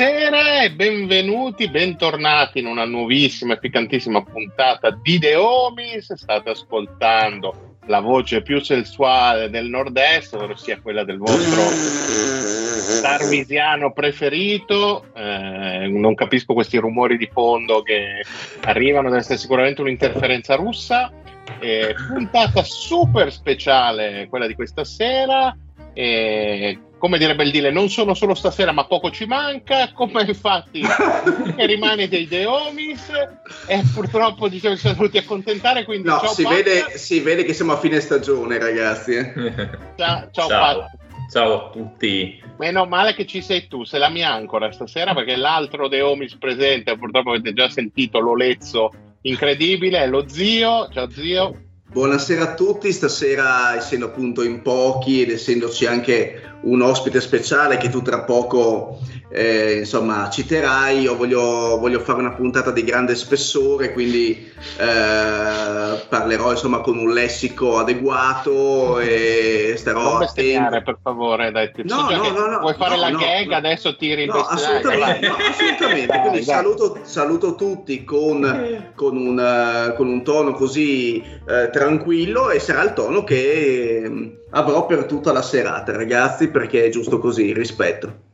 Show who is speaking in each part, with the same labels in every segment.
Speaker 1: Buonasera e benvenuti, bentornati in una nuovissima e piccantissima puntata di The Homies. State ascoltando la voce più sensuale del nord-est, ossia quella del vostro tarvisiano preferito. Eh, non capisco questi rumori di fondo che arrivano, deve essere sicuramente un'interferenza russa. Eh, puntata super speciale quella di questa sera. Eh, come direbbe il Dile, non sono solo stasera, ma poco ci manca. Come infatti che rimane dei The Homies. E purtroppo diciamo, ci siamo dovuti accontentare. Quindi
Speaker 2: no,
Speaker 1: ciao,
Speaker 2: si vede, si vede che siamo a fine stagione, ragazzi. eh.
Speaker 1: Ciao, ciao,
Speaker 3: Ciao. Ciao a tutti.
Speaker 1: Meno male che ci sei tu, sei la mia ancora stasera perché l'altro The Homies presente, purtroppo avete già sentito l'olezzo incredibile, è lo zio. Ciao zio.
Speaker 2: Buonasera a tutti, stasera essendo appunto in pochi ed essendoci anche un ospite speciale che tu tra poco eh, insomma citerai, io voglio, voglio fare una puntata di grande spessore, quindi eh, parlerò insomma con un lessico adeguato e starò
Speaker 1: non
Speaker 2: attento.
Speaker 1: per favore, dai. ti-
Speaker 2: No, no, no, no,
Speaker 1: vuoi fare
Speaker 2: no,
Speaker 1: la
Speaker 2: no,
Speaker 1: gag, adesso tiri il
Speaker 2: No, assolutamente, no, assolutamente.
Speaker 1: Dai,
Speaker 2: Quindi
Speaker 1: dai.
Speaker 2: saluto, saluto tutti con, con un, eh, con un tono così eh, tranquillo e sarà il tono che avrò per tutta la serata, ragazzi, perché è giusto così, rispetto.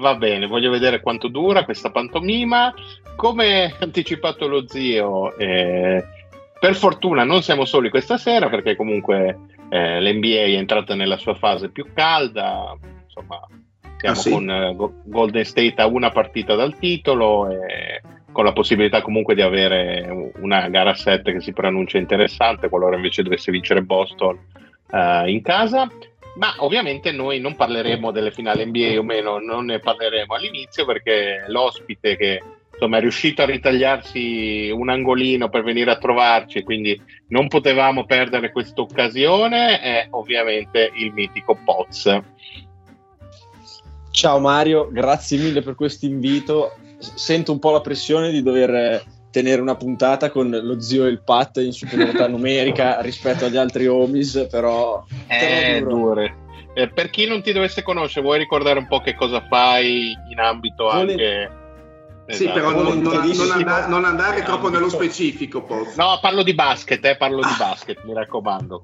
Speaker 1: Va bene, voglio vedere quanto dura questa pantomima. Come anticipato lo zio, eh, per fortuna non siamo soli questa sera perché comunque eh, l'NBA è entrata nella sua fase più calda. Insomma, siamo
Speaker 2: Ah, sì?
Speaker 1: con eh, Go- Golden State a una partita dal titolo e con la possibilità comunque di avere una gara 7 che si preannuncia interessante qualora invece dovesse vincere Boston eh, in casa. Ma ovviamente noi non parleremo delle finali NBA o meno, non ne parleremo all'inizio perché l'ospite che insomma è riuscito a ritagliarsi un angolino per venire a trovarci quindi non potevamo perdere questa occasione è ovviamente il mitico Poz.
Speaker 4: Ciao Mario, grazie mille per questo invito. Sento un po' la pressione di dover tenere una puntata con lo zio e il Pat in superiorità numerica rispetto agli altri homies, però
Speaker 1: Eh,
Speaker 4: duro.
Speaker 1: dure. Eh, per chi non ti dovesse conoscere, vuoi ricordare un po' che cosa fai in ambito
Speaker 4: Vole-
Speaker 1: anche...
Speaker 2: Sì,
Speaker 1: Esatto.
Speaker 2: però non, non- andare, non andare troppo nello specifico, Poz.
Speaker 1: No, parlo di basket, eh, parlo di basket, mi raccomando.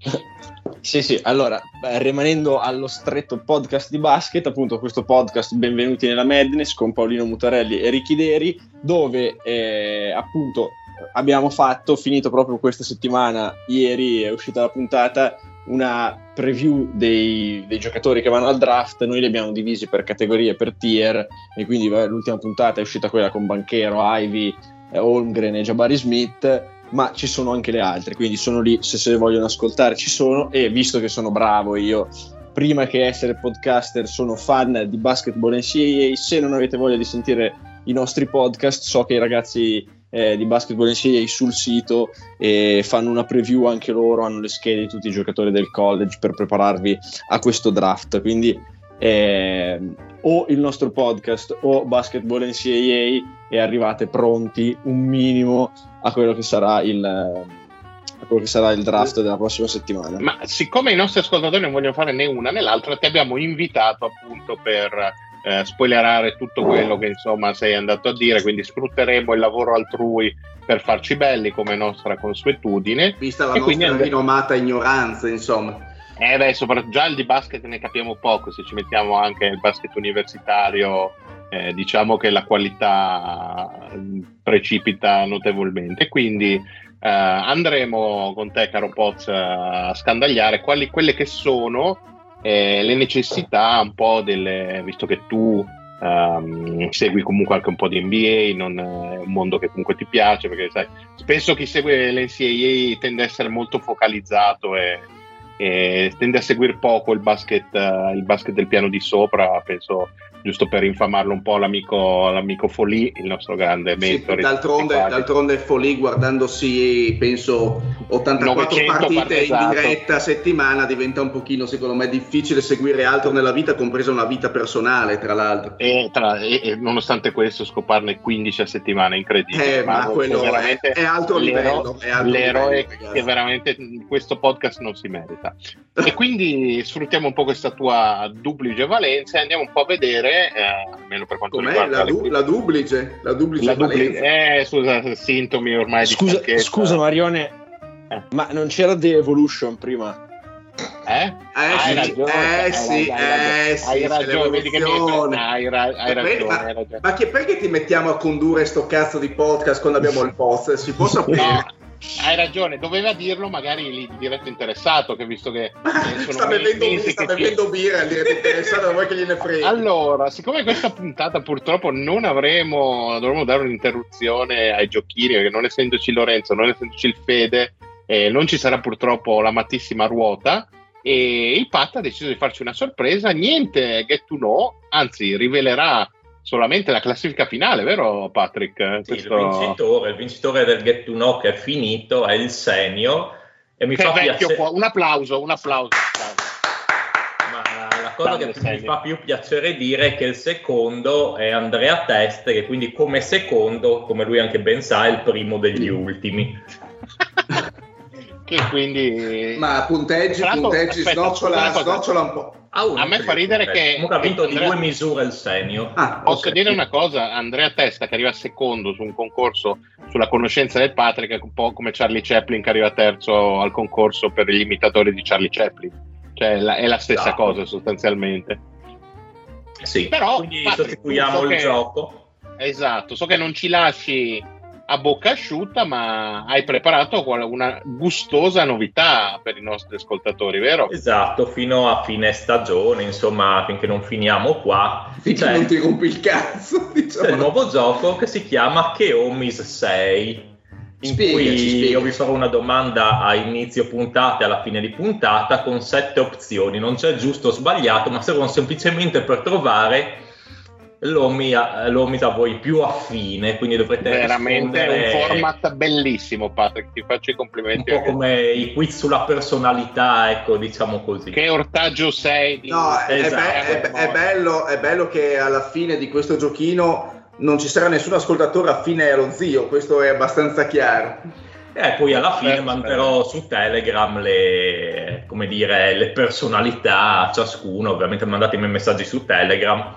Speaker 4: Sì, sì, allora, rimanendo allo stretto podcast di basket, appunto questo podcast Benvenuti nella Madness con Paolino Mutarelli e Ricky Deri, dove eh, appunto abbiamo fatto, finito proprio questa settimana, ieri è uscita la puntata, una preview dei, dei giocatori che vanno al draft, noi li abbiamo divisi per categorie, per tier, e quindi l'ultima puntata è uscita quella con Banchero, Ivy, eh, Holmgren e Jabari Smith, ma ci sono anche le altre, quindi sono lì se se le vogliono ascoltare ci sono e visto che sono bravo io prima che essere podcaster sono fan di basketball NCAA se non avete voglia di sentire i nostri podcast so che i ragazzi eh, di basketball NCAA sul sito eh, fanno una preview anche loro hanno le schede di tutti i giocatori del college per prepararvi a questo draft quindi eh, o il nostro podcast o basketball NCAA e arrivate pronti un minimo a quello che sarà il, quello che sarà il draft della prossima settimana.
Speaker 1: Ma siccome i nostri ascoltatori non vogliono fare né una né l'altra, ti abbiamo invitato appunto per eh, spoilerare tutto quello che insomma sei andato a dire, quindi sfrutteremo il lavoro altrui per farci belli come nostra consuetudine.
Speaker 2: Vista la
Speaker 1: E
Speaker 2: nostra
Speaker 1: and-
Speaker 2: rinomata ignoranza, insomma.
Speaker 1: Eh beh, soprattutto già di basket ne capiamo poco, se ci mettiamo anche il basket universitario, eh, diciamo che la qualità eh, precipita notevolmente. Quindi eh, andremo con te, caro Poz, a scandagliare quali, quelle che sono eh, le necessità un po' delle, visto che tu ehm, segui comunque anche un po' di NBA, non è un mondo che comunque ti piace, perché sai, spesso chi segue l'NCAA tende a essere molto focalizzato e, e tende a seguire poco il basket, eh, il basket del piano di sopra, penso giusto per infamarlo un po' l'amico, l'amico Folì, il nostro grande
Speaker 2: Sì,
Speaker 1: mentore.
Speaker 2: d'altronde, d'altronde Folì guardandosi penso 84
Speaker 1: 900
Speaker 2: partite in diretta a settimana diventa un pochino secondo me difficile seguire altro nella vita compresa una vita personale tra l'altro
Speaker 1: E, tra- e- e nonostante questo scoparne 15 a settimana, incredibile.
Speaker 2: Eh, ma quello
Speaker 1: è
Speaker 2: è- è altro
Speaker 1: l'ero-
Speaker 2: livello, è altro
Speaker 1: l'eroe
Speaker 2: livello,
Speaker 1: che veramente questo podcast non si merita. E quindi sfruttiamo un po' questa tua duplice valenza e andiamo un po' a vedere, eh, almeno per quanto
Speaker 2: com'è
Speaker 1: riguarda
Speaker 2: la,
Speaker 1: le-
Speaker 2: du- la duplice la duplice
Speaker 1: la dupli-
Speaker 2: valenza.
Speaker 1: eh, scusa, sintomi ormai di
Speaker 4: Scusa,
Speaker 1: stanchezza.
Speaker 4: scusa Marione,
Speaker 1: Eh.
Speaker 4: ma non c'era The Evolution prima?
Speaker 1: Eh?
Speaker 2: Eh
Speaker 1: Hai
Speaker 2: sì,
Speaker 1: ragione,
Speaker 2: eh
Speaker 1: hai
Speaker 2: sì,
Speaker 1: ragione,
Speaker 2: eh sì,
Speaker 1: hai ragione, vedi che mi
Speaker 2: l'evoluzione.
Speaker 1: hai, ra- hai
Speaker 2: Ma-
Speaker 1: ragione,
Speaker 2: ma-
Speaker 1: hai ragione.
Speaker 2: Ma che, perché ti mettiamo a condurre sto cazzo di podcast quando abbiamo il post? Si può sapere?
Speaker 1: No, hai ragione, doveva dirlo magari lì il diretto interessato, che visto che eh,
Speaker 2: sta bevendo, sta birra, lì è interessato a voi che gliene frega.
Speaker 1: Allora, siccome questa puntata purtroppo non avremo, dovremo dare un'interruzione ai giochini, perché non essendoci Lorenzo, non essendoci il Fede, eh, non ci sarà purtroppo l'amatissima ruota. E il Pat ha deciso di farci una sorpresa. Niente get to know, anzi, rivelerà solamente la classifica finale, vero Patrick?
Speaker 3: Sì,
Speaker 1: Questo-
Speaker 3: il, vincitore, il vincitore del Get to Know che è finito è il senior e mi
Speaker 1: Che
Speaker 3: fa
Speaker 1: vecchio
Speaker 3: piacere.
Speaker 1: Un applauso, un applauso.
Speaker 3: Ma la cosa che mi fa più piacere dire è che il secondo è Andrea Test, che quindi come secondo, come lui anche ben sa, è il primo degli ultimi.
Speaker 1: che quindi
Speaker 2: Ma punteggi,
Speaker 1: l'altro,
Speaker 2: punteggi,
Speaker 1: aspetta,
Speaker 2: snocciola, snocciola un po'.
Speaker 3: Ah, uno
Speaker 1: A me fa ridere che-
Speaker 3: Comunque ha vinto di
Speaker 1: Andrea-
Speaker 3: due misure il senior.
Speaker 2: Ah,
Speaker 1: Posso
Speaker 2: ok.
Speaker 1: dire una cosa, Andrea Testa che arriva secondo su un concorso sulla conoscenza del Patrick è un po' come Charlie Chaplin che arriva terzo al concorso per gli imitatori di Charlie Chaplin. Cioè la- è la stessa
Speaker 3: Esatto.
Speaker 1: cosa sostanzialmente.
Speaker 3: Sì,
Speaker 1: Però,
Speaker 3: quindi
Speaker 1: Patrick,
Speaker 3: sostituiamo
Speaker 1: tu so
Speaker 3: il
Speaker 1: che-
Speaker 3: gioco.
Speaker 1: Esatto, so che non ci lasci a bocca asciutta, ma hai preparato una gustosa novità per i nostri ascoltatori, vero?
Speaker 3: Esatto, fino a fine stagione, insomma, finché non finiamo qua.
Speaker 2: Finché non ti rompi il cazzo,
Speaker 3: c'è il
Speaker 2: diciamo.
Speaker 3: nuovo gioco che si chiama Cheomis 6 in
Speaker 2: Spiegaci,
Speaker 3: cui
Speaker 2: spiegaci.
Speaker 3: io vi farò una domanda a inizio puntata e alla fine di puntata con sette opzioni non c'è giusto o sbagliato ma servono semplicemente per trovare l'omi a, l'omis a voi più affine quindi dovrete
Speaker 1: Veramente
Speaker 3: rispondere
Speaker 1: un format bellissimo, Patrick. Ti faccio i
Speaker 3: un
Speaker 1: complimenti.
Speaker 3: po'
Speaker 1: perché-
Speaker 3: come i quiz sulla personalità ecco diciamo così
Speaker 1: Che ortaggio sei? Di...
Speaker 2: No, è,
Speaker 3: Esatto.
Speaker 2: be- è- è bello, è bello che alla fine di questo giochino non ci sarà nessun ascoltatore affine allo zio, questo è abbastanza chiaro.
Speaker 3: E poi alla fine
Speaker 1: Aspetta,
Speaker 3: manderò su Telegram le, come dire, le personalità a ciascuno, ovviamente mandatemi messaggi su Telegram.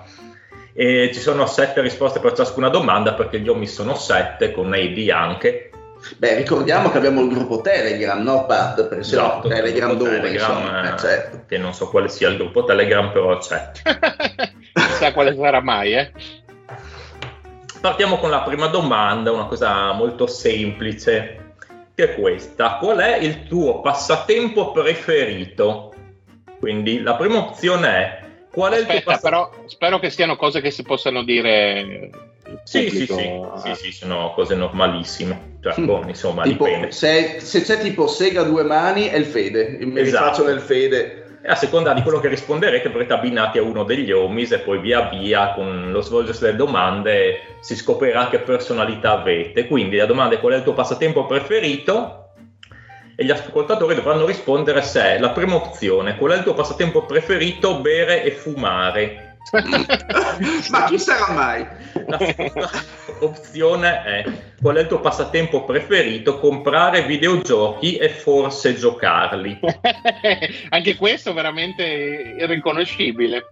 Speaker 3: E ci sono sette risposte per ciascuna domanda perché gli omi sono sette, con AD anche.
Speaker 2: Beh, ricordiamo che abbiamo il gruppo Telegram, no Pat? Per se no,
Speaker 3: Esatto,
Speaker 2: Telegram
Speaker 3: il gruppo
Speaker 2: dove,
Speaker 3: Telegram,
Speaker 2: insomma,
Speaker 3: eh,
Speaker 2: eh, certo.
Speaker 3: che non so quale sia il gruppo Telegram, però c'è.
Speaker 1: Chissà quale sarà mai, eh?
Speaker 3: Partiamo con la prima domanda, una cosa molto semplice, che è questa. Qual è il tuo passatempo preferito? Quindi la prima opzione è qual è il tuo
Speaker 1: Aspetta,
Speaker 3: passatempo
Speaker 1: però spero che siano cose che si possano dire. in
Speaker 3: Sì, sì,
Speaker 1: pubblico.
Speaker 3: sì, sì, sì, sono cose normalissime. Cioè,
Speaker 2: Mm.
Speaker 3: boh, insomma,
Speaker 2: Tipo,
Speaker 3: dipende.
Speaker 2: se, se c'è tipo Sega due mani è il Fede, mi
Speaker 3: Esatto.
Speaker 2: rifaccio nel Fede.
Speaker 3: E a seconda di quello che risponderete, verrete abbinati a uno degli omis e poi via via, con lo svolgersi delle domande, si scoprirà che personalità avete. Quindi la domanda è qual è il tuo passatempo preferito? E gli ascoltatori dovranno rispondere se la prima opzione, qual è il tuo passatempo preferito, bere e fumare.
Speaker 2: Ma chi sarà mai?
Speaker 3: La seconda opzione è qual è il tuo passatempo preferito? Comprare videogiochi e forse giocarli.
Speaker 1: Anche questo è veramente irriconoscibile.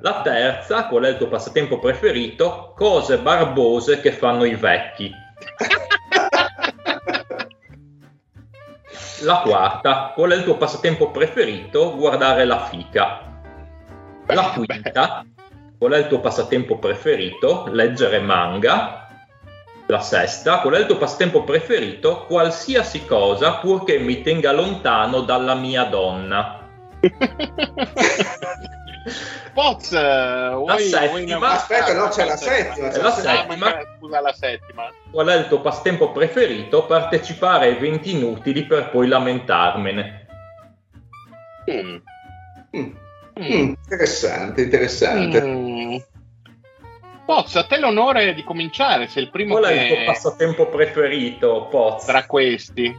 Speaker 3: La terza, qual è il tuo passatempo preferito? Cose barbose che fanno i vecchi. La quarta, qual è il tuo passatempo preferito? Guardare la fica. La quinta, qual è il tuo passatempo preferito? Leggere manga. La sesta, qual è il tuo passatempo preferito? Qualsiasi cosa purché mi tenga lontano dalla mia donna.
Speaker 1: Poz, eh, vuoi, vuoi
Speaker 2: Aspetta, no, c'è la settima. c'è
Speaker 3: la
Speaker 2: la
Speaker 3: settima.
Speaker 1: ma- Scusa, la settima.
Speaker 3: Qual è il tuo passatempo preferito? Partecipare a eventi inutili per poi lamentarmene.
Speaker 1: Mm.
Speaker 2: Mm,
Speaker 1: Mm.
Speaker 2: mm, interessante, interessante.
Speaker 1: Mm. Poz, a te l'onore di cominciare, sei il primo
Speaker 3: Qual è il tuo
Speaker 1: che
Speaker 3: passatempo preferito, Poz?
Speaker 1: tra questi.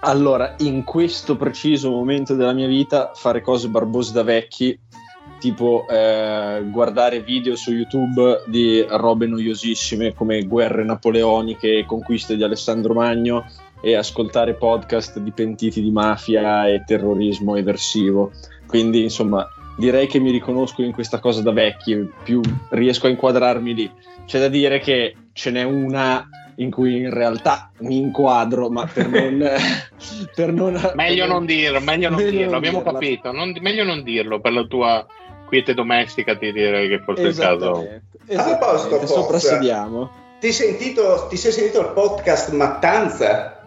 Speaker 4: Allora, in questo preciso momento della mia vita, fare cose barbose da vecchi, tipo eh, guardare video su YouTube di robe noiosissime come guerre napoleoniche e conquiste di Alessandro Magno e ascoltare podcast di pentiti di mafia e terrorismo eversivo. Quindi, insomma, direi che mi riconosco in questa cosa da vecchi, più riesco a inquadrarmi lì. C'è da dire che ce n'è una in cui in realtà mi inquadro, ma per non... per non
Speaker 1: Meglio
Speaker 4: per
Speaker 1: non dirlo, meglio non
Speaker 4: meglio
Speaker 1: dirlo,
Speaker 4: non
Speaker 1: abbiamo
Speaker 4: dirla.
Speaker 1: capito. Non- meglio non dirlo per la tua quiete domestica, ti direi che forse è il caso.
Speaker 2: A. Forza.
Speaker 4: soprassediamo.
Speaker 2: Ti, sentito, ti sei sentito il podcast Mattanza?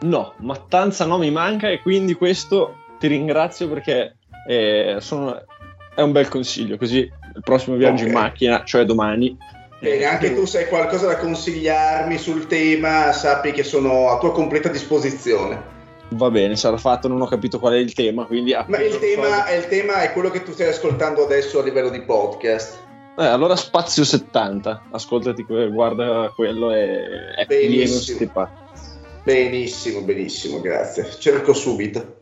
Speaker 4: No, Mattanza no mi manca e quindi questo ti ringrazio perché eh, sono- è un bel consiglio, così il prossimo viaggio in
Speaker 2: Ok.
Speaker 4: macchina, cioè domani,
Speaker 2: Bene, anche tu se hai qualcosa da consigliarmi sul tema, sappi che sono a tua completa disposizione.
Speaker 4: va bene, sarà fatto, non ho capito qual è il tema, quindi...
Speaker 2: Ma il tema, è, il tema è quello che tu stai ascoltando adesso a livello di podcast.
Speaker 4: Eh, allora Spazio 70, ascoltati, guarda quello, è, è
Speaker 2: Benissimo. Benissimo, benissimo, grazie. Cerco subito.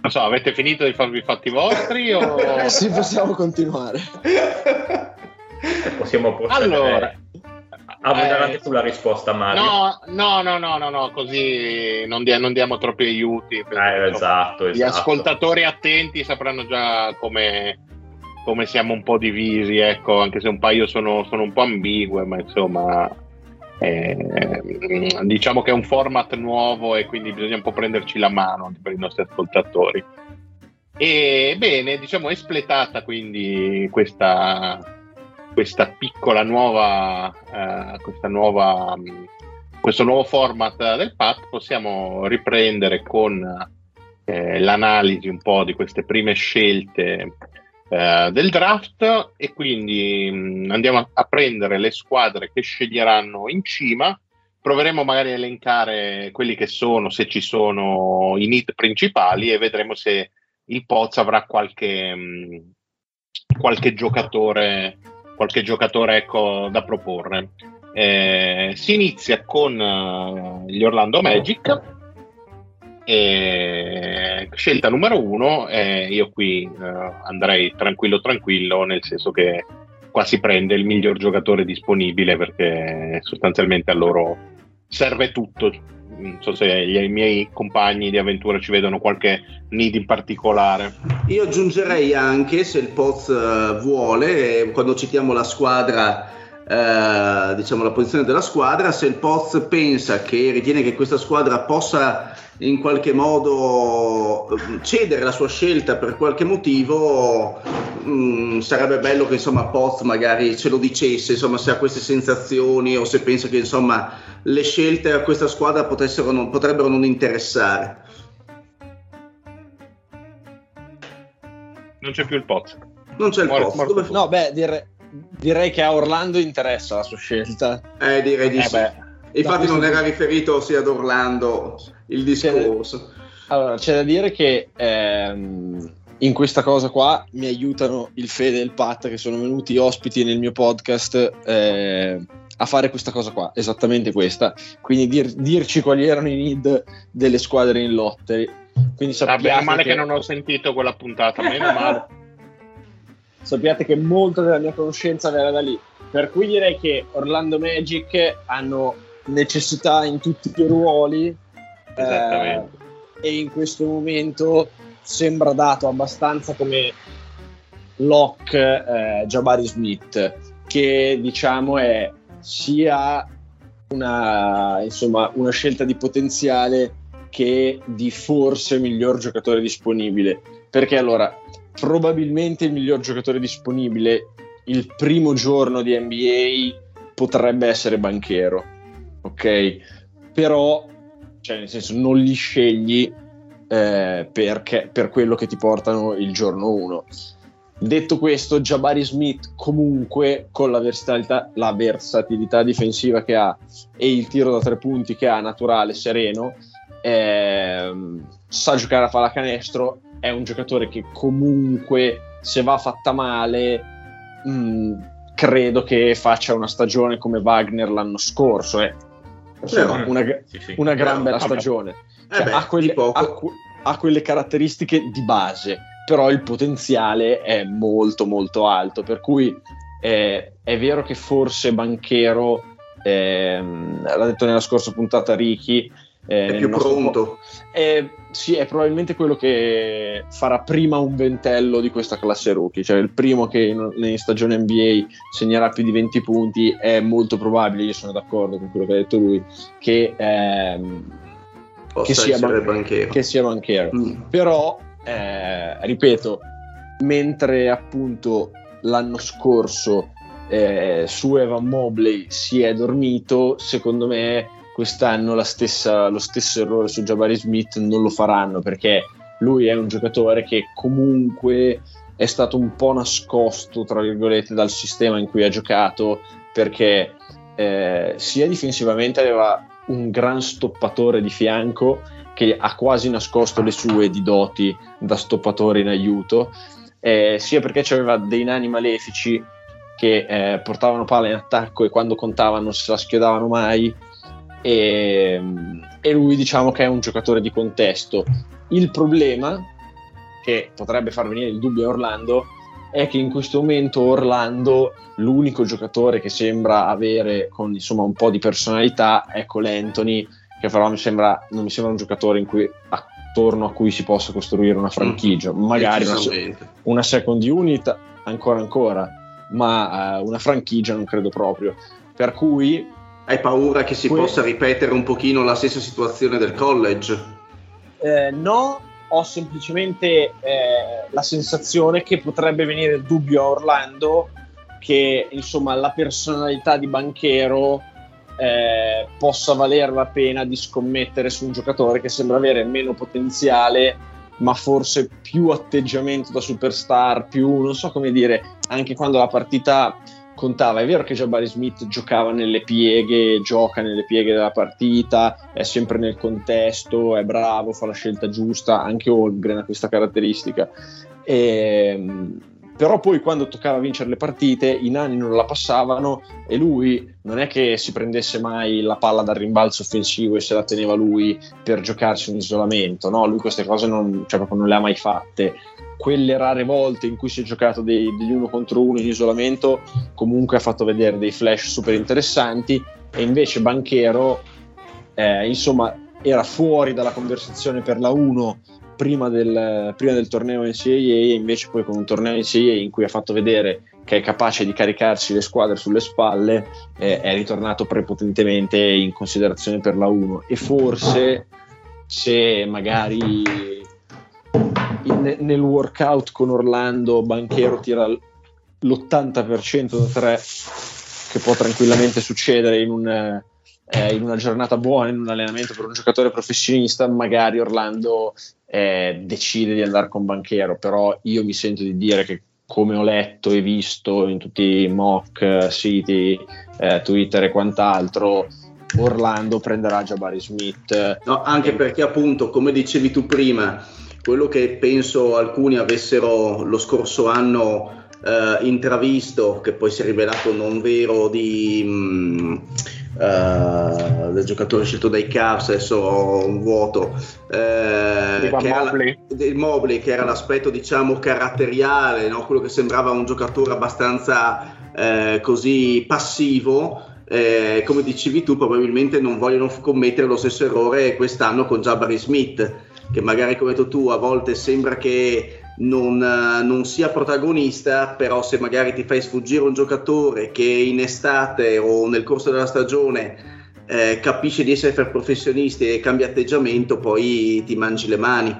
Speaker 1: Non so, avete finito di farvi i fatti vostri o...
Speaker 4: Eh sì, possiamo continuare.
Speaker 3: Possiamo procedere
Speaker 1: Allora,
Speaker 3: a vedere
Speaker 1: eh,
Speaker 3: sulla risposta, Mario.
Speaker 1: No, no, no, no, no, così non, dia- non diamo troppi aiuti.
Speaker 3: Eh, esatto,
Speaker 1: Gli
Speaker 3: esatto.
Speaker 1: ascoltatori attenti sapranno già come, come siamo un po' divisi, ecco, anche se un paio sono, sono un po' ambigue, ma insomma, eh, diciamo che è un format nuovo e quindi bisogna un po' prenderci la mano per i nostri ascoltatori. E bene, diciamo, espletata quindi questa, questa piccola nuova, eh, questa nuova, questo nuovo format del PAT, possiamo riprendere con eh, l'analisi un po' di queste prime scelte eh, del draft e quindi mh, andiamo a, prendere le squadre che sceglieranno in cima. Proveremo magari a elencare quelli che sono, se ci sono, i need principali e vedremo se il Poz avrà qualche, mh, qualche giocatore, qualche giocatore ecco, da proporre. Eh, si inizia con eh, gli Orlando Magic. E scelta numero uno, eh, io qui eh, andrei tranquillo tranquillo, nel senso che qua si prende il miglior giocatore disponibile perché sostanzialmente a loro serve tutto. Non so se i miei compagni di avventura ci vedono qualche need in particolare.
Speaker 2: Io aggiungerei anche, se il Poz eh, vuole, eh, quando citiamo la squadra, eh, diciamo la posizione della squadra, se il Poz pensa che ritiene che questa squadra possa in qualche modo eh, cedere la sua scelta per qualche motivo, mh, sarebbe bello che insomma Poz magari ce lo dicesse, insomma se ha queste sensazioni o se pensa che insomma le scelte a questa squadra potessero non- potrebbero non interessare.
Speaker 1: Non c'è più il Poz.
Speaker 2: Non c'è il Poz.
Speaker 1: morto
Speaker 2: Dove-
Speaker 4: No, beh, dire- direi che a Orlando interessa la sua scelta.
Speaker 2: Eh, direi di
Speaker 1: Eh
Speaker 2: sì.
Speaker 1: beh,
Speaker 2: Infatti non era riferito sia ad Orlando il discorso.
Speaker 4: Allora, c'è da dire che ehm, in questa cosa qua mi aiutano il Fede e il Pat che sono venuti ospiti nel mio podcast eh, a fare questa cosa qua, esattamente questa. Quindi dir- dirci quali erano i need delle squadre in lotte. Quindi
Speaker 1: va bene
Speaker 4: sappiate
Speaker 1: male che...
Speaker 4: che
Speaker 1: non ho sentito quella puntata, meno male.
Speaker 4: sappiate che molta della mia conoscenza verrà da lì. Per cui direi che Orlando Magic hanno necessità in tutti i ruoli eh, e in questo momento sembra dato abbastanza come lock eh, Jabari Smith che diciamo è sia una, insomma, una scelta di potenziale che di forse miglior giocatore disponibile perché allora probabilmente il miglior giocatore disponibile il primo giorno di NBA potrebbe essere Banchero ok? Però cioè nel senso non li scegli eh, perché, per quello che ti portano il giorno 1 Detto questo, Jabari Smith comunque con la versatilità, la versatilità, difensiva che ha e il tiro da tre punti che ha naturale, sereno, ehm, sa giocare a pallacanestro, è un giocatore che comunque se va fatta male mh, mm, credo che faccia una stagione come Wagner l'anno scorso. Eh. Insomma, una, sì, sì. una gran bella stagione. Cioè, eh beh, ha, quelle, ha, ha quelle caratteristiche di base però il potenziale è molto molto alto, per cui eh, è vero che forse Banchero, ehm, l'ha detto nella scorsa puntata Ricky,
Speaker 2: eh, è più pronto. Po-
Speaker 4: eh, sì, è probabilmente quello che farà prima un ventello di questa classe rookie, cioè il primo che in, in, stagione NBA segnerà più di 20 punti è molto probabile, io sono d'accordo con quello che ha detto lui, che, ehm, che, sia, ban- banchero. che sia banchero. Mm. Però eh, ripeto, mentre appunto l'anno scorso eh, su Evan Mobley si è dormito, secondo me quest'anno stessa, lo stesso errore su Jabari Smith non lo faranno perché lui è un giocatore che comunque è stato un po' nascosto, tra virgolette, dal sistema in cui ha giocato perché eh, sia difensivamente aveva un gran stoppatore di fianco che ha quasi nascosto le sue di doti da stoppatore in aiuto, eh, sia perché aveva dei nani malefici che eh, portavano palla in attacco e quando contavano non se la schiodavano mai e, e, lui diciamo che è un giocatore di contesto. Il problema che potrebbe far venire il dubbio a Orlando è che in questo momento Orlando l'unico giocatore che sembra avere con insomma un po' di personalità è Cole Anthony che però mi sembra, non mi sembra un giocatore in cui, attorno a cui si possa costruire una franchigia, mm, magari una, una, second unit ancora ancora, ma uh, una franchigia non credo proprio. Per cui...
Speaker 2: Hai paura che si que- possa ripetere un pochino la stessa situazione del college?
Speaker 4: Eh, no, ho semplicemente eh, la sensazione che potrebbe venire il dubbio a Orlando che insomma la personalità di Banchero eh, possa valere la pena di scommettere su un giocatore che sembra avere meno potenziale ma forse più atteggiamento da superstar, più non so come dire, anche quando la partita contava. È vero che Jabari Smith giocava nelle pieghe, gioca nelle pieghe della partita, è sempre nel contesto, è bravo, fa la scelta giusta, anche Holmgren ha questa caratteristica. E, ehm, però poi quando toccava vincere le partite i nani non la passavano e lui non è che si prendesse mai la palla dal rimbalzo offensivo e se la teneva lui per giocarsi un isolamento, no? lui queste cose non, cioè non le ha mai fatte. Quelle rare volte in cui si è giocato dei, degli uno contro uno in isolamento comunque ha fatto vedere dei flash super interessanti. E invece Banchero eh, insomma era fuori dalla conversazione per la 1 prima del, prima del torneo NCAA e invece poi con un torneo NCAA in cui ha fatto vedere che è capace di caricarsi le squadre sulle spalle eh, è ritornato prepotentemente in considerazione per la 1 e forse se magari in, nel workout con Orlando Banchero tira l'80% da 3 che può tranquillamente succedere in un eh, in una giornata buona, in un allenamento per un giocatore professionista, magari Orlando eh, decide di andare con Banchero, però io mi sento di dire che come ho letto e visto in tutti i mock siti, eh, Twitter e quant'altro, Orlando prenderà Jabari Smith.
Speaker 2: No, anche e... perché appunto, come dicevi tu prima, quello che penso alcuni avessero lo scorso anno eh, intravisto, che poi si è rivelato non vero, di... Mh, mm, Uh, del giocatore scelto dai Cavs, adesso ho un vuoto.
Speaker 1: Uh, che
Speaker 2: Mobley. Era, Mobley, che era l'aspetto diciamo caratteriale, no? quello che sembrava un giocatore abbastanza uh, così passivo. Eh, come dicevi tu, probabilmente non vogliono commettere lo stesso errore quest'anno con Jabari Smith, che magari come detto tu a volte sembra che non, non, sia protagonista, però se magari ti fai sfuggire un giocatore che in estate o nel corso della stagione eh, capisce di essere professionisti e cambia atteggiamento, poi ti mangi le mani.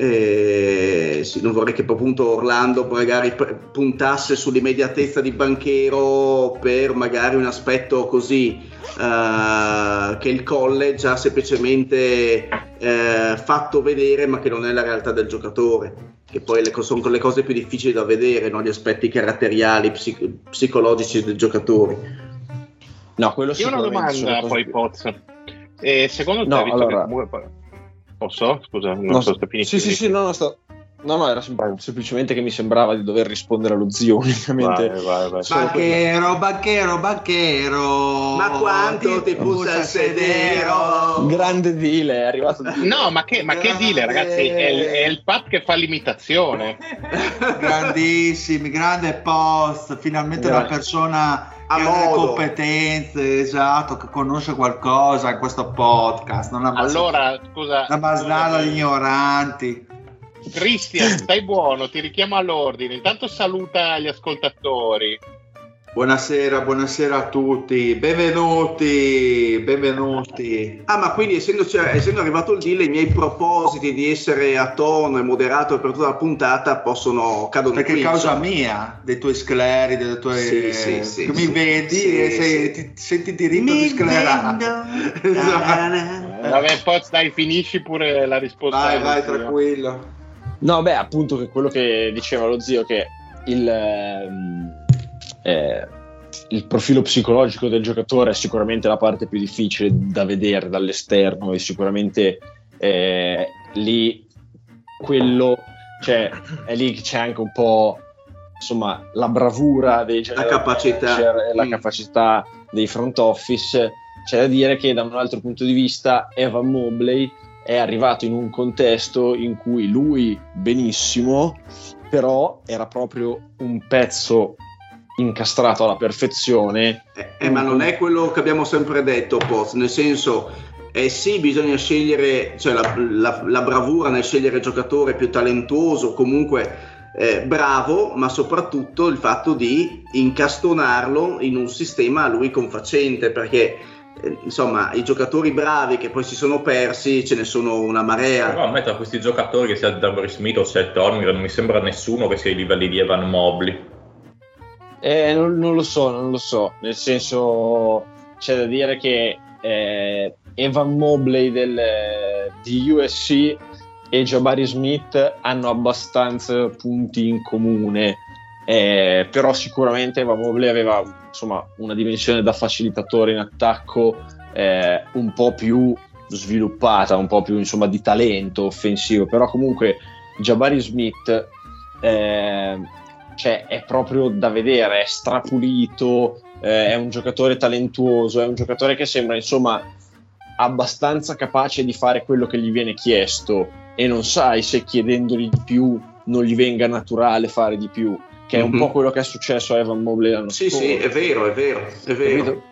Speaker 2: Eh, sì, non vorrei che appunto Orlando magari puntasse sull'immediatezza di Banchero per magari un aspetto così uh, che il college ha semplicemente uh, fatto vedere ma che non è la realtà del giocatore che poi le, sono le cose più difficili da vedere no? gli aspetti caratteriali psic- psicologici del giocatore
Speaker 1: no quello io ho una domanda poi Poz eh, secondo te
Speaker 4: no, allora...
Speaker 1: che Posso? Scusa, non
Speaker 4: no,
Speaker 1: so
Speaker 4: se Sì, sì, sì, no, no, sto... No, no, era sem- semplicemente che mi sembrava di dover rispondere allo zio unicamente.
Speaker 1: Vai, vai, vai.
Speaker 5: Banchero, banchero, banchero.
Speaker 2: Ma quanto ti bussa il sedero?
Speaker 4: Grande deal, è arrivato.
Speaker 1: No, ma che, ma che deal, ragazzi? È il, è il pub che fa l'imitazione.
Speaker 5: Grandissimi, grande post. Finalmente una persona ha delle competenze, esatto, che conosce qualcosa in questo podcast. Non
Speaker 1: allora, scusa.
Speaker 5: Una basnada di ignoranti.
Speaker 1: Cristian, stai buono, ti richiamo all'ordine. Intanto saluta gli ascoltatori.
Speaker 5: Buonasera, buonasera a tutti, benvenuti, benvenuti.
Speaker 2: Ah, ma quindi essendo, cioè, essendo, arrivato il deal, i miei propositi di essere a tono e moderato per tutta la puntata possono cadono
Speaker 5: Perché
Speaker 2: qui,
Speaker 5: causa insomma. mia, dei tuoi scleri, delle tue...
Speaker 2: Sì, sì, sì,
Speaker 5: mi vedi
Speaker 2: sì,
Speaker 5: e sei, ti, senti diritto mi di sclerare.
Speaker 1: esatto. Vabbè, poi dai, finisci pure la risposta.
Speaker 5: Vai, vai, tranquillo.
Speaker 4: No, beh, appunto che quello che diceva lo zio, che il... Eh, il profilo psicologico del giocatore è sicuramente la parte più difficile da vedere dall'esterno e sicuramente eh, lì quello cioè, è lì che c'è anche un po' insomma la bravura dei
Speaker 2: la capacità.
Speaker 4: e la mm. capacità dei front office c'è da dire che da un altro punto di vista Evan Mobley è arrivato in un contesto in cui lui benissimo però era proprio un pezzo incastrato alla perfezione.
Speaker 2: Eh, eh, ma non è quello che abbiamo sempre detto, Poz, nel senso, eh sì, bisogna scegliere, cioè la, la, la bravura nel scegliere il giocatore più talentuoso, comunque eh, bravo, ma soprattutto il fatto di incastonarlo in un sistema a lui confacente, perché eh, insomma i giocatori bravi che poi si sono persi ce ne sono una marea.
Speaker 3: Però a me tra questi giocatori che sia Dabry Smith o Seth Horner non mi sembra nessuno che sia ai livelli di Evan Mobley.
Speaker 4: Eh, non, non, lo so, non lo so, nel senso c'è da dire che eh, Evan Mobley del, di USC e Jabari Smith hanno abbastanza punti in comune, eh, però sicuramente Evan Mobley aveva insomma, una dimensione da facilitatore in attacco eh, un po' più sviluppata, un po' più insomma, di talento offensivo, però comunque Jabari Smith eh, cioè è proprio da vedere, è strapulito, eh, è un giocatore talentuoso, è un giocatore che sembra insomma abbastanza capace di fare quello che gli viene chiesto e non sai se chiedendogli di più non gli venga naturale fare di più, che è un mm-hmm. po' quello che è successo a Evan Mobley l'anno
Speaker 2: sì,
Speaker 4: scorso.
Speaker 2: Sì, è vero, è vero, è vero.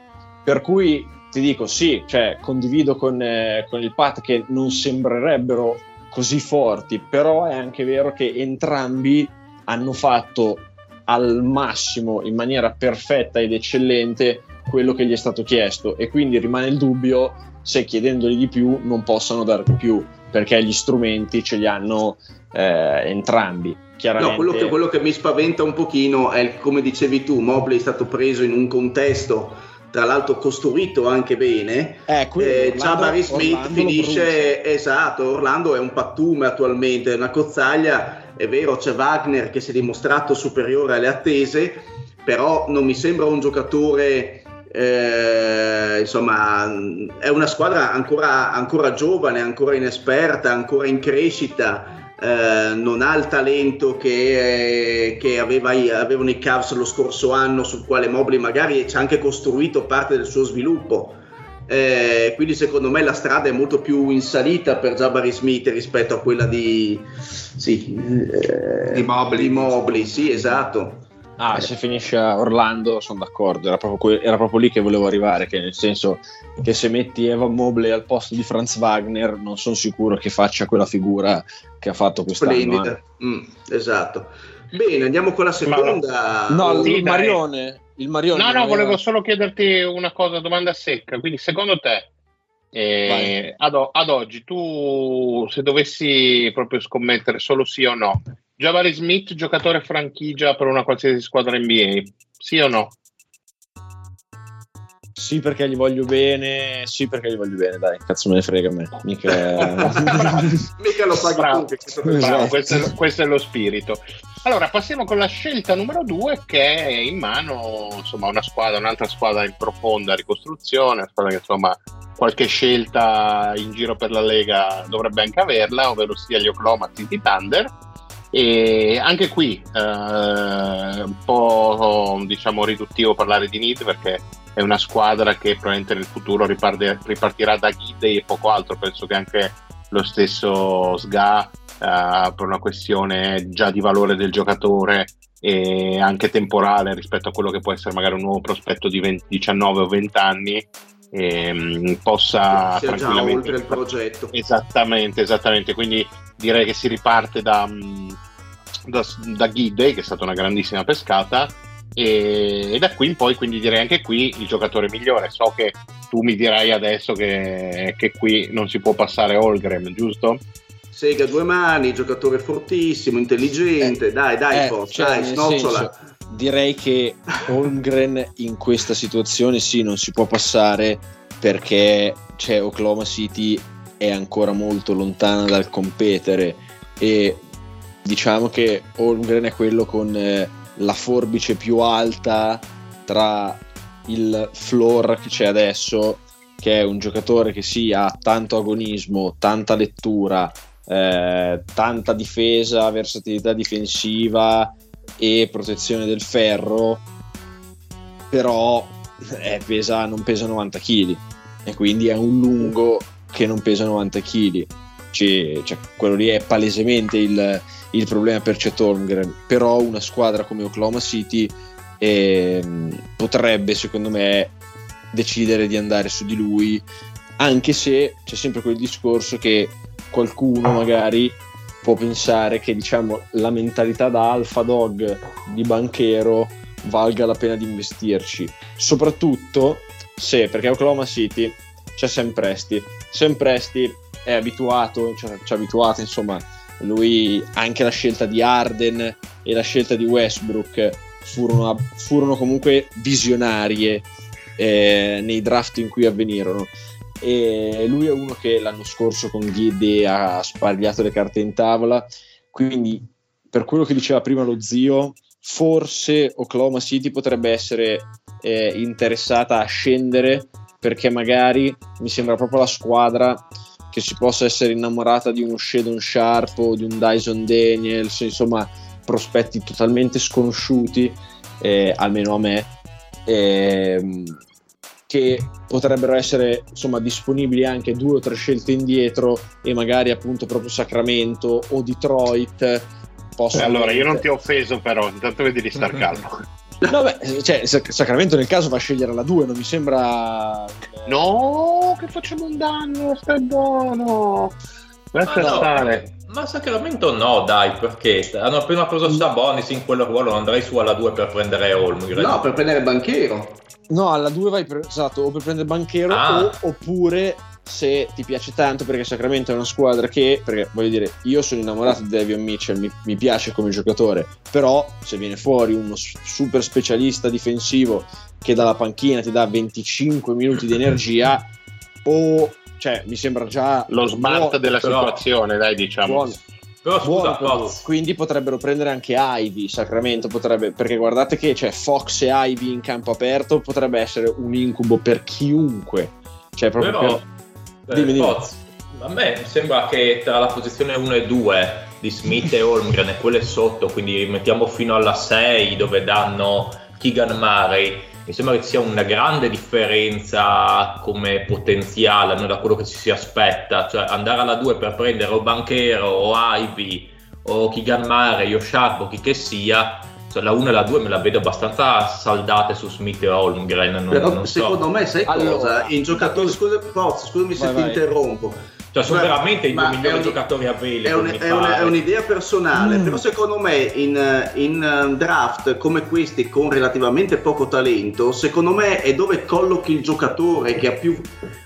Speaker 4: Per cui ti dico sì, cioè, condivido con, eh, con il Pat che non sembrerebbero così forti, però è anche vero che entrambi hanno fatto al massimo, in maniera perfetta ed eccellente, quello che gli è stato chiesto e quindi rimane il dubbio se chiedendogli di più non possano dare di più perché gli strumenti ce li hanno eh, entrambi.
Speaker 2: No, quello che, quello che mi spaventa un pochino è, come dicevi tu, Mobley è stato preso in un contesto tra l'altro costruito anche bene.
Speaker 4: Eh, eh,
Speaker 2: Jabari Smith Orlando finisce esatto. Orlando è un pattume attualmente, è una cozzaglia è vero, c'è Wagner che si è dimostrato superiore alle attese, però non mi sembra un giocatore, eh, insomma, è una squadra ancora, ancora, giovane, ancora inesperta, ancora in crescita. Eh, non ha il talento che, eh, che aveva, avevano i Cavs lo scorso anno, sul quale Mobley magari ci ha anche costruito parte del suo sviluppo. Eh, quindi secondo me la strada è molto più in salita per Jabari Smith rispetto a quella di, sì,
Speaker 5: eh, di Mobley.
Speaker 2: Di Mobley sì, esatto.
Speaker 4: Ah, se finisce a Orlando sono d'accordo, era proprio, era proprio, lì che volevo arrivare, che nel senso che se metti Evan Mobley al posto di Franz Wagner non sono sicuro che faccia quella figura che ha fatto quest'anno. Splendida,
Speaker 2: eh. mm, esatto. Bene, andiamo con la seconda.
Speaker 4: No, sì, il Marione. Il Marione
Speaker 1: no, no, aveva... volevo solo chiederti una cosa, domanda secca. Quindi, secondo te, eh, ad, ad, oggi, tu se dovessi proprio scommettere solo sì o no, Jabari Smith, giocatore franchigia per una qualsiasi squadra NBA, sì o no?
Speaker 4: Sì, perché gli voglio bene. Sì, perché gli voglio bene. Dai, cazzo me ne frega a me. Mica,
Speaker 2: Mica lo paghi
Speaker 1: bravo, tu. Esatto. questo, è, questo, è, lo spirito. Allora, passiamo con la scelta numero due, che è in mano insomma, una squadra, un'altra squadra in profonda ricostruzione. Una squadra che insomma qualche scelta in giro per la Lega dovrebbe anche averla, ovvero sia gli Oklahoma City Thunder e anche qui eh, un po' diciamo riduttivo parlare di Need perché è una squadra che probabilmente nel futuro riparte, ripartirà da Gidey e poco altro. Penso che anche lo stesso SGA eh, per una questione già di valore del giocatore e anche temporale rispetto a quello che può essere magari un nuovo prospetto di 20, 19 o 20 anni ehm, possa
Speaker 2: sia già oltre il progetto
Speaker 1: esattamente esattamente quindi direi che si riparte da, da, da Gidey, che è stata una grandissima pescata, e, e, da qui in poi, quindi direi anche qui il giocatore migliore. So che tu mi dirai adesso che, che qui non si può passare Holgram, giusto?
Speaker 2: Sega a due mani, giocatore fortissimo, intelligente, eh, dai, dai, eh, forza, cioè, dai, snocciola. Senso,
Speaker 4: direi che Holmgren in questa situazione sì, non si può passare perché cioè, Oklahoma City è ancora molto lontana dal competere e diciamo che Holmgren è quello con eh, la forbice più alta tra il floor che c'è adesso che è un giocatore che sì ha tanto agonismo, tanta lettura, eh, tanta difesa, versatilità difensiva e protezione del ferro, però eh, pesa, non pesa 90 kg e quindi è un lungo che non pesa 90 kg. Cioè, cioè, quello lì è palesemente il, il problema per Chet Holmgren. Però una squadra come Oklahoma City eh, potrebbe, secondo me, decidere di andare su di lui, anche se c'è sempre quel discorso che qualcuno magari può pensare che diciamo, la mentalità da alfa dog di banchero valga la pena di investirci, soprattutto se, perché Oklahoma City c'è Sam Presti. Sam Presti è abituato, ci cioè, ha abituato, insomma, lui anche la scelta di Arden e la scelta di Westbrook furono, furono comunque visionarie eh, nei draft in cui avvenirono. E lui è uno che l'anno scorso con Giddy ha spagliato le carte in tavola, quindi per quello che diceva prima lo zio, forse Oklahoma City potrebbe essere eh, interessata a scendere perché magari mi sembra proprio la squadra che si possa essere innamorata di uno Shadon Sharp o di un Dyson Daniels, insomma prospetti totalmente sconosciuti, eh, almeno a me, eh, che potrebbero essere insomma disponibili anche due o tre scelte indietro e magari appunto proprio Sacramento o Detroit.
Speaker 1: Possono allora io non ti ho offeso però, intanto vedi di star calmo.
Speaker 4: No, beh, cioè, Sacramento nel caso va a scegliere la 2, non mi sembra.
Speaker 1: No, che facciamo un danno, stai buono. Lascia
Speaker 3: no,
Speaker 1: stare.
Speaker 3: Ma Sacramento no, dai, perché hanno appena preso Sabonis in quel ruolo, non andrei su alla 2 per prendere Olmgren.
Speaker 2: No, per prendere Banchero.
Speaker 4: No, alla 2 vai per, esatto, o per prendere Banchero ah. o, oppure se ti piace tanto perché Sacramento è una squadra che, perché voglio dire, io sono innamorato di Devion Mitchell, mi, mi piace come giocatore, però se viene fuori uno super specialista difensivo che dalla panchina ti dà 25 minuti di energia, o cioè mi sembra già
Speaker 1: lo smart buono, della però, situazione, dai, diciamo.
Speaker 3: Buono. Però scusa,
Speaker 4: buono, quindi potrebbero prendere anche Ivy, Sacramento potrebbe, perché guardate che c'è Fox e Ivy in campo aperto potrebbe essere un incubo per chiunque. Cioè proprio
Speaker 3: però,
Speaker 4: per Dimmi, dimmi.
Speaker 3: A me sembra che tra la posizione 1 e 2 di Smith e Holmgren e quelle sotto, quindi mettiamo fino alla 6 dove danno Keegan Murray, mi sembra che ci sia una grande differenza come potenziale almeno da quello che ci si aspetta, cioè andare alla 2 per prendere o Banchero o Ivy o Keegan Murray o Sharp o chi che sia, cioè la 1 e la 2 me la vedo abbastanza saldate su Smith e Holmgren. Non,
Speaker 2: Però
Speaker 3: non
Speaker 2: secondo
Speaker 3: so.
Speaker 2: me sai
Speaker 4: Allora,
Speaker 2: cosa? In giocatori, scusa, Forza, scusami se
Speaker 4: Vai,
Speaker 2: ti
Speaker 4: vai.
Speaker 2: interrompo.
Speaker 3: Cioè, sono
Speaker 2: Guarda,
Speaker 3: veramente i due migliori
Speaker 2: un-
Speaker 3: giocatori available.
Speaker 2: È, un- è un- è un'idea personale,
Speaker 4: Mm.
Speaker 2: però secondo me in, in, eh, draft come questi con relativamente poco talento, secondo me è dove collochi il giocatore che ha più,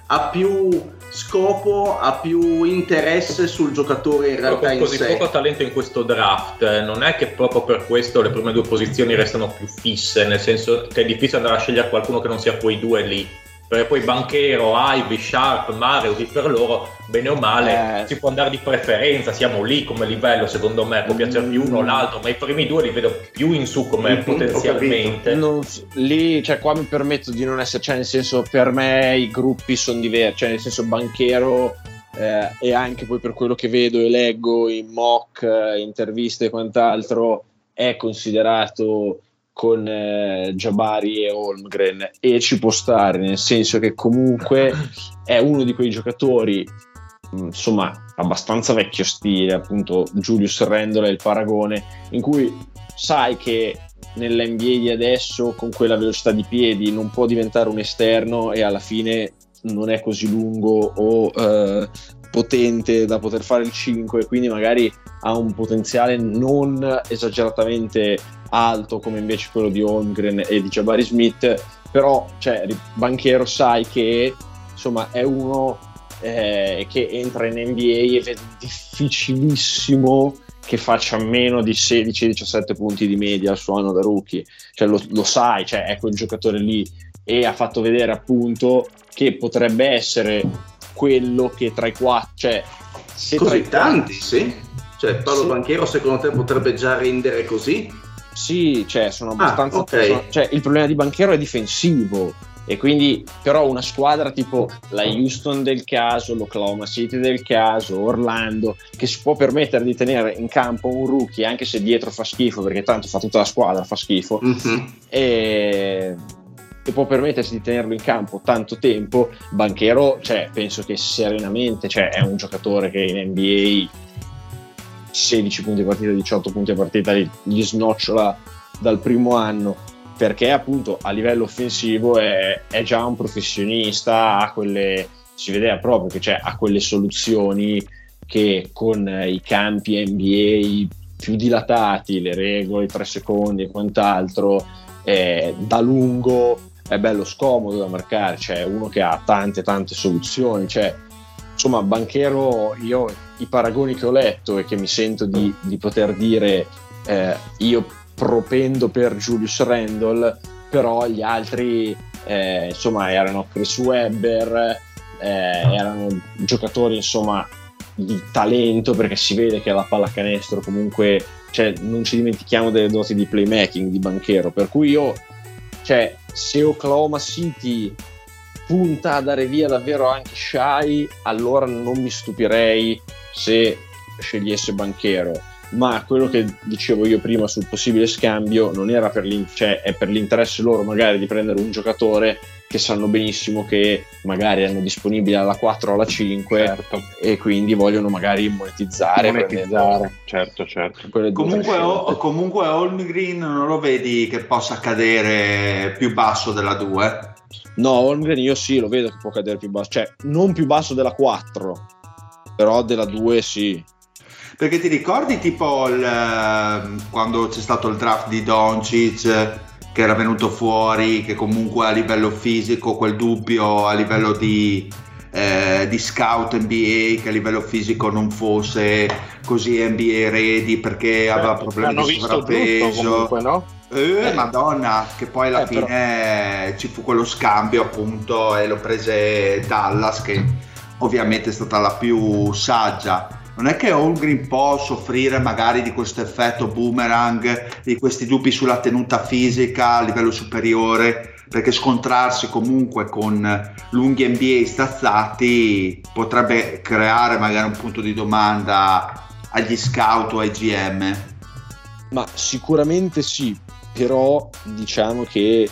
Speaker 2: ha più scopo, ha più interesse sul giocatore in realtà
Speaker 3: con così
Speaker 2: sé.
Speaker 3: poco talento in questo draft, eh, non è che proprio per questo le prime due posizioni restano più fisse, nel senso che è difficile andare a scegliere qualcuno che non sia quei due lì. Perché poi Banchero, Ivy, Sharp, Mario, chi per loro, bene o male,
Speaker 4: Eh.
Speaker 3: si può andare di preferenza, siamo lì come livello, secondo me, può piacere più uno o l'altro, ma i primi due li vedo più in su come
Speaker 2: Mhm, ho
Speaker 3: potenzialmente.
Speaker 4: Non- lì, cioè, qua mi permetto di non essere, cioè, nel senso, per me i gruppi sono diversi, cioè, nel senso, banchero eh, e anche poi per quello che vedo e leggo in mock, eh, interviste e quant'altro, è considerato con eh, Jabari e Holmgren e ci può stare, nel senso che comunque è uno di quei giocatori, mh, insomma, abbastanza vecchio stile, appunto Julius Randle è il paragone, in cui sai che nell'NBA di adesso con quella velocità di piedi non può diventare un esterno e alla fine non è così lungo o eh, potente da poter fare il 5 quindi magari ha un potenziale non esageratamente alto come invece quello di Holmgren e di Jabari Smith però cioè, Banchero sai che insomma è uno eh, che entra in NBA ed è difficilissimo che faccia meno di 16-17 punti di media al suo anno da rookie, cioè lo, lo sai, cioè è quel giocatore lì. E ha fatto vedere appunto che potrebbe essere quello che tra i quattro, cioè se
Speaker 2: Così
Speaker 4: i quattro-
Speaker 2: tanti, sì? Cioè Paolo
Speaker 4: Sì.
Speaker 2: Banchero secondo te potrebbe già rendere così?
Speaker 4: Sì, cioè sono abbastanza.
Speaker 2: Ah, ok.
Speaker 4: sono- cioè, il problema di Banchero è difensivo. E quindi, però, una squadra tipo la Houston del caso, l'Oklahoma City del caso, Orlando, che si può permettere di tenere in campo un rookie, anche se dietro fa schifo, perché tanto fa tutta la squadra, fa schifo,
Speaker 2: Mhm.
Speaker 4: e, e può permettersi di tenerlo in campo tanto tempo, Banchero, cioè, penso che serenamente, cioè, è un giocatore che in NBA 16 punti a partita, 18 punti a partita gli- snocciola dal primo anno perché appunto a livello offensivo è, è già un professionista, ha quelle, si vedeva proprio che cioè, ha quelle soluzioni che con i campi NBA più dilatati, le regole, i tre secondi e quant'altro, eh, da lungo è bello scomodo da marcare, cioè uno che ha tante tante soluzioni, cioè insomma Banchero io i paragoni che ho letto e che mi sento di, di poter dire eh, io propendo per Julius Randle però gli altri eh, insomma erano Chris Webber eh, erano giocatori insomma di talento perché si vede che la pallacanestro comunque cioè, non ci dimentichiamo delle doti di playmaking di Banchero per cui io cioè se Oklahoma City punta a dare via davvero anche Shai, allora non mi stupirei se scegliesse Banchero. Ma quello che dicevo io prima sul possibile scambio non era per, l'in- cioè, è per l'interesse loro magari di prendere un giocatore che sanno benissimo che magari hanno disponibile alla 4 o alla 5
Speaker 1: Certo,
Speaker 4: e quindi vogliono magari monetizzare.
Speaker 1: monetizzare, certo, certo.
Speaker 5: Comunque, o- comunque Holmgren non lo vedi che possa cadere più basso della 2?
Speaker 4: No, Holmgren io sì, lo vedo che può cadere più basso, cioè non più basso della 4, però della 2 sì.
Speaker 5: Perché ti ricordi tipo il, ehm, quando c'è stato il draft di Doncic che era venuto fuori, che comunque a livello fisico, quel dubbio a livello di, eh, di scout NBA, che a livello fisico non fosse così NBA ready perché aveva problemi di sovrappeso.
Speaker 1: comunque, no?
Speaker 5: Eh,
Speaker 4: Eh.
Speaker 5: madonna, che poi alla
Speaker 4: Eh, però-
Speaker 5: fine ci fu quello scambio appunto e lo prese Dallas che ovviamente è stata la più saggia. Non è che Holmgren può soffrire magari di questo effetto boomerang, di questi dubbi sulla tenuta fisica a livello superiore, perché scontrarsi comunque con lunghi NBA stazzati potrebbe creare magari un punto di domanda agli scout o ai GM?
Speaker 4: Ma sicuramente sì, però diciamo che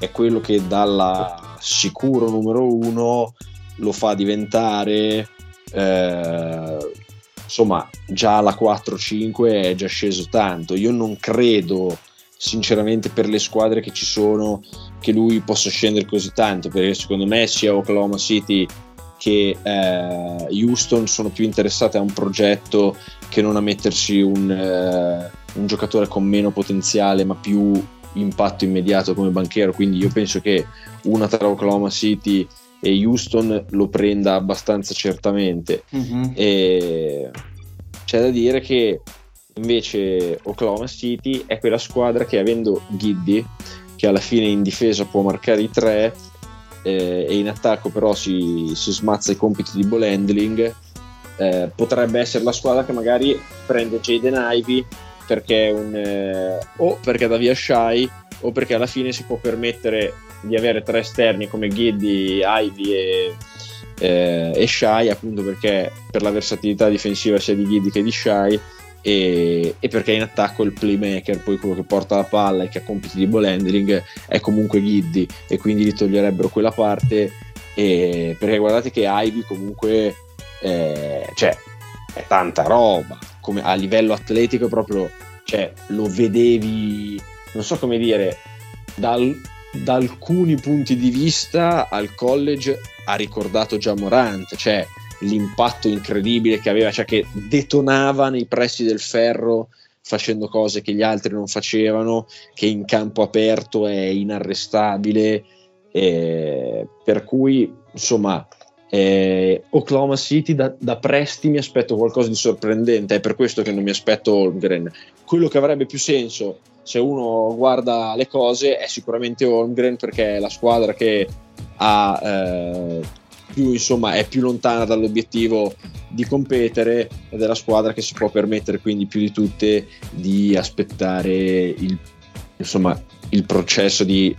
Speaker 4: è quello che dalla sicuro numero uno lo fa diventare eh, insomma già la 4-5 è già sceso tanto. Io non credo sinceramente per le squadre che ci sono che lui possa scendere così tanto perché secondo me sia Oklahoma City che eh, Houston sono più interessate a un progetto che non a mettersi un, eh, un giocatore con meno potenziale ma più impatto immediato come banchero. Quindi io penso che una tra Oklahoma City e Houston lo prenda abbastanza certamente mm-hmm. e c'è da dire che invece Oklahoma City è quella squadra che avendo Giddy che alla fine in difesa può marcare i tre eh, e in attacco però si, si, smazza i compiti di ball handling eh, potrebbe essere la squadra che magari prende Jaden Ivy perché un, eh, o perché da via Shy o perché alla fine si può permettere di avere tre esterni come Giddy, Ivy e, eh, e Shy appunto perché per la versatilità difensiva sia di Giddy che di Shy e, e, perché in attacco il playmaker, poi quello che porta la palla e che ha compiti di ball handling è comunque Giddy e quindi gli toglierebbero quella parte e, perché guardate che Ivy comunque eh, cioè, è tanta roba come a livello atletico proprio cioè, lo vedevi non so come dire dal, da alcuni punti di vista al college ha ricordato già Morant cioè l'impatto incredibile che aveva, cioè che detonava nei pressi del ferro facendo cose che gli altri non facevano, che in campo aperto è inarrestabile, eh, per cui insomma eh, Oklahoma City da, da, Presti mi aspetto qualcosa di sorprendente, è per questo che non mi aspetto Holmgren. Quello che avrebbe più senso se uno guarda le cose è sicuramente Holmgren perché è la squadra che ha eh, più, insomma, è più lontana dall'obiettivo di competere ed è la squadra che si può permettere quindi più di tutte di aspettare il, insomma, il processo di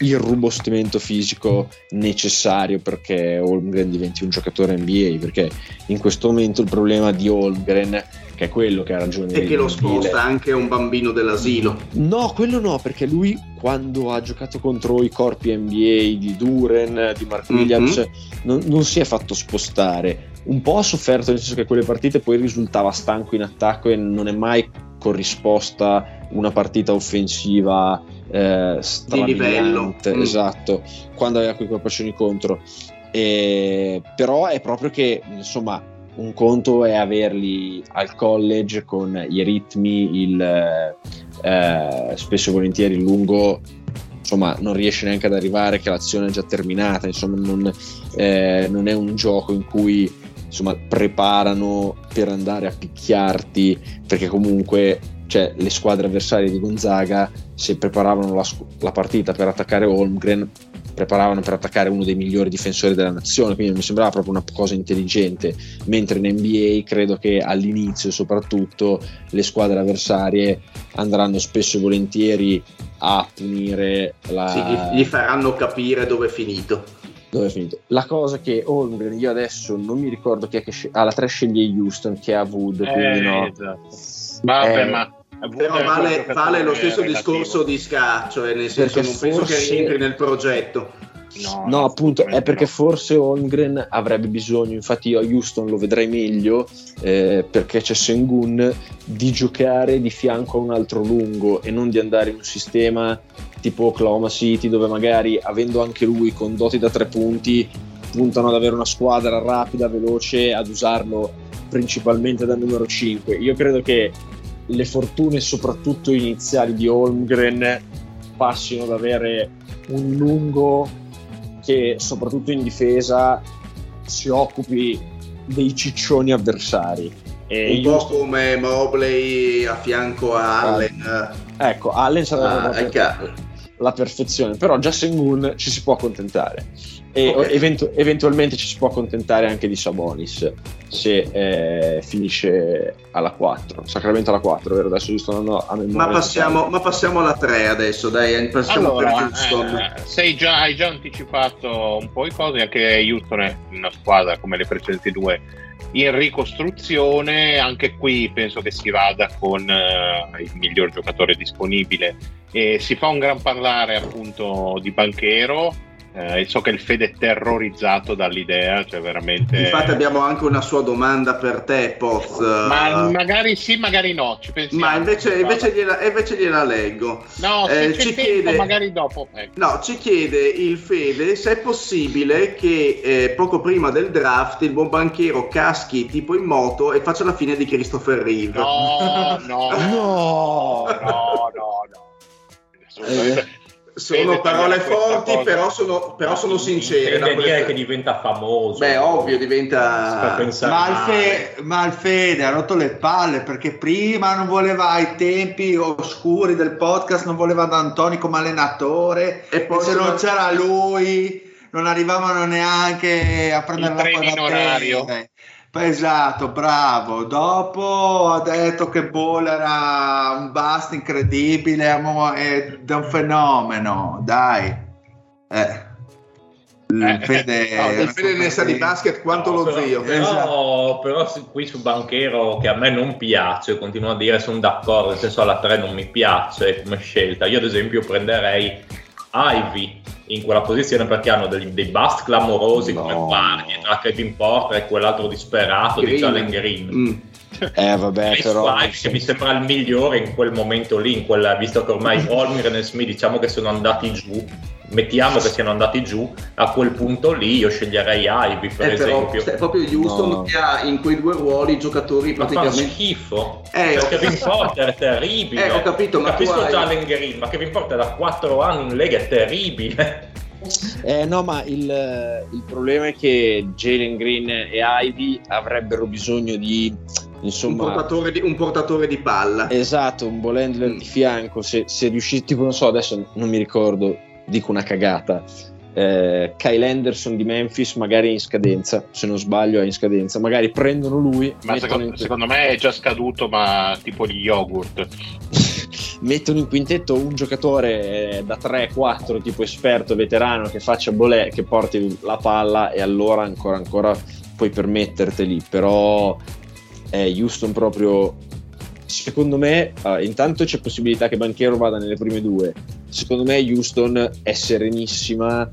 Speaker 4: irrobustimento fisico necessario perché Holmgren diventi un giocatore NBA perché in questo momento il problema di Holmgren che è quello che ha ragione
Speaker 2: e che lo sposta anche un bambino dell'asilo
Speaker 4: no quello no perché lui quando ha giocato contro i corpi NBA di Duren di Mark mhm. Williams mm-hmm. non, non si è fatto spostare un po' ha sofferto nel senso che quelle partite poi risultava stanco in attacco e non è mai corrisposta una partita offensiva eh,
Speaker 2: di livello
Speaker 4: mm. esatto quando aveva quei colpaccioni contro e, però è proprio che insomma un conto è averli al college con i ritmi il, eh, spesso e volentieri il lungo insomma non riesce neanche ad arrivare che l'azione è già terminata insomma non, eh, non è un gioco in cui insomma preparano per andare a picchiarti perché comunque cioè le squadre avversarie di Gonzaga se preparavano la, la, partita per attaccare Holmgren preparavano per attaccare uno dei migliori difensori della nazione quindi mi sembrava proprio una cosa intelligente mentre in NBA credo che all'inizio soprattutto le squadre avversarie andranno spesso e volentieri a punire la...
Speaker 2: Sì, gli faranno capire dove è finito
Speaker 4: dove è finito. La cosa che Holmgren, io adesso non mi ricordo chi è che sceglie, ah, la 3 sceglie Houston che ha Wood,
Speaker 1: eh,
Speaker 4: quindi no.
Speaker 1: Esatto. Vabbè, eh, ma
Speaker 2: però vale, vale lo stesso discorso di scaccio, e nel senso non penso che rientri nel progetto.
Speaker 4: No, no appunto, è perché no. forse Holmgren avrebbe bisogno, infatti io a Houston lo vedrei meglio, eh, perché c'è Sengun, di giocare di fianco a un altro lungo e non di andare in un sistema tipo Oklahoma City dove magari avendo anche lui con doti da tre punti puntano ad avere una squadra rapida, veloce, ad usarlo principalmente da numero 5. Io credo che le fortune soprattutto iniziali di Holmgren passino ad avere un lungo che soprattutto in difesa si occupi dei ciccioni avversari.
Speaker 2: E un po' come Mobley a fianco a Allen.
Speaker 4: Ecco, Allen sarebbe ah, la perfezione, però già Sengun ci si può accontentare e okay. eventu- eventualmente ci si può accontentare anche di Sabonis se eh, finisce alla 4. Sacramento alla 4, vero? Adesso giusto non ho a memoria.
Speaker 2: Ma passiamo, ma passiamo alla 3 adesso, dai, passiamo
Speaker 1: allora,
Speaker 2: per Houston.
Speaker 1: Eh, già, hai già anticipato un po' i cose, anche Houston è una squadra come le precedenti due in ricostruzione, anche qui penso che si vada con uh, il miglior giocatore disponibile e si fa un gran parlare appunto di Banchero eh, so che il Fede è terrorizzato dall'idea, cioè veramente...
Speaker 2: Infatti abbiamo anche una sua domanda per te, Poz.
Speaker 1: Ma magari sì, magari no, ci pensiamo.
Speaker 2: Ma invece, invece, gliela, invece gliela, leggo.
Speaker 1: No, eh, ci tempo, chiede, magari dopo. Ecco.
Speaker 2: No, ci chiede il Fede se è possibile che eh, poco prima del draft il buon banchiero caschi tipo in moto e faccia la fine di Christopher Reeve.
Speaker 1: No, no, no, no, no, no.
Speaker 2: Assolutamente sono parole forti, però sono, però sono sincere.
Speaker 3: Deve dire che diventa famoso.
Speaker 2: Beh, ovvio, diventa.
Speaker 5: Ma Alfede, ma Alfede ha rotto le palle perché prima non voleva ai tempi oscuri del podcast, non voleva D'Antoni come allenatore. E poi se non c'era lui, non arrivavano neanche a prendere
Speaker 1: la palla in orario.
Speaker 5: Esatto, bravo. Dopo ha detto che Ball era un bust incredibile ed è un fenomeno, dai. Eh.
Speaker 2: Il eh, Fede, no, il Fede ne sa di basket quanto no, lo
Speaker 3: però,
Speaker 2: zio.
Speaker 3: Però, esatto. però, qui su Banchero che a me non piace, continuo a dire sono d'accordo, nel senso alla 3 non mi piace come scelta. Io ad esempio prenderei Ivy in quella posizione perché hanno dei, dei bust clamorosi no. come Barney tra Kevin Porter e quell'altro disperato Green. di Jalen Green. Mm.
Speaker 4: Eh vabbè
Speaker 3: Chris però White, che mi sembra il migliore in quel momento lì in quella, visto che ormai Olmir e Smith diciamo che sono andati giù mettiamo che siano andati giù a quel punto lì io sceglierei Ivy per eh, esempio
Speaker 2: però, proprio Houston no. che ha in quei due ruoli giocatori ma praticamente
Speaker 3: ma schifo eh, cioè, Kevin Porter è terribile
Speaker 2: eh, ho capito ma
Speaker 3: capisco
Speaker 2: hai...
Speaker 3: Jalen Green ma Kevin Porter da 4 anni in Lega è terribile
Speaker 4: eh, no, ma il, il, problema è che Jalen Green e Ivy avrebbero bisogno di insomma,
Speaker 2: un, portatore di, un portatore di palla.
Speaker 4: Esatto, un ball handler mm. di fianco. Se, se riuscite, tipo, non so, adesso non mi ricordo, dico una cagata. Eh, Kyle Anderson di Memphis magari è in scadenza se non sbaglio è in scadenza. Magari prendono lui
Speaker 1: ma secondo, in... secondo me è già scaduto ma tipo gli yogurt.
Speaker 4: Mettono in quintetto un giocatore eh, da 3-4 tipo esperto veterano che faccia bolè che porti la palla e allora ancora ancora puoi permetterteli. Però eh, Houston proprio secondo me uh, intanto c'è possibilità che Banchero vada nelle prime due. Secondo me Houston è serenissima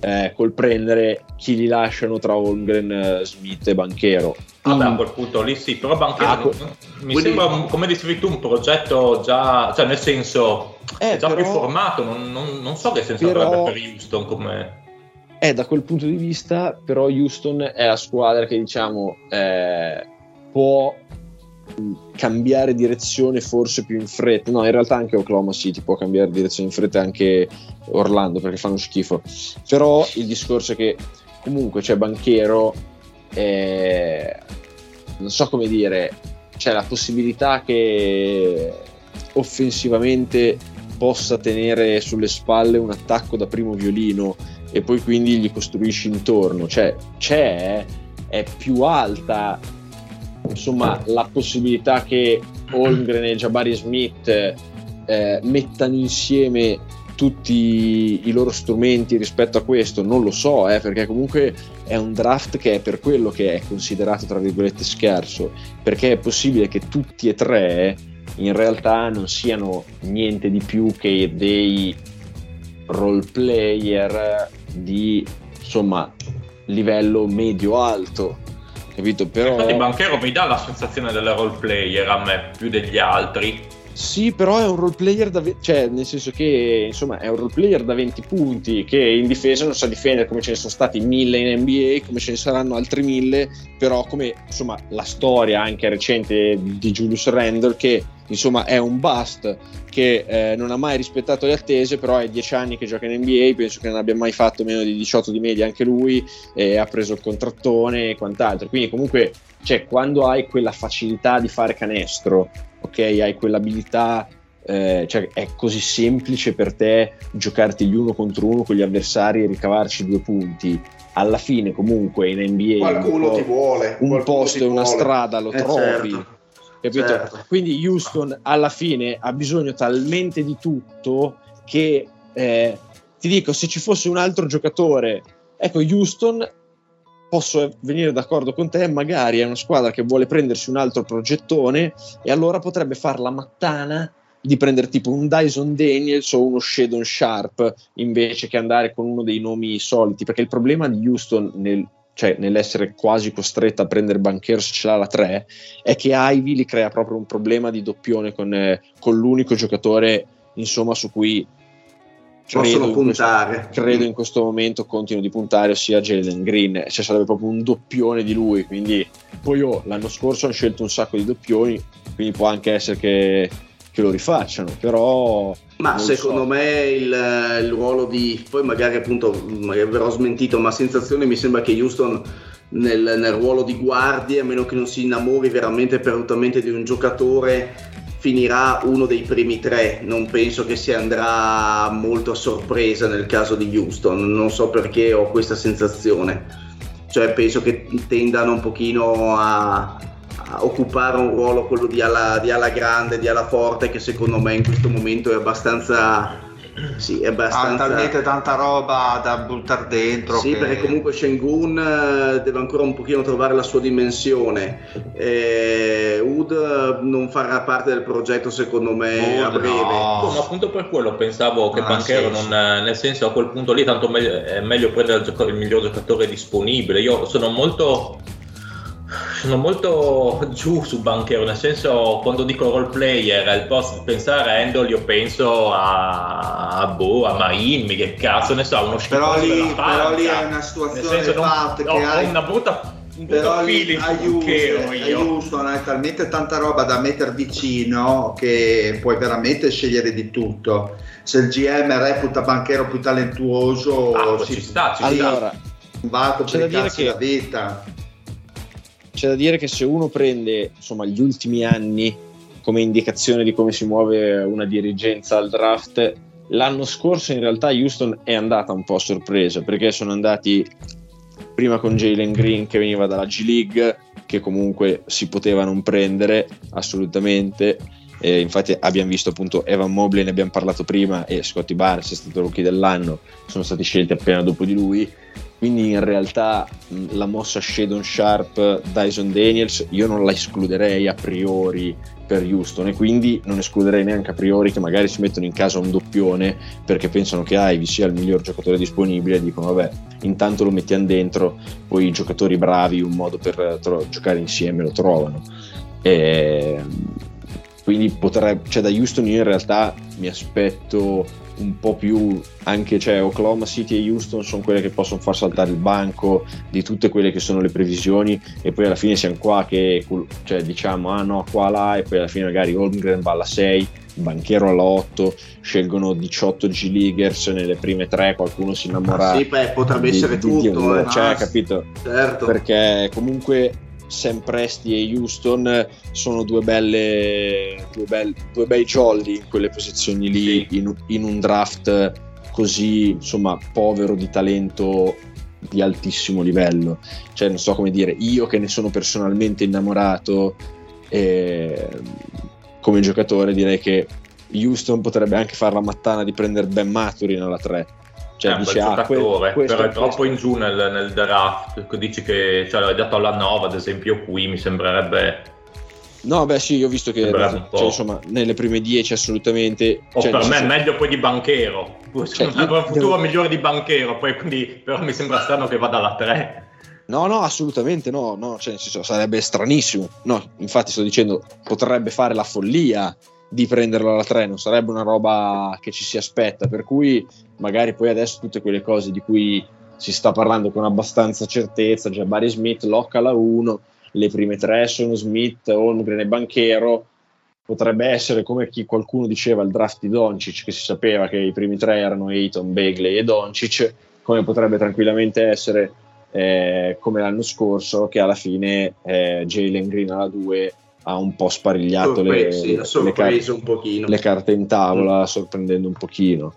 Speaker 4: eh, col prendere chi li lasciano tra Holmgren, eh, Smith e Banchero.
Speaker 3: Vabbè, a quel punto lì sì, però Banchero ah, mi sembra, un, come dicevi tu, un progetto già, cioè nel senso, eh, già però, più formato, non, non, non, so che senso però, avrebbe per Houston come...
Speaker 4: Eh, da quel punto di vista, però Houston è la squadra che diciamo eh, può cambiare direzione forse più in fretta. No, in realtà anche Oklahoma City può cambiare direzione in fretta anche Orlando perché fanno schifo. Però il discorso è che comunque c'è Banchero, eh, non so come dire, c'è la possibilità che offensivamente possa tenere sulle spalle un attacco da primo violino e poi quindi gli costruisci intorno. Cioè c'è, è più alta insomma, la possibilità che Holmgren e Jabari Smith eh, mettano insieme tutti i loro strumenti rispetto a questo non lo so eh, perché comunque è un draft che è per quello che è considerato tra virgolette scarso perché è possibile che tutti e tre in realtà non siano niente di più che dei role player di insomma livello medio alto capito? Però...
Speaker 3: Infatti Banchero mi dà la sensazione del role player a me più degli altri.
Speaker 4: Sì, però è un role player da ve- cioè nel senso che insomma è un role player da 20 punti che in difesa non sa difendere come ce ne sono stati mille in NBA, come ce ne saranno altri mille, però come insomma la storia anche recente di Julius Randle che insomma è un bust che eh, non ha mai rispettato le attese, però è 10 anni che gioca in NBA, penso che non abbia mai fatto meno di 18 di media anche lui, e ha preso il contrattone e quant'altro. Quindi comunque, cioè, quando hai quella facilità di fare canestro, ok, hai quell'abilità eh, cioè è così semplice per te giocarti gli uno contro uno con gli avversari e ricavarci due punti. Alla fine, comunque, in NBA
Speaker 2: qualcuno
Speaker 4: un,
Speaker 2: ti vuole,
Speaker 4: un posto e una
Speaker 2: vuole.
Speaker 4: strada lo
Speaker 2: Eh,
Speaker 4: trovi.
Speaker 2: certo.
Speaker 4: Capito?
Speaker 2: Certo.
Speaker 4: Quindi Houston alla fine ha bisogno talmente di tutto che eh, ti dico, se ci fosse un altro giocatore, ecco Houston, posso venire d'accordo con te, magari è una squadra che vuole prendersi un altro progettone e allora potrebbe far la mattana di prendere tipo un Dyson Daniels o uno Shadon Sharp invece che andare con uno dei nomi soliti, perché il problema di Houston nel, cioè, nell'essere quasi costretta a prendere Banchero se ce l'ha la 3 è che Ivy li crea proprio un problema di doppione con, eh, con l'unico giocatore insomma su cui
Speaker 2: Possono
Speaker 4: in
Speaker 2: puntare.
Speaker 4: questo, credo in questo momento continuo di puntare ossia Jalen Green cioè sarebbe proprio un doppione di lui quindi poi oh, l'anno scorso hanno scelto un sacco di doppioni quindi può anche essere che, che lo rifacciano però
Speaker 2: Ma secondo
Speaker 4: so.
Speaker 2: me il, il ruolo di. Poi magari appunto magari verrò smentito, ma sensazione mi sembra che Houston nel, nel ruolo di guardia, a meno che non si innamori veramente perdutamente di un giocatore, finirà uno dei primi tre. Non penso che si andrà molto a sorpresa nel caso di Houston. Non so perché ho questa sensazione. Cioè penso che tendano un pochino a occupare un ruolo quello di ala, di ala grande, di ala forte, che secondo me in questo momento è abbastanza. Sì, è
Speaker 5: Ha
Speaker 2: abbastanza.
Speaker 5: talmente tanta roba da buttare dentro.
Speaker 2: Sì,
Speaker 5: che...
Speaker 2: perché comunque Shengun eh, deve ancora un pochino trovare la sua dimensione. Eh, Ud non farà parte del progetto, secondo me,
Speaker 5: Ud
Speaker 2: a breve.
Speaker 5: no.
Speaker 3: No, ma appunto per quello pensavo che
Speaker 5: Non ha
Speaker 3: Banchero
Speaker 5: senso.
Speaker 3: non, nel senso a quel punto lì tanto meglio- è meglio prendere il, gioco- il miglior giocatore disponibile. Io sono molto sono molto giù su Banchero, nel senso quando dico role player, al posto di pensare a Endol io penso a, a Bo, a Maimmi, che cazzo ne so, uno
Speaker 5: Però lì, però lì è una situazione
Speaker 3: non,
Speaker 5: fatta
Speaker 3: ho,
Speaker 5: che hai...
Speaker 3: una brutta, un
Speaker 5: Però lì a Houston, a hai talmente tanta roba da mettere vicino che puoi veramente scegliere di tutto. Se il GM reputa Banchero più talentuoso,
Speaker 3: Ah,
Speaker 5: si
Speaker 3: ci sta, ci sta.
Speaker 4: allora
Speaker 5: va i
Speaker 4: dire
Speaker 5: cazzi
Speaker 4: che-
Speaker 5: la vita.
Speaker 4: C'è da dire che se uno prende insomma gli ultimi anni come indicazione di come si muove una dirigenza al draft l'anno scorso in realtà Houston è andata un po' a sorpresa perché sono andati prima con Jalen Green che veniva dalla G League che comunque si poteva non prendere assolutamente. Eh, infatti abbiamo visto appunto Evan Mobley ne abbiamo parlato prima e Scotty Barnes è stato rookie dell'anno sono stati scelti appena dopo di lui quindi in realtà la mossa Shadon Sharp Dyson Daniels io non la escluderei a priori per Houston e quindi non escluderei neanche a priori che magari si mettono in casa un doppione perché pensano che Ivy sia il miglior giocatore disponibile e dicono vabbè intanto lo mettiamo dentro poi i giocatori bravi un modo per eh, tro- giocare insieme lo trovano. E, quindi potrebbe, cioè da Houston io in realtà mi aspetto un po' più anche cioè Oklahoma City e Houston sono quelle che possono far saltare il banco di tutte quelle che sono le previsioni e poi alla fine siamo qua che cioè, diciamo ah no qua là e poi alla fine magari Holmgren va alla 6 Banchero alla 8 scelgono 18 G Leaguers nelle prime tre qualcuno si innamora
Speaker 2: Ah, sì, beh, potrebbe
Speaker 4: di-
Speaker 2: essere
Speaker 4: di- di-
Speaker 2: tutto. eh.
Speaker 4: cioè
Speaker 2: Ah,
Speaker 4: capito
Speaker 2: certo.
Speaker 4: perché comunque Sam Presti e Houston sono due belle due, bel- due bei jolly in quelle posizioni lì in, in un draft così insomma povero di talento di altissimo livello. Cioè non so come dire io che ne sono personalmente innamorato eh, come giocatore direi che Houston potrebbe anche fare la mattana di prendere Ben Maturin alla 3 cioè
Speaker 3: un
Speaker 4: dice
Speaker 3: bel
Speaker 4: ah, que-
Speaker 3: giocatore,
Speaker 4: questo-
Speaker 3: però è troppo in giù nel, nel draft. Dici che cioè, l'hai dato alla 9, ad esempio, qui mi sembrerebbe.
Speaker 4: No, beh, sì, io ho visto che cioè, insomma, nelle prime 10 assolutamente.
Speaker 3: O
Speaker 4: cioè,
Speaker 3: per me è meglio poi di Banchero.
Speaker 4: Cioè,
Speaker 3: un futuro
Speaker 4: devo-
Speaker 3: migliore di Banchero, poi quindi però mi sembra strano che vada alla 3.
Speaker 4: No, no, assolutamente no, no, cioè, senso, sarebbe stranissimo. No, infatti sto dicendo, potrebbe fare la follia di prenderlo alla 3, non sarebbe una roba che ci si aspetta, per cui magari poi adesso tutte quelle cose di cui si sta parlando con abbastanza certezza, già Barry Smith, Locke alla 1, le prime tre sono Smith, Holmgren e Banchero, potrebbe essere come chi qualcuno diceva il draft di Doncic, che si sapeva che i primi tre erano Ayton, Bagley e Doncic, come potrebbe tranquillamente essere eh, come l'anno scorso, che alla fine eh, Jalen Green alla 2 ha un po' sparigliato le,
Speaker 2: l'ha
Speaker 4: le carte,
Speaker 2: un pochino.
Speaker 4: le carte in tavola, sorprendendo un pochino.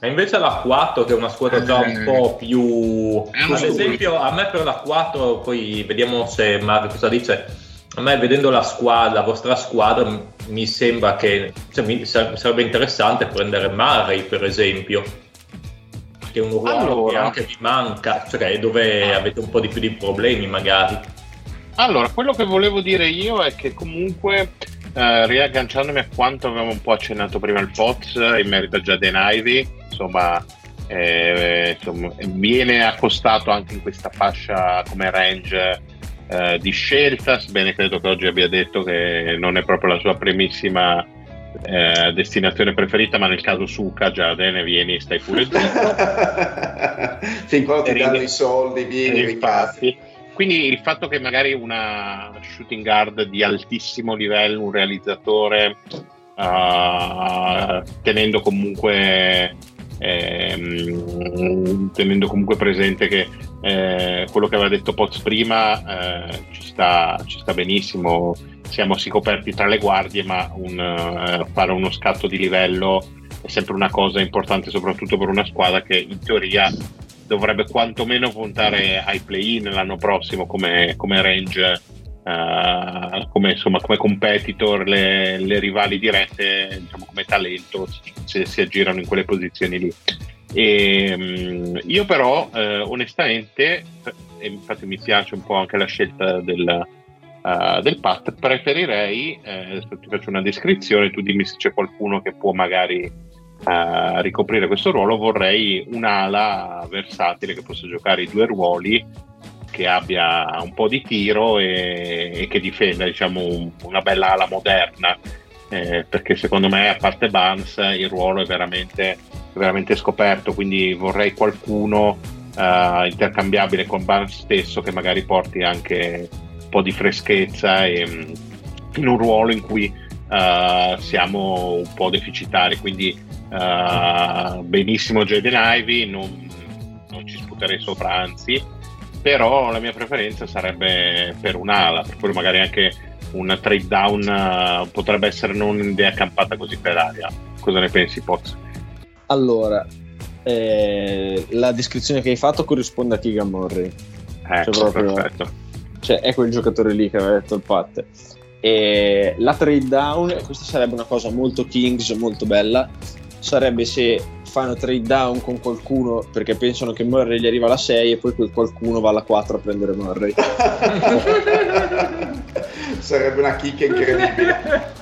Speaker 3: E invece la 4 che è una squadra già un po' più... Ad esempio a me per la 4, poi vediamo se Mario cosa dice, a me vedendo la squadra, la vostra squadra, mi sembra che cioè, mi- sar- sarebbe interessante prendere Murray per esempio, che è un ruolo
Speaker 1: Allora.
Speaker 3: che anche vi manca, cioè dove avete un po' di più di problemi magari.
Speaker 1: Allora, quello che volevo dire io è che comunque, eh, riagganciandomi a quanto avevamo un po' accennato prima il Poz in merito a Jaden Ivy, insomma, eh, insomma, viene accostato anche in questa fascia come range eh, di scelta, sebbene credo che oggi abbia detto che non è proprio la sua primissima eh, destinazione preferita, ma nel caso Suka, Jaden, vieni, stai pure zitto.
Speaker 2: fin quando ti danno i soldi, vieni,
Speaker 1: infatti. Quindi il fatto che magari una shooting guard di altissimo livello, un realizzatore, uh, tenendo comunque ehm, tenendo comunque presente che eh, quello che aveva detto Poz prima eh, ci, sta, ci sta benissimo, siamo sì coperti tra le guardie, ma un, eh, fare uno scatto di livello è sempre una cosa importante, soprattutto per una squadra che in teoria dovrebbe quantomeno puntare ai play-in l'anno prossimo come, come range, eh, come, insomma, come competitor, le, le rivali dirette, diciamo, come talento, se si aggirano in quelle posizioni lì. E, mh, io però, eh, onestamente, e infatti mi piace un po' anche la scelta del, uh, del Pat, preferirei, eh, ti faccio una descrizione, tu dimmi se c'è qualcuno che può magari a ricoprire questo ruolo vorrei un'ala versatile che possa giocare i due ruoli che abbia un po' di tiro e, e che difenda diciamo un- una bella ala moderna eh, perché secondo me a parte Barnes il ruolo è veramente, veramente scoperto quindi vorrei qualcuno eh, intercambiabile con Barnes stesso che magari porti anche un po' di freschezza e, mm, in un ruolo in cui eh, siamo un po' deficitari quindi Uh, benissimo Jaden Ivy, non, non ci sputerei sopra, anzi, però la mia preferenza sarebbe per un'ala, per cui magari anche un trade down uh, potrebbe essere non un'idea campata così per aria. Cosa ne pensi, Poz?
Speaker 4: Allora, eh, la descrizione che hai fatto corrisponde a Keegan Murray.
Speaker 1: Ecco,
Speaker 4: Cioè, proprio-
Speaker 1: perfetto.
Speaker 4: Cioè, è quel giocatore lì che aveva detto il Pat. E la trade down, questa sarebbe una cosa molto Kings, molto bella. Sarebbe se fanno trade down con qualcuno perché pensano che Murray gli arriva alla 6 e poi quel qualcuno va alla 4 a prendere Murray.
Speaker 2: Sarebbe una chicca incredibile.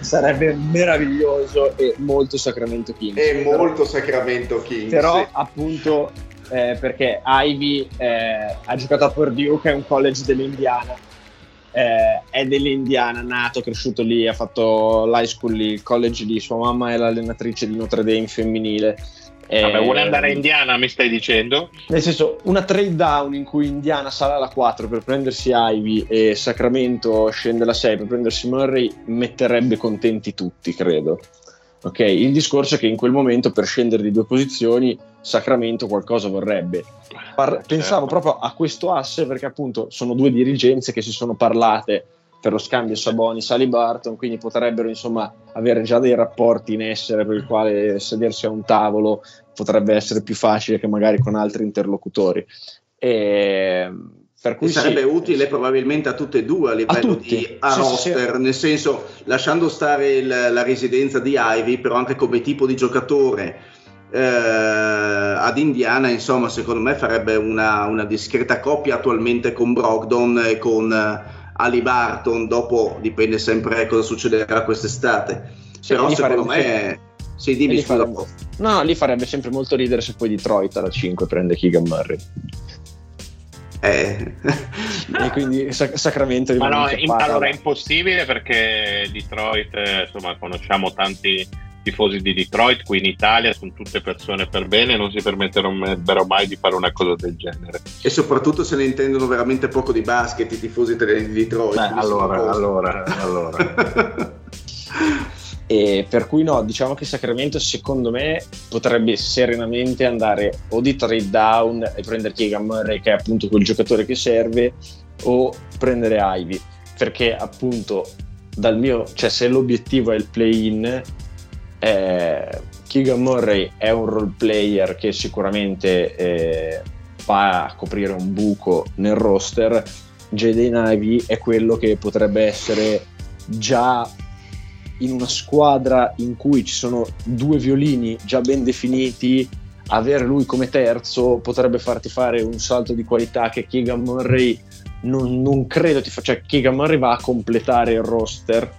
Speaker 4: sarebbe meraviglioso e molto Sacramento Kings.
Speaker 2: È molto Sacramento Kings.
Speaker 4: Però appunto eh, perché Ivy eh, ha giocato a Purdue che è un college dell'Indiana eh, è dell'Indiana, nato, cresciuto lì, ha fatto l'high school lì, il college lì, sua mamma è l'allenatrice di Notre Dame femminile.
Speaker 1: Vabbè,
Speaker 4: Eh,
Speaker 1: vuole andare a Indiana, mi stai dicendo?
Speaker 4: Nel senso, una trade down in cui Indiana sale alla 4 per prendersi Ivy e Sacramento scende alla 6 per prendersi Murray metterebbe contenti tutti, credo. Ok, il discorso è che in quel momento per scendere di due posizioni Sacramento qualcosa vorrebbe. Par-
Speaker 1: Certo.
Speaker 4: Pensavo proprio a questo asse perché appunto sono due dirigenze che si sono parlate per lo scambio Saboni Sally Barton, quindi potrebbero insomma avere già dei rapporti in essere per il quale sedersi a un tavolo potrebbe essere più facile che magari con altri interlocutori. E, per cui
Speaker 2: E sarebbe
Speaker 4: sì,
Speaker 2: utile probabilmente a tutte e due a livello
Speaker 4: tutti.
Speaker 2: di a
Speaker 4: Sì, sì,
Speaker 2: roster, nel senso lasciando stare il- la residenza di Ivy, però anche come tipo di giocatore eh, ad Indiana, insomma, secondo me farebbe una, una discreta coppia attualmente con Brogdon e con eh, Ali Barton. Dopo dipende sempre cosa succederà quest'estate.
Speaker 4: Sì,
Speaker 2: però secondo me, sì,
Speaker 4: E
Speaker 2: dimmi
Speaker 4: lì
Speaker 2: scusa.
Speaker 4: farebbe- No, lì farebbe sempre molto ridere se poi Detroit alla 5 prende Keegan Murray.
Speaker 2: Eh.
Speaker 4: e quindi Sac- Sacramento
Speaker 1: Ma no, in- allora è impossibile perché Detroit, eh, insomma, conosciamo tanti tifosi di Detroit qui in Italia, sono tutte persone per bene, non si permetterebbero mai di fare una cosa del genere.
Speaker 2: E soprattutto se ne intendono veramente poco di basket i tifosi di Detroit.
Speaker 1: Beh, allora, allora, allora.
Speaker 4: E per cui no, diciamo che Sacramento secondo me potrebbe serenamente andare o di trade down e prendere Keegan Murray che è appunto quel giocatore che serve o prendere Ivy. perché appunto dal mio, cioè se l'obiettivo è il play-in, eh, Keegan Murray è un role player che sicuramente eh, va a coprire un buco nel roster. Jaden Ivy è quello che potrebbe essere già in una squadra in cui ci sono due violini già ben definiti, avere lui come terzo potrebbe farti fare un salto di qualità che Keegan Murray non, non credo ti faccia. Cioè, Keegan Murray va a completare il roster,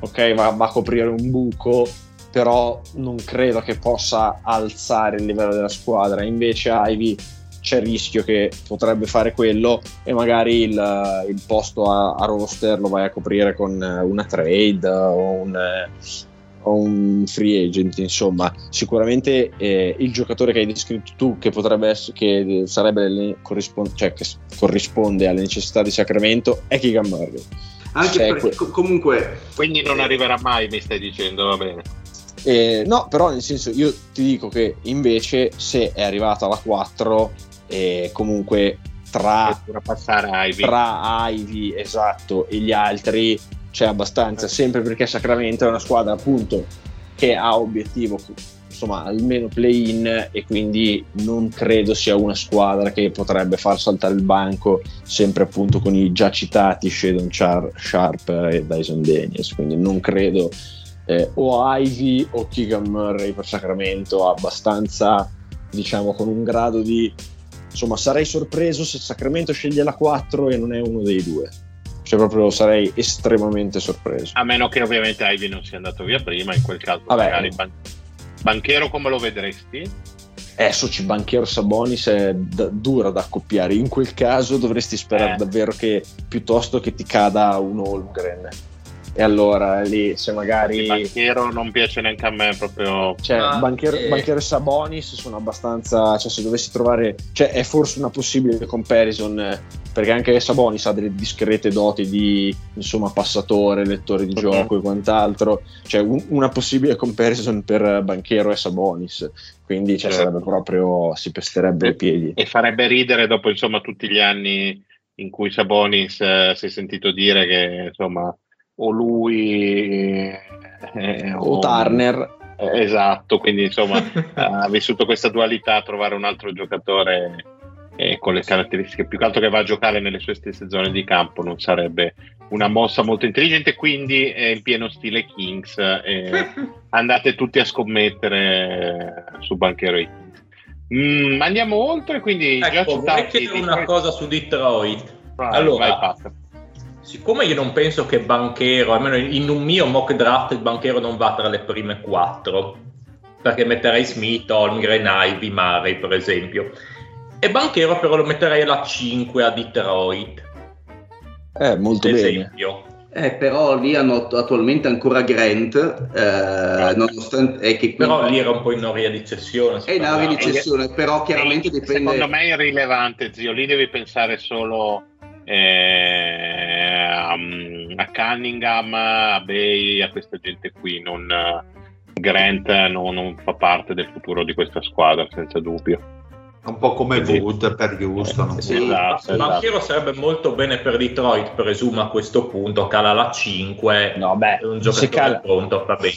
Speaker 4: ok? Va, va, a coprire un buco, però non credo che possa alzare il livello della squadra. Invece Ivy c'è il rischio che potrebbe fare quello e magari il, il posto a, a, roster lo vai a coprire con una trade o un, o un free agent insomma. Sicuramente eh, il giocatore che hai descritto tu che potrebbe essere che sarebbe corrispond- cioè, che corrisponde alle necessità di Sacramento è Keegan Murray.
Speaker 2: Anche cioè, perché que- comunque
Speaker 1: quindi non arriverà mai mi stai dicendo va bene
Speaker 4: eh, no però nel senso io ti dico che invece se è arrivato alla 4 e comunque tra,
Speaker 1: Ivy.
Speaker 4: tra Ivy esatto e gli altri c'è abbastanza sempre perché Sacramento è una squadra appunto che ha obiettivo insomma almeno play-in e quindi non credo sia una squadra che potrebbe far saltare il banco sempre appunto con i già citati Shadon Char- Sharp e Dyson Daniels quindi non credo eh, o Ivy o Keegan Murray per Sacramento abbastanza diciamo con un grado di insomma sarei sorpreso se Sacramento sceglie la 4 e non è uno dei due cioè proprio sarei estremamente sorpreso
Speaker 1: a meno che ovviamente Ivy non sia andato via prima in quel caso Vabbè, magari ban- banchero come lo vedresti?
Speaker 4: Eh, Soci Banchero Sabonis è d- dura da accoppiare. In quel caso dovresti sperare eh. davvero che piuttosto che ti cada un Holmgren e allora lì se magari
Speaker 1: il banchiero non piace neanche a me proprio
Speaker 4: cioè ah, banchiero, eh. banchiero, e Sabonis sono abbastanza cioè se dovessi trovare cioè è forse una possibile comparison perché anche Sabonis ha delle discrete doti di insomma passatore lettore di okay. gioco e quant'altro cioè un, una possibile comparison per banchiero e Sabonis quindi cioè, certo. sarebbe proprio si pesterebbe i piedi
Speaker 1: e farebbe ridere dopo insomma tutti gli anni in cui Sabonis eh, si è sentito dire che insomma o lui
Speaker 4: eh, o, o Turner.
Speaker 1: Eh, esatto, quindi insomma ha vissuto questa dualità, trovare un altro giocatore eh, con le caratteristiche più che altro che va a giocare nelle sue stesse zone di campo non sarebbe una mossa molto intelligente, quindi è in pieno stile Kings. andate tutti a scommettere su Banchero e Kings. Mm, andiamo oltre, quindi
Speaker 3: ecco, già citati, una cosa su Detroit. Vai, allora, vai, siccome io non penso che Banchero, almeno in un mio mock draft, il Banchero non va tra le prime quattro, perché metterei Smith, Holmgren, Ivy, Murray per esempio. E Banchero però lo metterei alla 5 a Detroit.
Speaker 4: Eh, molto
Speaker 2: esempio. bene. Eh, però lì hanno attualmente ancora Grant, eh, nonostante
Speaker 3: eh, che però lì era un po' in area di cessione.
Speaker 2: È in area di cessione, però chiaramente dipende.
Speaker 1: Secondo me è irrilevante, zio. Lì devi pensare solo eh, a Cunningham, a Bay, a questa gente qui. Non, Grant non, non, fa parte del futuro di questa squadra, senza dubbio.
Speaker 5: Un po' come Quindi, Wood per Houston.
Speaker 3: Eh, sì, esatto, esatto. sarebbe molto bene per Detroit, presumo a questo punto, cala la 5, no, beh, un giocatore cala... pronto, va bene.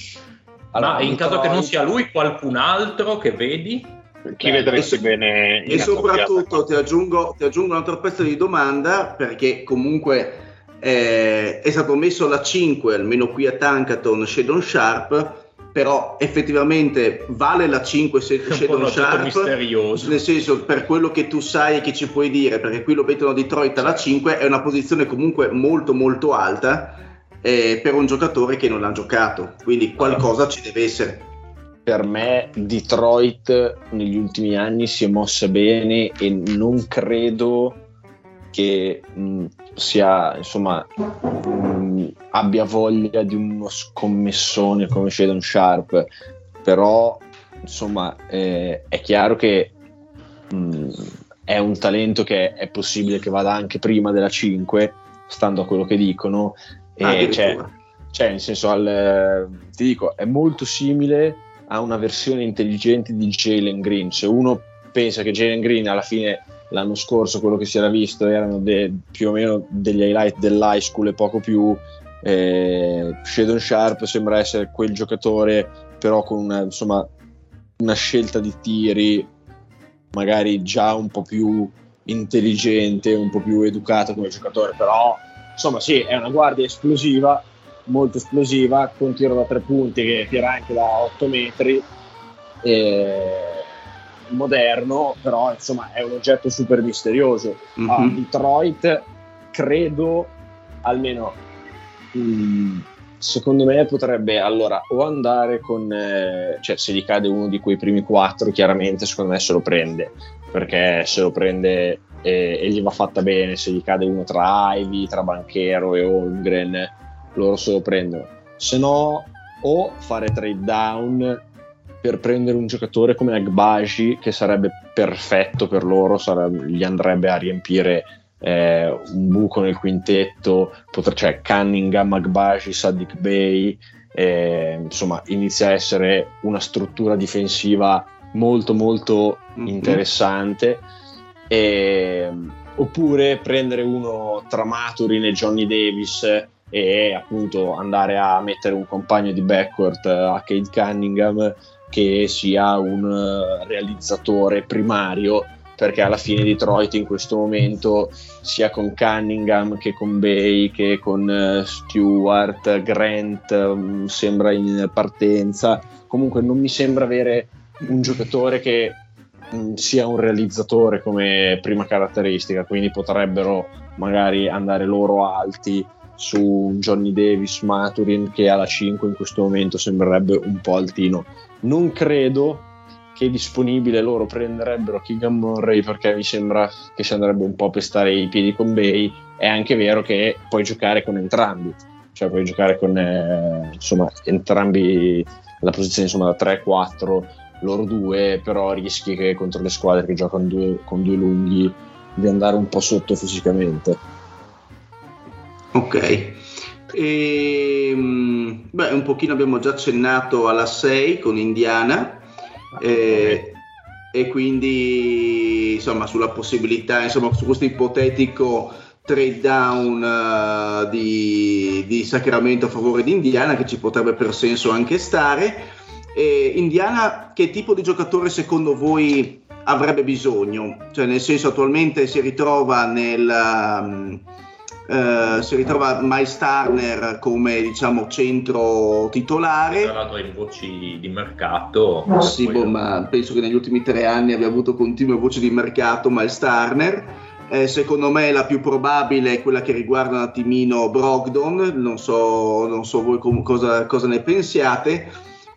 Speaker 3: Allora, Ma in Detroit... caso che non sia lui, qualcun altro che vedi?
Speaker 1: chi vedresti bene
Speaker 2: e soprattutto ti aggiungo, ti aggiungo, un altro pezzo di domanda perché comunque eh, è stato messo la 5 almeno qui a Tankaton Shadon Sharp però effettivamente vale la 5 se Shadon Sharp
Speaker 3: misterioso.
Speaker 2: nel senso per quello che tu sai e che ci puoi dire perché qui lo mettono a Detroit alla 5 è una posizione comunque molto molto alta eh, per un giocatore che non ha giocato. Quindi qualcosa ci deve essere.
Speaker 4: Per me Detroit negli ultimi anni si è mossa bene e non credo che mh, sia insomma mh, abbia voglia di uno scommessone come Shadon Sharp. Però insomma eh, è chiaro che mh, è un talento che è possibile che vada anche prima della 5 stando a quello che dicono. E cioè, cioè, nel senso al, ti dico è molto simile a una versione intelligente di Jalen Green. Se uno pensa che Jalen Green alla fine l'anno scorso quello che si era visto erano de- più o meno degli highlight dell'high school e poco più. Eh, Shadon Sharp sembra essere quel giocatore, però con una, insomma, una scelta di tiri magari già un po' più intelligente, un po' più educato come giocatore, però insomma sì, è una guardia esplosiva, molto esplosiva, con tiro da tre punti che tira anche da 8 metri, moderno, però insomma è un oggetto super misterioso. Mm-hmm. A Detroit credo, almeno mh, mm, secondo me potrebbe allora o andare con, eh, cioè se gli cade uno di quei primi quattro, chiaramente secondo me se lo prende, perché se lo prende e, e gli va fatta bene, se gli cade uno tra Ivy, tra Banchero e Holmgren, loro se lo prendono. Se no, o fare trade down per prendere un giocatore come Agbaji, che sarebbe perfetto per loro, sarebbe, gli andrebbe a riempire eh, un buco nel quintetto, potre, cioè Cunningham, Agbaji, Sadiq Bey, eh, insomma inizia a essere una struttura difensiva molto molto mm-hmm. interessante. E, oppure prendere uno tra Maturin e Johnny Davis e appunto andare a mettere un compagno di backcourt a Kate Cunningham che sia un eh, realizzatore primario perché alla fine Detroit in questo momento sia con Cunningham che con Bay che con uh, Stewart, Grant um, sembra in partenza. Comunque non mi sembra avere un giocatore che um, sia un realizzatore come prima caratteristica quindi potrebbero magari andare loro alti su Johnny Davis Maturin che alla 5 in questo momento sembrerebbe un po' altino. Non credo che disponibile loro prenderebbero Keegan Murray perché mi sembra che si andrebbe un po' a pestare i piedi con Bay. È anche vero che puoi giocare con entrambi. Cioè puoi giocare con eh, insomma entrambi la posizione insomma da 3-4 loro due però rischi che contro le squadre che giocano due, con due lunghi di andare un po' sotto fisicamente
Speaker 2: ok e, ehm, beh, un pochino abbiamo già accennato alla 6 con Indiana eh, e quindi insomma sulla possibilità, insomma su questo ipotetico trade down uh, di, di, Sacramento a favore di Indiana che ci potrebbe per senso anche stare. E Indiana che tipo di giocatore secondo voi avrebbe bisogno? Cioè nel senso attualmente si ritrova nel... Um, eh, si ritrova Miles Turner come diciamo centro titolare.
Speaker 3: Tra l'altro in voci di mercato.
Speaker 2: Sì, boh, ma penso che negli ultimi tre anni abbia avuto continue voci di mercato Miles Turner. Eh, secondo me la più probabile è quella che riguarda un attimino Brogdon, non so, non so voi com- cosa, cosa ne pensiate,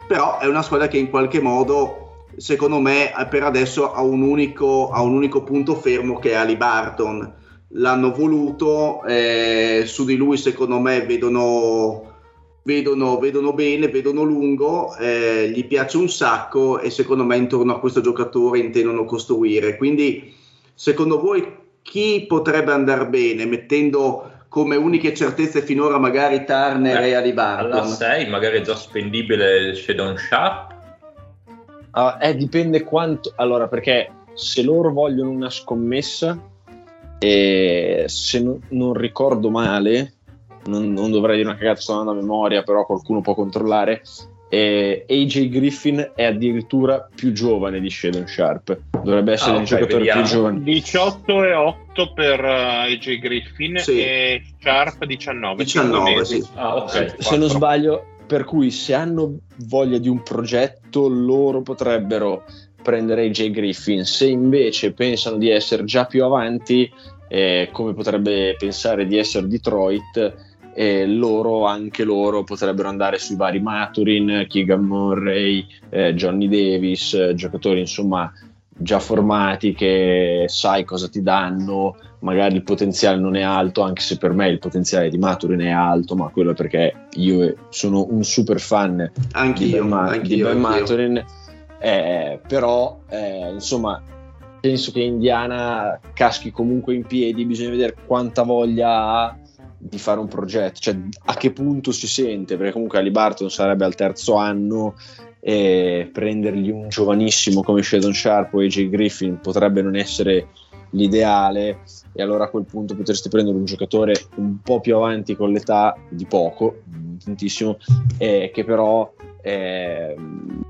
Speaker 2: però è una squadra che in qualche modo, secondo me, per adesso ha un unico, ha un unico punto fermo che è Ali Barton l'hanno voluto, eh, su di lui secondo me vedono, vedono, vedono bene, vedono lungo, eh, gli piace un sacco e secondo me intorno a questo giocatore intendono costruire. Quindi secondo voi chi potrebbe andare bene mettendo come uniche certezze finora magari Turner eh, e Alibarton?
Speaker 3: Alla 6 magari è già spendibile il Shadon Sharp?
Speaker 4: Uh, eh, dipende quanto... Allora, perché se loro vogliono una scommessa e se no, non ricordo male, non, non, dovrei dire una cagata, sto andando a memoria, però qualcuno può controllare. Eh, AJ Griffin è addirittura più giovane di Shadon Sharp, dovrebbe essere ah, okay, il giocatore vediamo. più giovane.
Speaker 1: 18 e 8 per uh, eh, AJ Griffin sì. e Sharp 19. 19
Speaker 2: sì.
Speaker 4: ah, okay. Se non sbaglio, per cui se hanno voglia di un progetto, loro potrebbero prendere AJ Griffin. Se invece pensano di essere già più avanti, eh, come potrebbe pensare di essere Detroit, eh, loro, anche loro, potrebbero andare sui vari Maturin, Keegan Murray, eh, Johnny Davis, eh, giocatori insomma già formati che sai cosa ti danno, magari il potenziale non è alto, anche se per me il potenziale di Maturin è alto, ma quello è perché io sono un super fan
Speaker 2: anch'io, di Ben, Ma-
Speaker 4: anch'io,
Speaker 2: di ben
Speaker 4: Maturin eh, però eh, insomma penso che Indiana caschi comunque in piedi, bisogna vedere quanta voglia ha di fare un progetto, cioè a che punto si sente, perché comunque Ali Barton sarebbe al terzo anno e prendergli un giovanissimo come Shadon Sharp o AJ Griffin potrebbe non essere l'ideale e allora a quel punto potresti prendere un giocatore un po' più avanti con l'età di poco, tantissimo, eh, che però eh,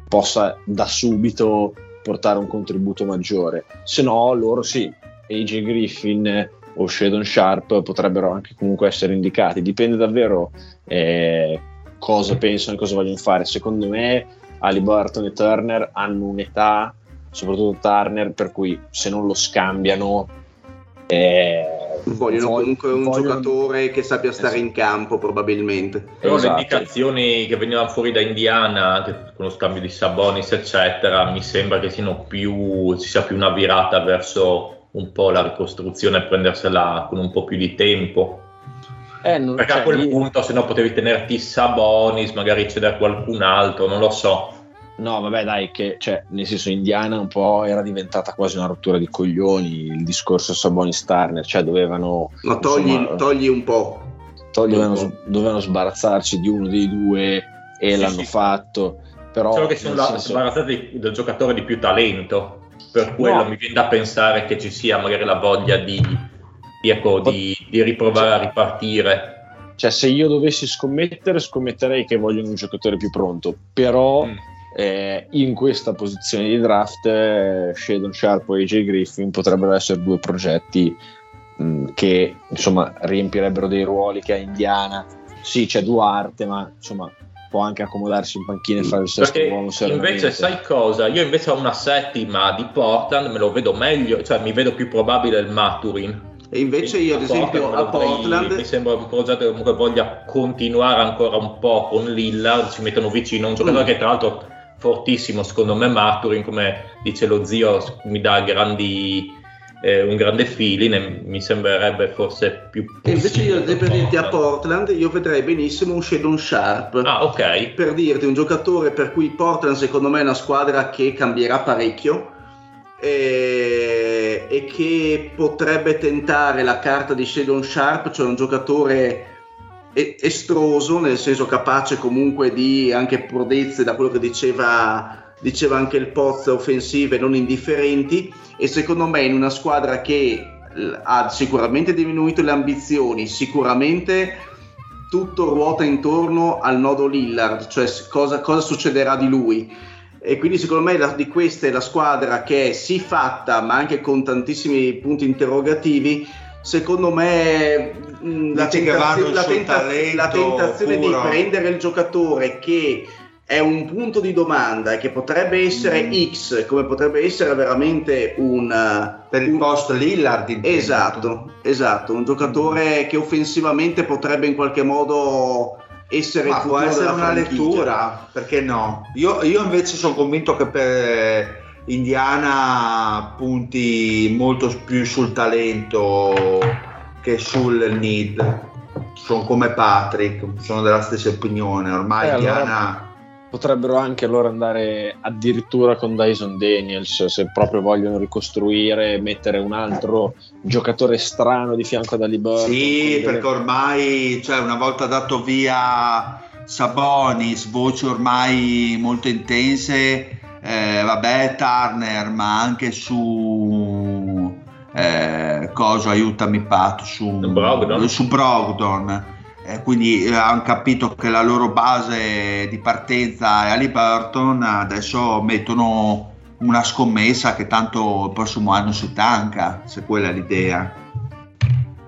Speaker 4: possa da subito portare un contributo maggiore. Se no, loro sì, AJ Griffin o Shadon Sharp potrebbero anche comunque essere indicati. Dipende davvero eh, cosa pensano e cosa vogliono fare. Secondo me, Ali e Turner hanno un'età, soprattutto Turner, per cui se non lo scambiano.
Speaker 2: Eh, vogliono comunque un vogliono... giocatore che sappia stare esatto. in campo probabilmente
Speaker 3: però esatto. le indicazioni che venivano fuori da Indiana anche con lo scambio di Sabonis eccetera mi sembra che siano più ci sia più una virata verso un po' la ricostruzione e prendersela con un po' più di tempo. Eh, non, Perché cioè, a quel io... punto se no potevi tenerti Sabonis, magari cedere qualcun altro, non lo so.
Speaker 4: No, vabbè, dai, che cioè, nel senso, Indiana un po' era diventata quasi una rottura di coglioni il discorso Sabonis Turner, cioè dovevano.
Speaker 2: Ma togli, insomma, togli un po'.
Speaker 4: Togli, dovevano, dovevano, sbarazzarsi di uno dei due e sì, l'hanno sì. fatto. Però,
Speaker 3: Solo che sono senso... sbarazzati del giocatore di più talento per quello no. mi viene da pensare che ci sia magari la voglia di, di, ecco, di, di riprovare a ripartire.
Speaker 4: Cioè, se io dovessi scommettere, scommetterei che vogliono un giocatore più pronto, però mm. Eh, in questa posizione di draft eh, Shadon Sharp e AJ Griffin potrebbero essere due progetti mh, mm, che insomma riempirebbero dei ruoli che ha Indiana. Sì, c'è Duarte, ma insomma può anche accomodarsi in panchina e fare il sesto
Speaker 3: Perché uomo invece sai cosa? Io invece ho una settima di Portland, me lo vedo meglio, cioè mi vedo più probabile il Maturin.
Speaker 2: E invece io ad esempio a Portland
Speaker 3: mi sembra un progetto che comunque voglia continuare ancora un po' con Lillard, ci mettono vicino un giocatore mm. che tra l'altro fortissimo secondo me Maturin come dice lo zio mi dà grandi eh, un grande feeling mi sembrerebbe forse più
Speaker 2: e invece io dirti a Portland io vedrei benissimo un Shadon Sharp.
Speaker 3: Ah ok.
Speaker 2: Per dirti un giocatore per cui Portland secondo me è una squadra che cambierà parecchio e, e che potrebbe tentare la carta di Shadon Sharp cioè un giocatore estroso nel senso capace comunque di anche prodezze da quello che diceva diceva anche il Poz, offensive non indifferenti e secondo me in una squadra che ha sicuramente diminuito le ambizioni, sicuramente tutto ruota intorno al nodo Lillard, cioè cosa, cosa succederà di lui. E quindi secondo me la, di questa è la squadra che è sì fatta, ma anche con tantissimi punti interrogativi. Secondo me la, tentazio, la, tenta- la, tentazione puro. di prendere il giocatore che è un punto di domanda e che potrebbe essere mm. X, come potrebbe essere veramente un...
Speaker 5: Uh, per il un, post Lillard.
Speaker 2: Esatto, esatto, un giocatore mm. che offensivamente potrebbe in qualche modo essere
Speaker 5: Ma può essere una franchigia. lettura, perché no? Io, io invece sono convinto che per Indiana punti molto più sul talento che sul need. Sono come Patrick, sono della stessa opinione. Ormai eh, Indiana... Allora
Speaker 4: potrebbero anche loro andare addirittura con Dyson Daniels se proprio vogliono ricostruire mettere un altro giocatore strano di fianco da Liberty
Speaker 5: sì perché ormai cioè, una volta dato via Sabonis voci ormai molto intense eh, vabbè Turner ma anche su eh, cosa aiutami Pat su
Speaker 3: Brogdon,
Speaker 5: su Brogdon. Eh, quindi eh, hanno capito che la loro base di partenza è Halliburton, adesso mettono una scommessa che tanto il prossimo anno si tanca, se quella è l'idea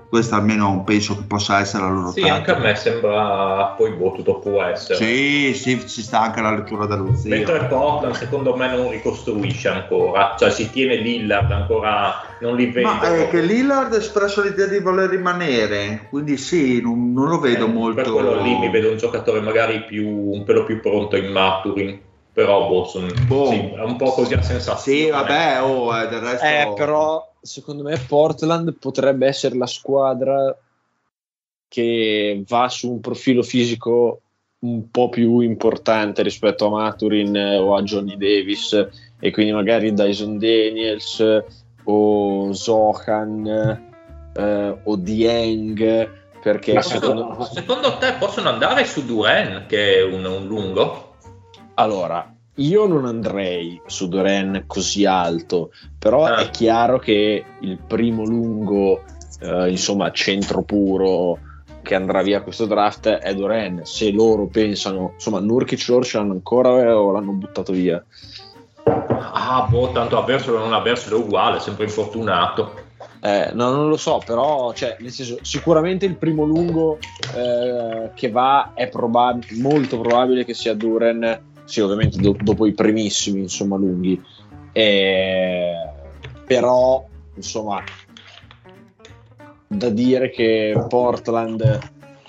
Speaker 5: questa almeno penso che possa essere la loro
Speaker 3: sì tanto. anche a me sembra poi boh tutto può essere.
Speaker 5: Sì sì ci sta anche la lettura dello zio.
Speaker 3: Mentre Portland secondo me non ricostruisce ancora. Cioè si tiene Lillard ancora non li vedo.
Speaker 5: Ma è che Lillard ha espresso l'idea di voler rimanere quindi sì non, non lo vedo
Speaker 3: eh,
Speaker 5: molto
Speaker 3: per quello lì mi vedo un giocatore magari più, un pelo più pronto in Maturin però boh, son, boh. Sì, è un po' così a sensazione
Speaker 5: sì vabbè oh, eh, del resto
Speaker 4: eh, però secondo me Portland potrebbe essere la squadra che va su un profilo fisico un po' più importante rispetto a Maturin o a Johnny Davis e quindi magari Dyson Daniels o Zohan eh, o Dieng perché
Speaker 3: secondo... secondo... te possono andare su Duren che è un, un lungo?
Speaker 4: Allora io non andrei su Doren così alto, però
Speaker 3: Ah.
Speaker 4: è chiaro che il primo lungo, eh, insomma, centro puro che andrà via questo draft è Doren. Se loro pensano, insomma, Nurkic loro ce l'hanno ancora eh, o l'hanno buttato via?
Speaker 3: Ah, boh, tanto avverselo o non avverselo è uguale, sempre infortunato.
Speaker 4: Eh, no, non lo so, però cioè, nel senso, sicuramente il primo lungo eh, che va è probab- molto probabile che sia Duren, sì, ovviamente do- dopo i primissimi, insomma, lunghi. Eh, però, insomma, da dire che Portland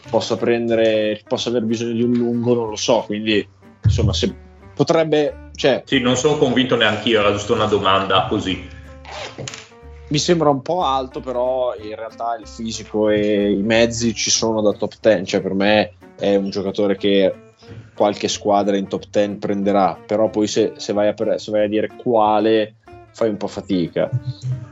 Speaker 4: possa prendere, possa aver bisogno di un lungo, non lo so, quindi, insomma, se potrebbe, cioè,
Speaker 3: Sì, non sono convinto neanche io, era giusto una domanda così.
Speaker 4: mi sembra un po' alto, però in realtà il fisico e i mezzi ci sono da top 10. Cioè, per me è un giocatore che qualche squadra in top 10 prenderà. Però poi se, se vai, a, pre- se vai a dire quale, fai un po' fatica.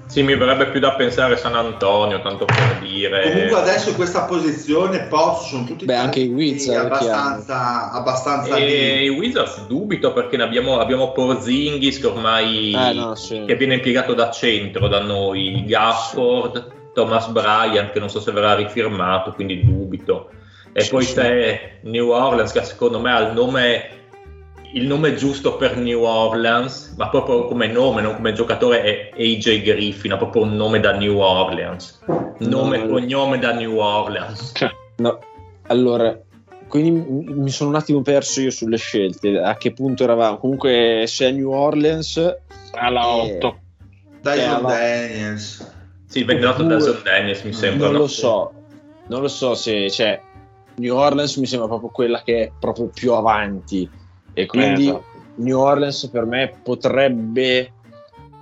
Speaker 3: Sì, mi verrebbe più da pensare San Antonio, tanto per dire.
Speaker 5: Comunque adesso in questa posizione post sono tutti
Speaker 4: Beh, anche i Wizards,
Speaker 5: abbastanza, abbastanza
Speaker 3: E
Speaker 5: lì.
Speaker 3: i Wizards dubito perché ne abbiamo, abbiamo Porzingis che ormai
Speaker 4: Eh, no, sì.
Speaker 3: che viene impiegato da centro da noi, Gafford, Thomas Bryant che non so se verrà rifirmato, quindi dubito. E
Speaker 4: Sì,
Speaker 3: poi
Speaker 4: sì.
Speaker 3: c'è New Orleans che secondo me ha il nome, il nome giusto per New Orleans, ma proprio come nome, non come giocatore è AJ Griffin, ha proprio un nome da New Orleans. Nome e
Speaker 4: No.
Speaker 3: cognome da New Orleans.
Speaker 4: No, allora, quindi mi sono un attimo perso io sulle scelte. A che punto eravamo? Comunque, se è New Orleans,
Speaker 1: Alla
Speaker 4: Eh,
Speaker 1: 8.
Speaker 5: Dyson
Speaker 4: Eh, ma-
Speaker 5: Daniels.
Speaker 3: Sì, venerato da
Speaker 4: Oppure-
Speaker 3: Son Daniels mi sembra.
Speaker 4: non
Speaker 3: no?
Speaker 4: lo so. Non lo so se cioè, New Orleans mi sembra proprio quella che è proprio più avanti. E quindi
Speaker 1: esatto.
Speaker 4: New Orleans per me potrebbe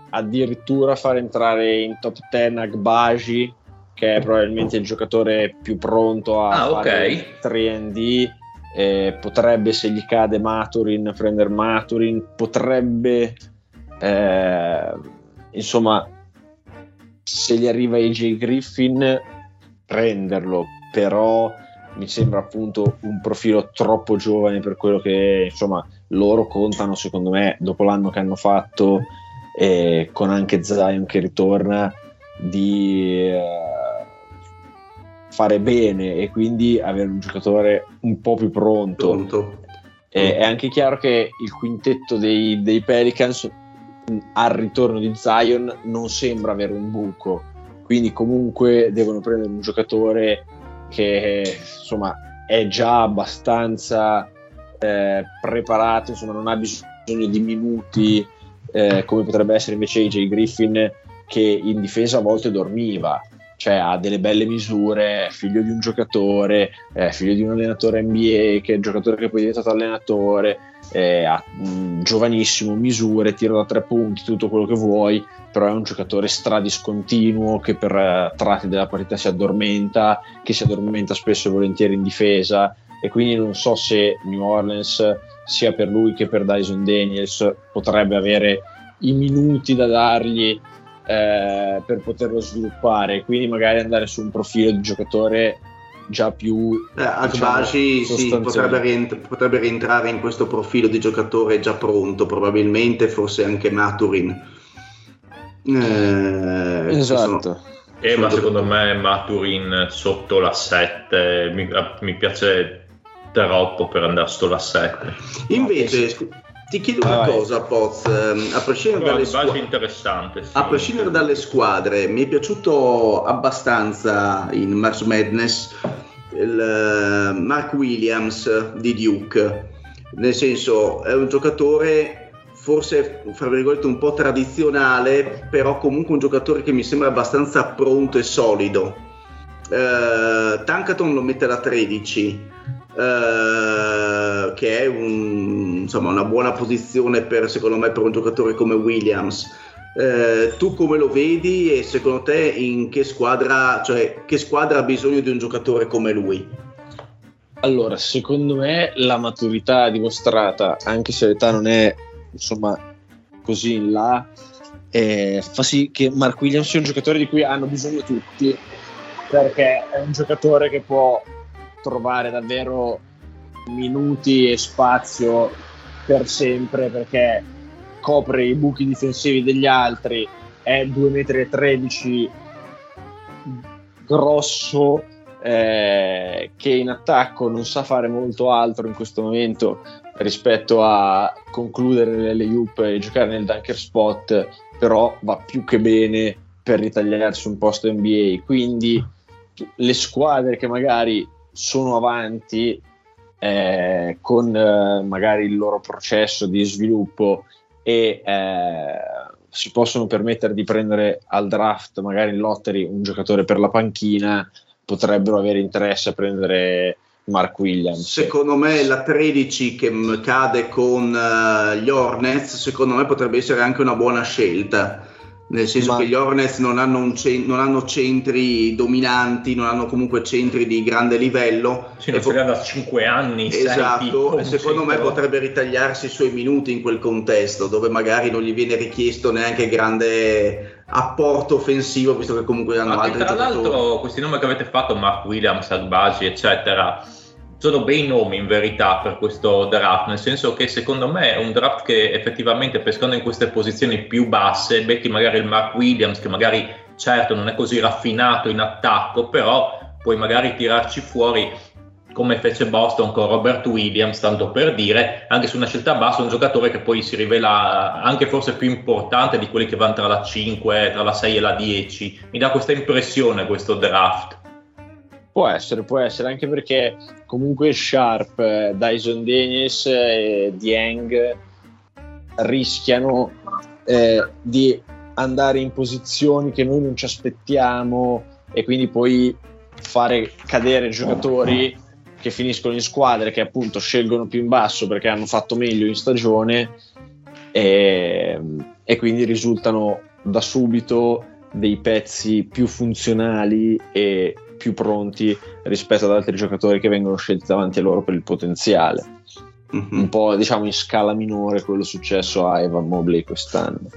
Speaker 4: addirittura far entrare in top 10 Agbaji, che è probabilmente il giocatore più pronto a
Speaker 3: Ah,
Speaker 4: fare
Speaker 3: ok.
Speaker 4: il 3D. Eh, potrebbe, se gli cade Maturin, prendere Maturin. Potrebbe, eh, insomma, se gli arriva AJ Griffin, prenderlo. Però mi sembra appunto un profilo troppo giovane per quello che insomma loro contano secondo me dopo l'anno che hanno fatto e con anche Zion che ritorna di eh, fare bene e quindi avere un giocatore un po' più pronto
Speaker 2: Pronto.
Speaker 4: e è anche chiaro che il quintetto dei, dei Pelicans al ritorno di Zion non sembra avere un buco quindi comunque devono prendere un giocatore che insomma è già abbastanza eh, preparato, insomma non ha bisogno di minuti eh, come potrebbe essere invece AJ Griffin che in difesa a volte dormiva, cioè ha delle belle misure, figlio di un giocatore, è figlio di un allenatore NBA che è il giocatore che poi è diventato allenatore, eh, ha mh, giovanissimo, misure, tiro da tre punti, tutto quello che vuoi, però è un giocatore stradiscontinuo che per eh, tratti della partita si addormenta, che si addormenta spesso e volentieri in difesa e quindi non so se New Orleans sia per lui che per Dyson Daniels potrebbe avere i minuti da dargli eh, per poterlo sviluppare quindi magari andare su un profilo di giocatore già più
Speaker 2: Eh, Agbaji sì,
Speaker 4: sostanziale.
Speaker 2: potrebbe, rientr- potrebbe rientrare in questo profilo di giocatore già pronto, probabilmente forse anche Maturin. Eh,
Speaker 4: esatto
Speaker 2: sono-
Speaker 3: Eh, ma secondo me Maturin sotto la 7 mi, mi piace troppo per andare sotto la 7.
Speaker 2: Invece, scu- ti chiedo una
Speaker 4: Vai.
Speaker 2: cosa, Poz, ehm, a prescindere dalle
Speaker 3: interessante. sì.
Speaker 2: A prescindere dalle squadre, mi è piaciuto abbastanza in March Madness il eh, Mark Williams di Duke, nel senso è un giocatore forse fra virgolette un po' tradizionale, però comunque un giocatore che mi sembra abbastanza pronto e solido. Eh, Tankaton lo mette da 13, eh, che è un- insomma, una buona posizione per, secondo me per un giocatore come Williams. Eh, tu come lo vedi e secondo te in che squadra, cioè, che squadra ha bisogno di un giocatore come lui?
Speaker 4: Allora, secondo me la maturità dimostrata, anche se l'età non è insomma così in là, eh, fa sì che Mark Williams sia un giocatore di cui hanno bisogno tutti, perché è un giocatore che può trovare davvero minuti e spazio per sempre perché copre i buchi difensivi degli altri, è 2,13 m grosso eh, che in attacco non sa fare molto altro in questo momento rispetto a concludere le loop e giocare nel dunker spot, però va più che bene per ritagliarsi un posto NBA. Quindi le squadre che magari sono avanti eh, con eh, magari il loro processo di sviluppo e eh, si possono permettere di prendere al draft, magari in lottery, un giocatore per la panchina, potrebbero avere interesse a prendere Mark Williams.
Speaker 2: Secondo me la 13 che cade con uh, gli Hornets, secondo me potrebbe essere anche una buona scelta nel senso Ma... che gli Hornets non hanno, cent- non hanno, centri dominanti, non hanno comunque centri di grande livello.
Speaker 3: Sì, non po- da 5 anni.
Speaker 2: Esatto, e secondo me potrebbe ritagliarsi i suoi minuti in quel contesto, dove magari non gli viene richiesto neanche grande apporto offensivo, visto che comunque hanno Ma altri
Speaker 3: tra
Speaker 2: giocatori.
Speaker 3: Tra l'altro questi nomi che avete fatto, Mark Williams, Albagi, eccetera, sono bei nomi in verità per questo draft, nel senso che secondo me è un draft che effettivamente pescando in queste posizioni più basse, becchi magari il Mark Williams che magari certo non è così raffinato in attacco, però puoi magari tirarci fuori come fece Boston con Robert Williams, tanto per dire, anche su una scelta bassa, un giocatore che poi si rivela anche forse più importante di quelli che vanno tra la 5, tra la 6 e la 10. Mi dà questa impressione questo draft.
Speaker 4: Può essere, può essere, anche perché comunque Sharp, eh, Dyson Dennis e Dieng rischiano eh, di andare in posizioni che noi non ci aspettiamo e quindi poi fare cadere giocatori che finiscono in squadre che appunto scelgono più in basso perché hanno fatto meglio in stagione e, e quindi risultano da subito dei pezzi più funzionali e più pronti rispetto ad altri giocatori che vengono scelti davanti a loro per il potenziale. Mm-hmm. Un po' diciamo in scala minore quello successo a Evan Mobley quest'anno.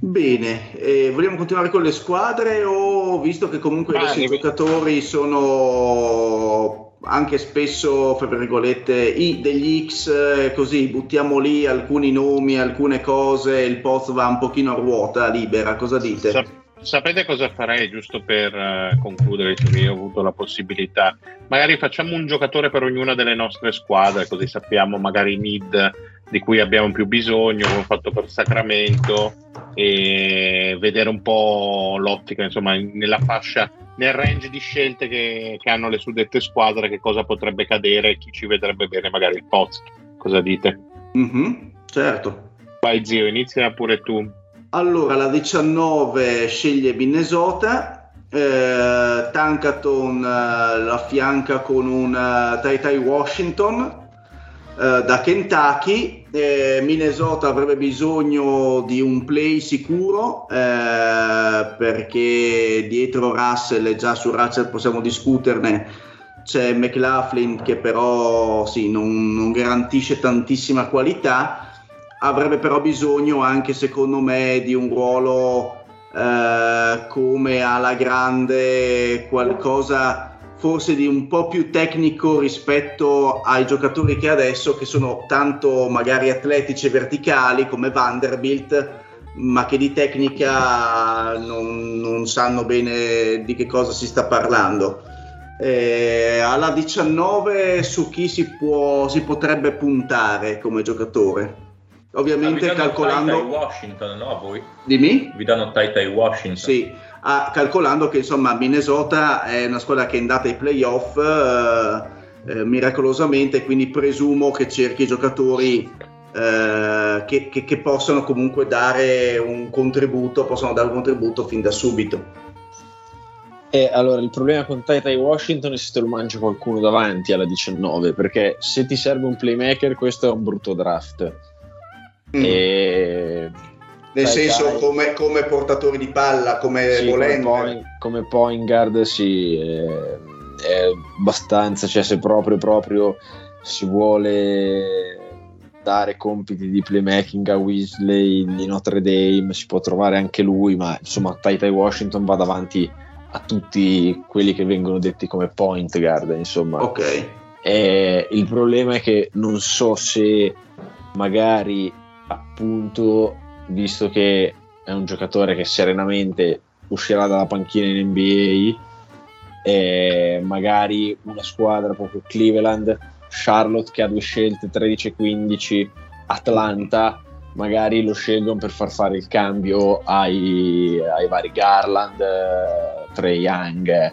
Speaker 2: Bene, eh, vogliamo continuare con le squadre o visto che comunque Beh, i giocatori sono anche spesso, fra virgolette, i degli X, eh, così buttiamo lì alcuni nomi, alcune cose, il post va un pochino a ruota libera, cosa dite?
Speaker 1: Sap- sapete cosa farei giusto per uh, concludere, io ho avuto la possibilità? Magari facciamo un giocatore per ognuna delle nostre squadre, così sappiamo magari i need di cui abbiamo più bisogno, come ho fatto per Sacramento, e vedere un po' l'ottica, insomma, nella fascia, nel range di scelte che, che hanno le suddette squadre, che cosa potrebbe cadere, chi ci vedrebbe bene, magari il Poz. Cosa dite?
Speaker 2: Mm-hmm, certo.
Speaker 1: Vai zio, inizia pure tu.
Speaker 2: Allora, la 19 sceglie Minnesota, eh, Tankaton eh, la fianca con un uh, Tai Tai Washington eh, da Kentucky. Eh, Minnesota avrebbe bisogno di un play sicuro eh, perché dietro Russell e già su Russell possiamo discuterne. C'è McLaughlin che però sì, non, non garantisce tantissima qualità. Avrebbe però bisogno anche secondo me di un ruolo eh, come alla grande qualcosa forse di un po' più tecnico rispetto ai giocatori che adesso che sono tanto magari atletici e verticali come Vanderbilt ma che di tecnica non, non sanno bene di che cosa si sta parlando eh, alla 19 su chi si, può, si potrebbe puntare come giocatore ovviamente calcolando
Speaker 3: Washington, no? Voi?
Speaker 2: Dimmi?
Speaker 3: Vi danno Tai Washington.
Speaker 2: Sì, ah, calcolando che insomma Minnesota è una squadra che è andata ai playoff eh, eh, miracolosamente, quindi presumo che cerchi giocatori eh, che, che, che possono comunque dare un contributo, possono dare un contributo fin da subito.
Speaker 4: E allora il problema con Tai Washington è se te lo mangia qualcuno davanti alla 19, perché se ti serve un playmaker questo è un brutto draft
Speaker 2: Mm. E... Nel Dai, senso come, come, portatori di palla, come
Speaker 4: sì, volente. Come point, come point guard sì, è, è abbastanza, cioè se proprio, proprio si vuole dare compiti di playmaking a Weasley di Notre Dame si può trovare anche lui ma insomma Tai Tai Washington va davanti a tutti quelli che vengono detti come point guard insomma.
Speaker 2: Ok.
Speaker 4: E il problema è che non so se magari appunto visto che è un giocatore che serenamente uscirà dalla panchina in NBA e magari una squadra proprio Cleveland Charlotte che ha due scelte 13 e 15 Atlanta magari lo scelgono per far fare il cambio ai, ai vari Garland eh, Trey Young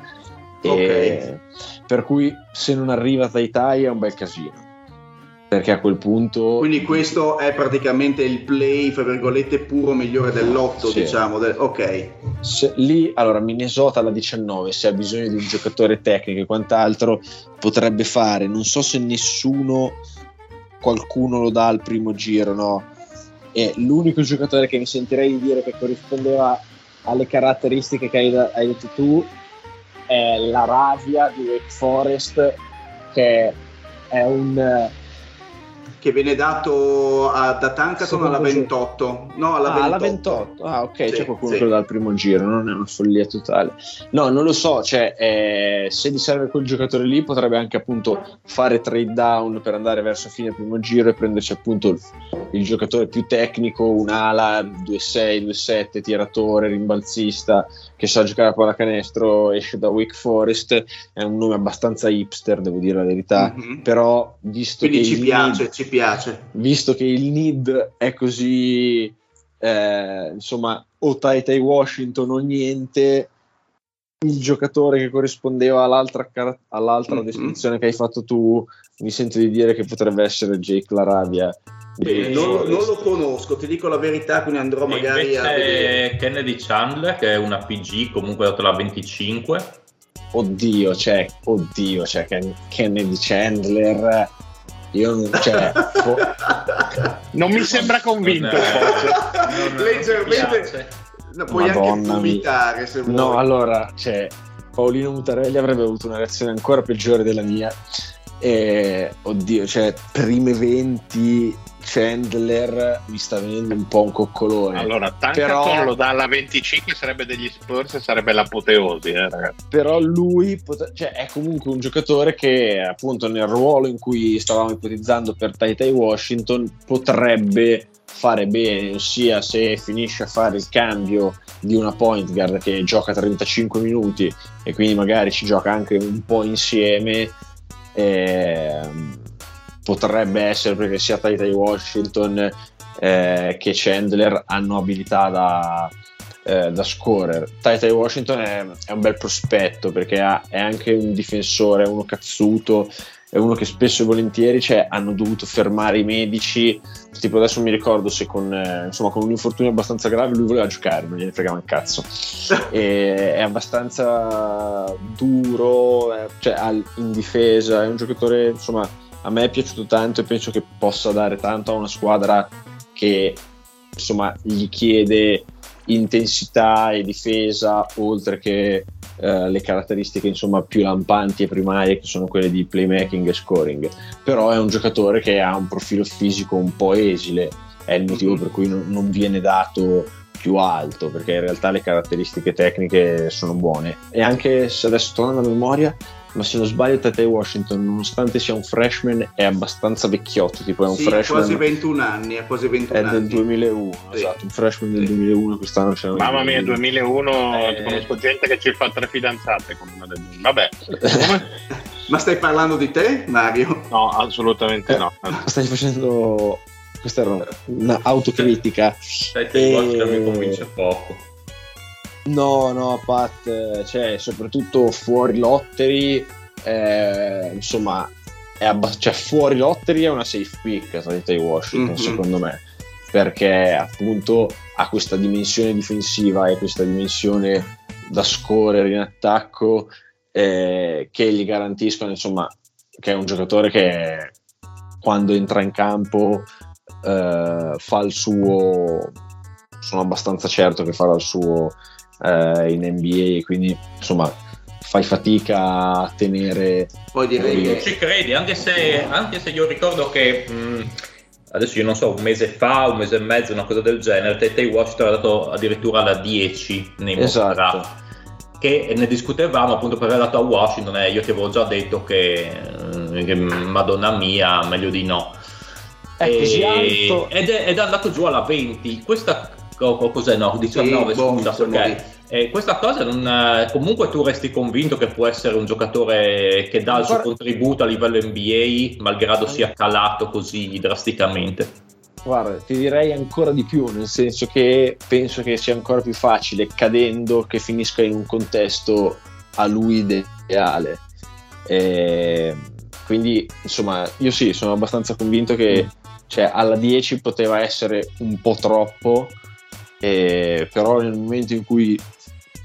Speaker 4: okay. per cui se non arriva Tai Tai è un bel casino perché a quel punto
Speaker 2: quindi questo è praticamente il play fra virgolette puro migliore dell'otto sì. diciamo del... ok.
Speaker 4: Se, lì allora Minnesota alla 19 se ha bisogno di un giocatore tecnico e quant'altro potrebbe fare. Non so se nessuno qualcuno lo dà al primo giro no? E l'unico giocatore che mi sentirei di dire che corrispondeva alle caratteristiche che hai, hai detto tu è la Ravia di Wake Forest che è un
Speaker 2: che viene dato a, da Tankaton alla 28. No, alla,
Speaker 4: ah,
Speaker 2: 28.
Speaker 4: alla 28. Ah, ok, sì, c'è qualcuno sì. che lo dà al primo giro, non è una follia totale. No, non lo so, cioè, eh, se gli serve quel giocatore lì, potrebbe anche appunto fare trade down per andare verso fine primo giro e prenderci appunto il, il giocatore più tecnico, un'ala 2-6, 2-7, tiratore, rimbalzista, che sa giocare a pallacanestro, esce da Wake Forest, è un nome abbastanza hipster, devo dire la verità, mm-hmm. però visto
Speaker 2: Quindi
Speaker 4: che...
Speaker 2: ci piace, need, ci piace.
Speaker 4: Visto che il need è così, eh, insomma, o Tai Tai Washington o niente, il giocatore che corrispondeva all'altra, all'altra mm-hmm. descrizione che hai fatto tu, mi sento di dire che potrebbe essere Jake Laravia
Speaker 2: Beh, non, non, lo conosco, ti dico la verità, quindi andrò magari a vedere.
Speaker 3: Kennedy Chandler, che è una PG, comunque dato la 25.
Speaker 4: Oddio, cioè, oddio, cioè, Kennedy Chandler. Io non, cioè, fo-
Speaker 1: non mi sembra convinto.
Speaker 2: Non, Leggermente. No, puoi Madonna anche vomitare se vuoi.
Speaker 4: No, allora, cioè, Paolino Mutarelli avrebbe avuto una reazione ancora peggiore della mia. E, oddio, cioè, prime 20 Chandler mi sta venendo un po' un coccolone.
Speaker 1: Allora, Tankaton però... lo dà alla 25, sarebbe degli Spurs e sarebbe l'apoteosi, eh, ragazzi.
Speaker 4: Però lui pot- cioè, è comunque un giocatore che, appunto, nel ruolo in cui stavamo ipotizzando per Tai Tai Washington, potrebbe fare bene, ossia se finisce a fare il cambio di una point guard che gioca 35 minuti e quindi magari ci gioca anche un po' insieme. Ehm, potrebbe essere perché sia Taitai Washington eh, che Chandler hanno abilità da, eh, da scorer. Taitai Washington è, è, un bel prospetto perché ha, è anche un difensore, è uno cazzuto, è uno che spesso e volentieri cioè, hanno dovuto fermare i medici. Tipo adesso mi ricordo se con, eh, insomma, con un infortunio abbastanza grave lui voleva giocare, non gliene fregava un cazzo. e, è abbastanza duro, cioè, in difesa, è un giocatore insomma a me è piaciuto tanto e penso che possa dare tanto a una squadra che insomma gli chiede intensità e difesa oltre che eh, le caratteristiche insomma più lampanti e primarie che sono quelle di playmaking e scoring. Però è un giocatore che ha un profilo fisico un po' esile. È il motivo mm-hmm. per cui non, non viene dato più alto perché in realtà le caratteristiche tecniche sono buone. E anche se adesso torno alla memoria ma se non sbaglio Tete Washington nonostante sia un freshman è abbastanza vecchiotto tipo è un
Speaker 2: sì,
Speaker 4: freshman
Speaker 2: quasi 21 anni è quasi 21
Speaker 4: è del
Speaker 2: anni.
Speaker 4: 2001 sì. esatto un freshman del 2001 quest'anno c'è
Speaker 1: mamma mia 2001 eh... conosco gente che ci fa tre fidanzate con una del... vabbè.
Speaker 2: Ma stai parlando di te Mario?
Speaker 1: no assolutamente eh, no
Speaker 4: stai facendo questa era un'autocritica
Speaker 3: Tete e... Washington mi convince poco
Speaker 4: No, no, Pat, cioè, soprattutto fuori lottery, eh, insomma, è abbast- cioè, fuori lottery è una safe pick Atlanta di Washington, mm-hmm. secondo me, perché appunto ha questa dimensione difensiva e questa dimensione da scorrere in attacco eh, che gli garantiscono, insomma, che è un giocatore che quando entra in campo eh, fa il suo, sono abbastanza certo che farà il suo eh, in NBA, quindi insomma fai fatica a tenere...
Speaker 2: Poi direi
Speaker 3: che... Ci credi, anche se, anche se io ricordo che... Mh, adesso io non so, un mese fa, un mese e mezzo, una cosa del genere, Tete Washington ha dato addirittura la 10 nei esatto. che ne discutevamo appunto per aver dato a Washington e io ti avevo già detto che che, madonna mia, meglio di no.
Speaker 4: È così alto.
Speaker 3: Ed è, ed è andato giù alla 20. Questa cos'è? No, 19
Speaker 2: Sì, boh,
Speaker 3: scusa,
Speaker 2: insomma,
Speaker 3: perché eh, questa cosa non, eh, comunque tu resti convinto che può essere un giocatore che dà il suo contributo a livello NBA, malgrado sia calato così drasticamente.
Speaker 4: Guarda, ti direi ancora di più, nel senso che penso che sia ancora più facile cadendo che finisca in un contesto a lui ideale. E quindi, insomma, io sì, sono abbastanza convinto che cioè, alla 10 poteva essere un po' troppo, e- però nel momento in cui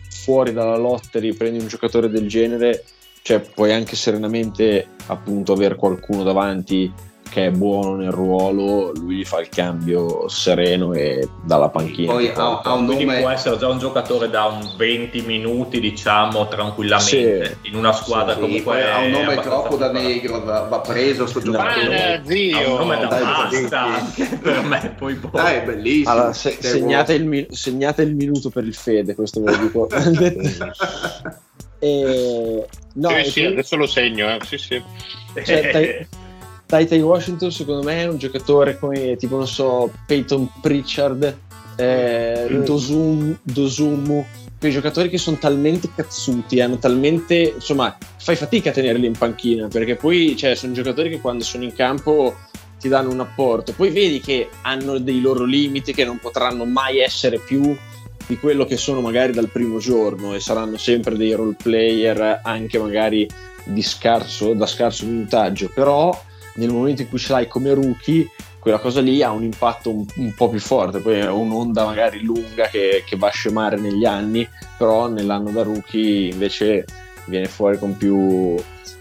Speaker 4: fuori dalla lottery prendi un giocatore del genere, cioè, puoi anche serenamente appunto avere qualcuno davanti che è buono nel ruolo, lui gli fa il cambio sereno e dalla panchina.
Speaker 2: Poi ha, ha un
Speaker 3: Quindi
Speaker 2: nome...
Speaker 3: può essere già un giocatore da un 20 minuti, diciamo, tranquillamente, in una squadra
Speaker 2: Sì,
Speaker 3: comunque
Speaker 2: poi ha un nome troppo da negro, va, va preso sto giocatore.
Speaker 1: Ah, zio!
Speaker 3: Ha un nome da
Speaker 2: Dai,
Speaker 3: basta per me, poi boh.
Speaker 2: Dai, è bellissimo.
Speaker 4: Allora, se- segnate, il mi- segnate il minuto per il Fede, questo ve lo dico. E- no,
Speaker 1: sì, sì,
Speaker 4: quindi-
Speaker 1: adesso lo segno, eh. sì, sì.
Speaker 4: Cioè, Tai Washington secondo me è un giocatore come tipo non so Peyton Pritchard eh,
Speaker 2: Mm.
Speaker 4: Dosum, Dosumu quei giocatori che sono talmente cazzuti hanno talmente insomma fai fatica a tenerli in panchina perché poi cioè, sono giocatori che quando sono in campo ti danno un apporto poi vedi che hanno dei loro limiti che non potranno mai essere più di quello che sono magari dal primo giorno e saranno sempre dei role player anche magari di scarso, da scarso minutaggio, però nel momento in cui ce l'hai come rookie, quella cosa lì ha un impatto un, un po' più forte, poi è un'onda magari lunga che, che va a scemare negli anni, però nell'anno da rookie invece viene fuori con più,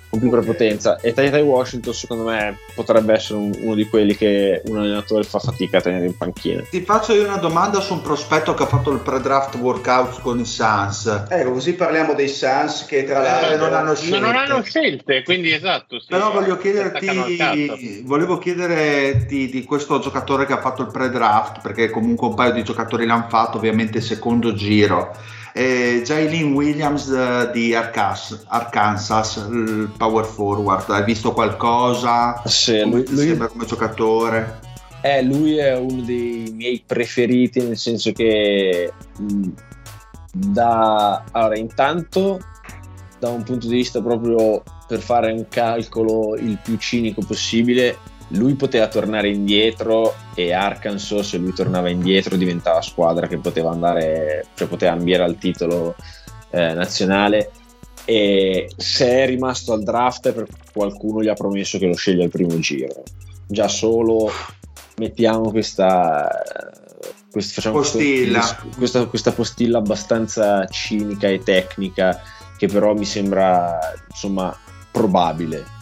Speaker 4: con più prepotenza. E Tai Tai Washington secondo me potrebbe essere un- uno di quelli che un allenatore fa fatica a tenere in panchina.
Speaker 5: Ti faccio io una domanda su un prospetto che ha fatto il pre-draft workout con i Suns.
Speaker 2: Ecco, così parliamo dei Suns che tra
Speaker 5: Eh,
Speaker 2: l'altro
Speaker 5: non hanno
Speaker 1: Ma
Speaker 5: scelte.
Speaker 1: non hanno scelte, quindi esatto. sì.
Speaker 5: Però voglio chiederti, volevo chiederti di questo giocatore che ha fatto il pre-draft, perché comunque un paio di giocatori l'hanno fatto, ovviamente secondo giro. Eh, Jalen Williams eh, di Arcas- Arkansas, il power forward, hai visto qualcosa? Come
Speaker 4: lui, lui-
Speaker 5: sembra come giocatore?
Speaker 4: Eh, lui è uno dei miei preferiti, nel senso che mh, da allora, intanto da un punto di vista proprio per fare un calcolo il più cinico possibile, lui poteva tornare indietro e Arkansas, se lui tornava indietro, diventava squadra che poteva andare, cioè poteva ambire al titolo eh, nazionale. E se è rimasto al draft qualcuno gli ha promesso che lo sceglie al primo giro. Già solo mettiamo questa, quest- facciamo questo-
Speaker 5: Postilla.
Speaker 4: questa, questa postilla abbastanza cinica e tecnica che però mi sembra insomma probabile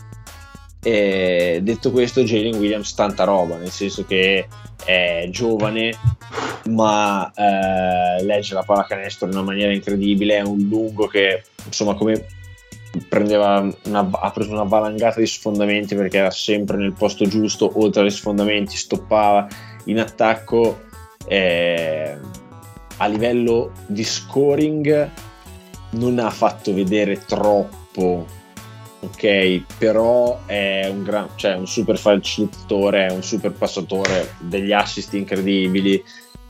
Speaker 4: e detto questo Jalen Williams tanta roba nel senso che è giovane ma eh, legge la pallacanestro in una maniera incredibile è un lungo che insomma come una, ha preso una valangata di sfondamenti perché era sempre nel posto giusto oltre agli sfondamenti stoppava in attacco eh, a livello di scoring non ha fatto vedere troppo ok però è un gran cioè un super facilitatore è un super passatore degli assist incredibili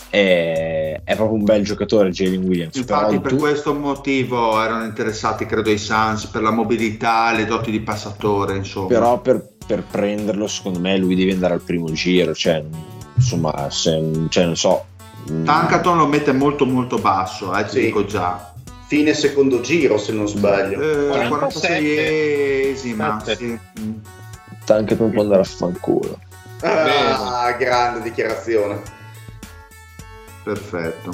Speaker 4: è, è proprio un bel giocatore Jalen Williams
Speaker 5: Infatti per
Speaker 4: tu-
Speaker 5: questo motivo erano interessati credo i Suns per la mobilità, le doti di passatore insomma.
Speaker 4: però per, per prenderlo secondo me lui deve andare al primo giro cioè insomma se, cioè, non so mm,
Speaker 5: Tankaton lo mette molto molto basso, eh, ti
Speaker 2: Sì.
Speaker 5: dico già.
Speaker 2: Fine secondo giro se non sbaglio.
Speaker 5: Eh,
Speaker 1: 47.
Speaker 5: 46esima,
Speaker 1: Sette.
Speaker 5: sì. Mm.
Speaker 4: anche non può andare a fanculo
Speaker 2: Ah, grande dichiarazione.
Speaker 5: Perfetto.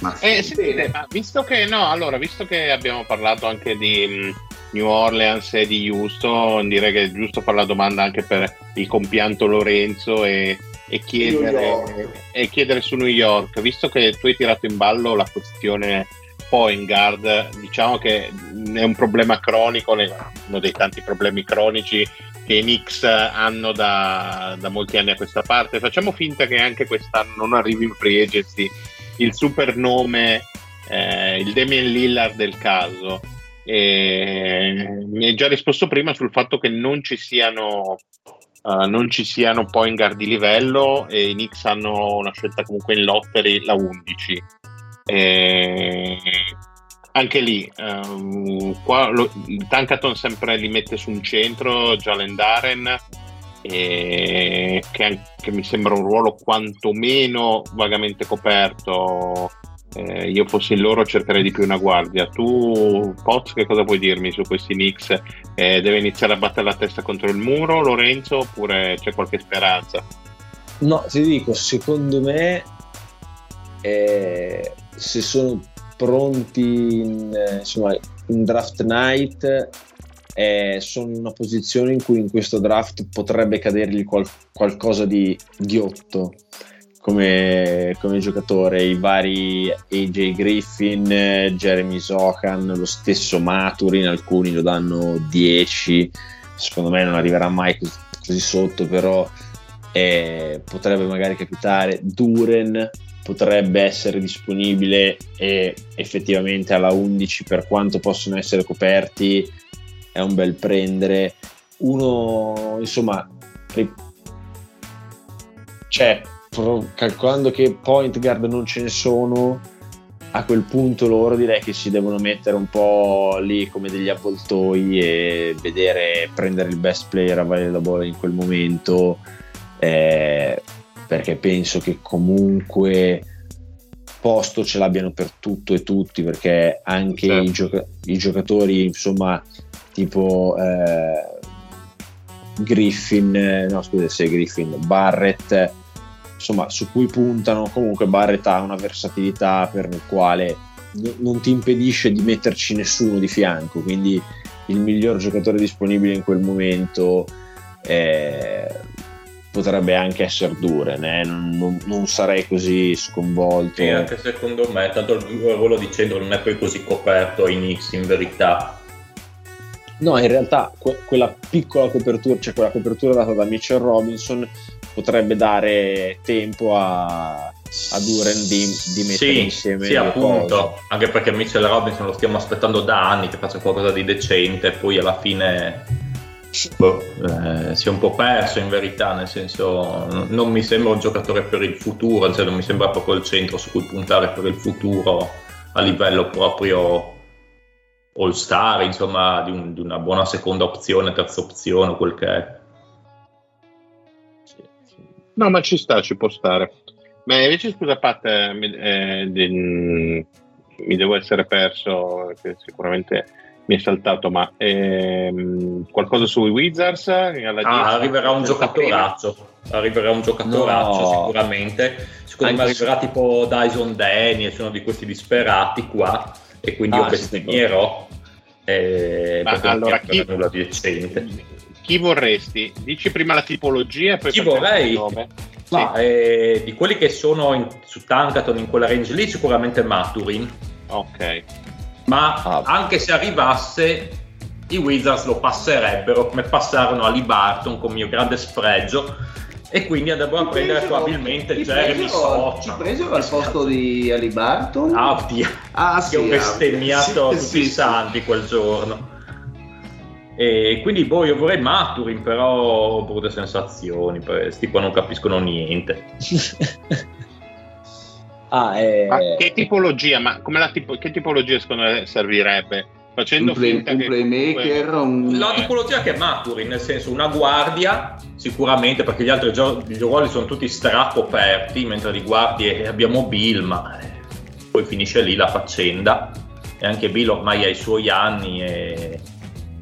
Speaker 5: Ma
Speaker 1: Eh,
Speaker 5: sì.
Speaker 1: sentite, ma visto che no, allora, visto che abbiamo parlato anche di mh, New Orleans e di Houston, direi che è giusto fare la domanda anche per il compianto Lorenzo e, e chiedere, e chiedere su New York, visto che tu hai tirato in ballo la questione point guard, diciamo che è un problema cronico, uno dei tanti problemi cronici che i Knicks hanno da, da molti anni a questa parte. Facciamo finta che anche quest'anno non arrivi in free agency il super nome, eh, il Damien Lillard del caso. E mi hai già risposto prima sul fatto che non ci siano, uh, non ci siano point di livello e i Knicks hanno una scelta comunque in lottery la 11. E anche lì, um, qua lo, Tankaton sempre li mette su un centro, Jalen Daren, che, che, mi sembra un ruolo quantomeno vagamente coperto eh, io fossi in loro cercherei di più una guardia. Tu, Poz, che cosa puoi dirmi su questi Knicks? Eh, deve iniziare a battere la testa contro il muro, Lorenzo, oppure c'è qualche speranza?
Speaker 4: No, ti dico, secondo me, eh, se sono pronti in, insomma, in draft night, eh, sono in una posizione in cui in questo draft potrebbe cadergli qual- qualcosa di ghiotto come, come, giocatore, i vari AJ Griffin, Jeremy Sohan, lo stesso Maturin, alcuni lo danno 10, secondo me non arriverà mai così, così sotto, però eh, potrebbe magari capitare. Duren potrebbe essere disponibile e effettivamente alla 11 per quanto possono essere coperti è un bel prendere. Uno, insomma, c'è calcolando che point guard non ce ne sono, a quel punto loro direi che si devono mettere un po' lì come degli avvoltoi e vedere, prendere il best player available in quel momento, eh, perché penso che comunque posto ce l'abbiano per tutto e tutti, perché anche certo. i, gioca- i, giocatori, insomma, tipo... Eh, Griffin, no scusa se Griffin, Barrett insomma, su cui puntano. Comunque Barrett ha una versatilità per la quale non ti impedisce di metterci nessuno di fianco, quindi il miglior giocatore disponibile in quel momento eh, potrebbe anche essere Duren, eh? non, non, non, sarei così sconvolto.
Speaker 3: Sì, anche secondo me, tanto il ruolo di centro non è poi così coperto ai Knicks in verità.
Speaker 4: No, in realtà que- quella piccola copertura, cioè quella copertura data da Mitchell Robinson potrebbe dare tempo a, a Duren di, di mettere
Speaker 3: sì,
Speaker 4: insieme
Speaker 3: sì appunto cose. anche perché Mitchell Robinson lo stiamo aspettando da anni che faccia qualcosa di decente poi alla fine boh, eh, si è un po' perso in verità nel senso non mi sembra un giocatore per il futuro cioè non mi sembra proprio il centro su cui puntare per il futuro a livello proprio all star insomma di, un, di una buona seconda opzione terza opzione quel che è.
Speaker 1: No, ma ci sta, ci può stare. Ma invece, scusa, Pat, eh, mi, eh, di, mi, devo essere perso, che sicuramente mi è saltato, ma ehm, qualcosa sui Wizards?
Speaker 3: Ah, arriverà un giocatoraccio. Arriverà un giocatoraccio no. sicuramente. Secondo Anche me arriverà su... tipo Dyson Daniels, uno di questi disperati qua, e quindi ah, io bestemierò. Eh,
Speaker 1: ma allora, chi... nulla di decente chi vorresti? Dici prima la tipologia e poi
Speaker 3: chi vorrei? il nome. Ma, sì. eh, di quelli che sono in, su Tankaton in quella range lì, sicuramente Maturin.
Speaker 1: Ok.
Speaker 3: Ma ah. anche se arrivasse, i Wizards lo passerebbero come passarono a Lee Barton con mio grande spregio. E quindi andremo a prendere presero, probabilmente Jeremy Socha.
Speaker 2: Ci presero al posto di Ali Barton?
Speaker 3: Ah, oddio. Ah, sì, che ho bestemmiato sì, tutti sì, i santi quel giorno. E quindi boh, io vorrei Maturin, però ho brutte sensazioni, questi qua non capiscono niente.
Speaker 1: ah, eh... ma che tipologia? Ma tipo, che tipologia secondo me servirebbe? Facendo
Speaker 2: un, play, un playmaker, comunque...
Speaker 3: un... la tipologia che è Maturin, nel senso una guardia, sicuramente, perché gli altri gio- gli ruoli sono tutti stracoperti, mentre di guardie abbiamo Bill, ma eh, poi finisce lì la faccenda. E anche Bill ormai ha i suoi anni e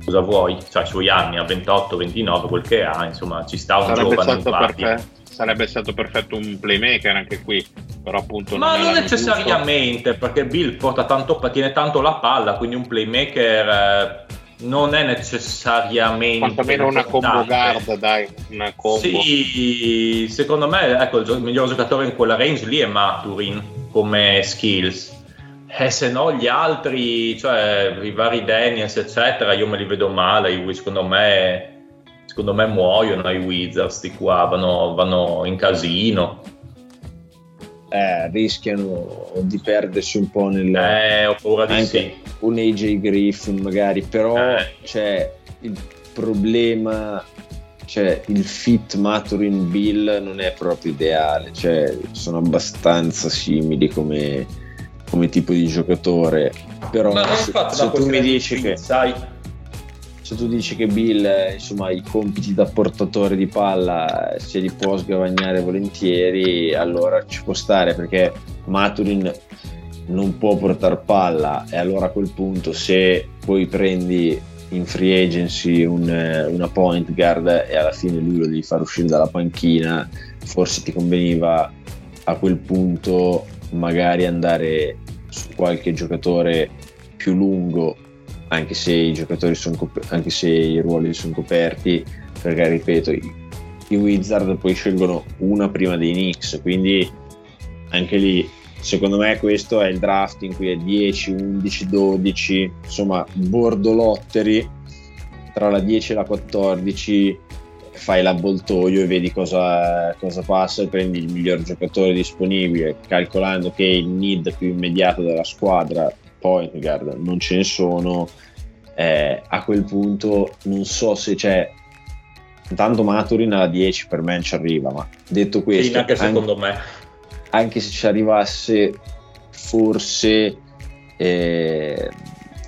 Speaker 3: cosa vuoi? Cioè, i suoi anni, a 28, 29, quel che ha, insomma, ci sta un sarebbe giovane
Speaker 1: stato perfetto, sarebbe stato perfetto un playmaker anche qui, però appunto...
Speaker 3: Ma non, non necessariamente, giusto. perché Bill porta tanto, tiene tanto la palla, quindi un playmaker... Eh, non è necessariamente
Speaker 1: quantomeno una combo guard dai una combo
Speaker 3: sì secondo me ecco il, miglior giocatore in quella range lì è Maturin come skills eh, se no gli altri, cioè i vari Daniels, eccetera, io me li vedo male. Secondo me, secondo me muoiono i Wizards di qua, vanno, vanno in casino.
Speaker 4: eh, rischiano di perdersi un po' nel...
Speaker 3: Eh, ho paura di sì.
Speaker 4: Un AJ Griffin magari, però eh. c'è il problema, cioè il fit Maturin Bill non è proprio ideale, cioè sono abbastanza simili come, come tipo di giocatore, però se, se tu mi dici che... Sai se tu dici che Bill insomma i compiti da portatore di palla se li può sgavagnare volentieri allora ci può stare perché Maturin non può portare palla. E allora a quel punto se poi prendi in free agency un, una point guard e alla fine lui lo devi far uscire dalla panchina forse ti conveniva a quel punto magari andare su qualche giocatore più lungo anche se i giocatori sono cop- anche se i ruoli sono coperti perché ripeto i, i Wizard poi scelgono una prima dei Knicks quindi anche lì secondo me questo è il draft in cui è 10, 11, 12 insomma bordo lottery tra la 10 e la 14 fai l'avvoltoio e vedi cosa, cosa passa e prendi il miglior giocatore disponibile calcolando che il need più immediato della squadra point guard non ce ne sono, eh, a quel punto non so se c'è. Intanto Maturin alla 10 per me ci arriva, ma detto questo,
Speaker 3: sì, anche secondo me,
Speaker 4: anche se ci arrivasse, forse, eh,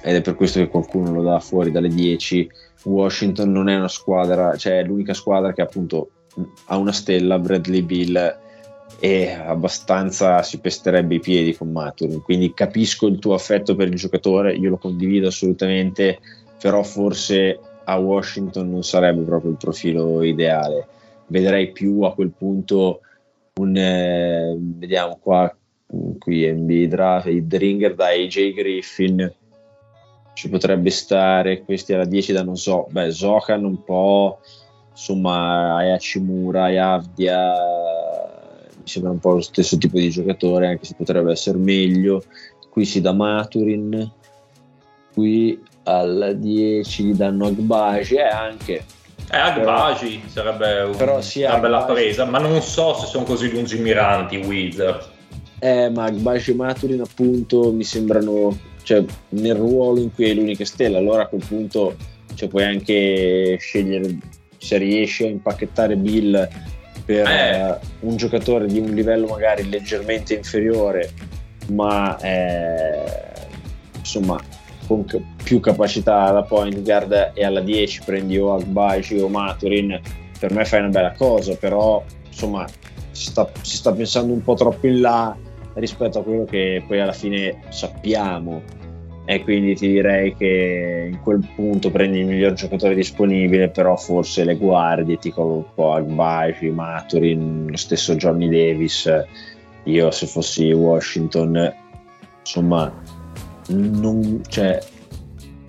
Speaker 4: ed è per questo che qualcuno lo dà fuori dalle 10. Washington non è una squadra, cioè è l'unica squadra che appunto ha una stella, Bradley Bill e abbastanza si pesterebbe i piedi con Maturin. Quindi capisco il tuo affetto per il giocatore, io lo condivido assolutamente, però forse a Washington non sarebbe proprio il profilo ideale. Vedrei più a quel punto un eh, vediamo qua qui NBA Draft, il Dringer da AJ Griffin ci potrebbe stare questi alla 10 da non so beh Zokan un po' insomma Ayashimura Ayavdia sembra un po' lo stesso tipo di giocatore, anche se potrebbe essere meglio. Qui si dà Maturin, qui alla 10 gli danno Agbaji e anche
Speaker 3: eh, Agbaji sarebbe un, però sì, una bella presa, ma non so se sono così lungimiranti i Wizards.
Speaker 4: Eh, ma Agbaji e Maturin appunto mi sembrano, cioè nel ruolo in cui è l'unica stella, allora a quel punto cioè, puoi anche scegliere se riesci a impacchettare Bill per eh. un giocatore di un livello magari leggermente inferiore, ma eh, insomma con più capacità alla point guard e alla 10 prendi o Agbaci o Maturin, per me fai una bella cosa, però insomma si sta, si sta pensando un po' troppo in là rispetto a quello che poi alla fine sappiamo e quindi ti direi che in quel punto prendi il miglior giocatore disponibile però forse le guardie tipo un po' Agbaci, Maturin lo stesso Johnny Davis. Io se fossi Washington insomma non, cioè,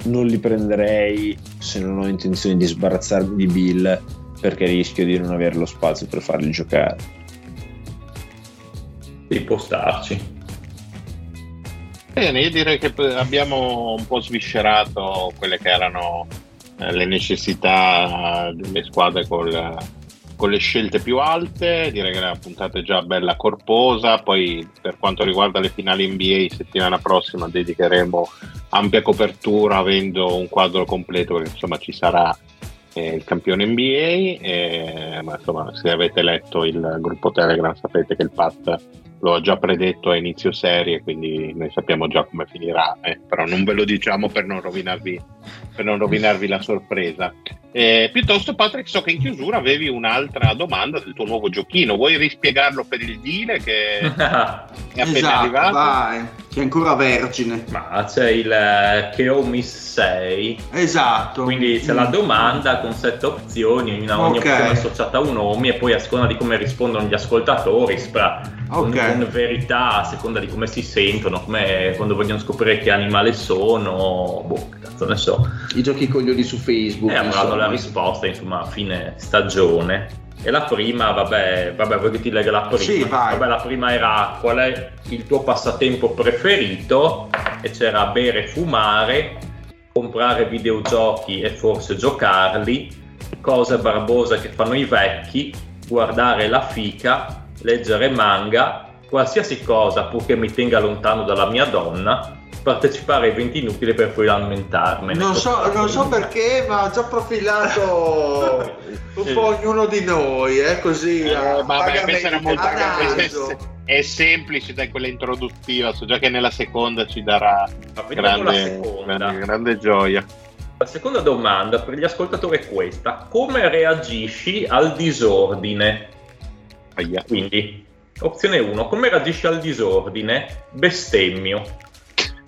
Speaker 4: non li prenderei se non ho intenzione di sbarazzarmi di Bill perché rischio di non avere lo spazio per farli giocare.
Speaker 3: Sì, può starci
Speaker 1: Bene, io direi che abbiamo un po' sviscerato quelle che erano eh, le necessità delle squadre col, con le scelte più alte. Direi che la puntata è già bella corposa. Poi, per quanto riguarda le finali NBA, settimana prossima dedicheremo ampia copertura avendo un quadro completo, perché insomma ci sarà eh, il campione NBA. E, ma insomma, se avete letto il gruppo Telegram, sapete che il Pat lo ha già predetto a inizio serie, quindi noi sappiamo già come finirà, eh, però non ve lo diciamo per non rovinarvi, per non rovinarvi la sorpresa. Eh, piuttosto, Patrick, so che in chiusura avevi un'altra domanda del tuo nuovo giochino. Vuoi rispiegarlo per il deal che è appena esatto, arrivato?
Speaker 2: Vai, che è ancora vergine.
Speaker 3: Ma c'è il uh, che ho miss 6.
Speaker 2: Esatto.
Speaker 3: Quindi c'è mm. la domanda con sette opzioni, ogni, ogni okay. opzione associata a un nome, e poi a seconda di come rispondono gli ascoltatori, spra, okay. con, con, verità, a seconda di come si sentono, come quando vogliono scoprire che animale sono, boh, cazzo ne so.
Speaker 2: I giochi coglioni su Facebook.
Speaker 3: E avranno la risposta, insomma, a fine stagione. E la prima, vabbè, vabbè, ti legga la prima?
Speaker 2: Sì, vai.
Speaker 3: Vabbè, la prima era qual è il tuo passatempo preferito? E c'era bere, fumare, comprare videogiochi e forse giocarli, cose barbose che fanno i vecchi, guardare la fica, leggere manga qualsiasi cosa purché mi tenga lontano dalla mia donna, partecipare a eventi inutili per poi lamentarmene.
Speaker 5: Non so, non so perché, ma ha già profilato un po' ognuno di noi, eh, così.
Speaker 1: Eh,
Speaker 5: a-
Speaker 1: vabbè, questa era molto è, è semplice da quella introduttiva, so già che nella seconda ci darà grande,
Speaker 3: seconda.
Speaker 1: grande, grande gioia.
Speaker 3: La seconda domanda per gli ascoltatori è questa: come reagisci al disordine?
Speaker 1: Aia.
Speaker 3: Quindi, opzione 1, come reagisci al disordine? Bestemmio.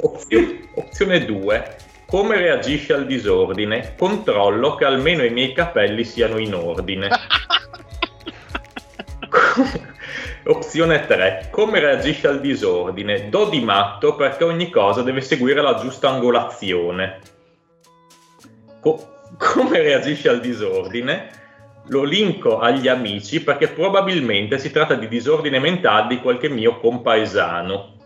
Speaker 3: Opzio- opzione 2, come reagisci al disordine? Controllo che almeno i miei capelli siano in ordine. Opzione 3. Come reagisci al disordine? Do di matto perché ogni cosa deve seguire la giusta angolazione. Co- come reagisci al disordine? Lo linko agli amici perché probabilmente si tratta di disordine mentale di qualche mio compaesano.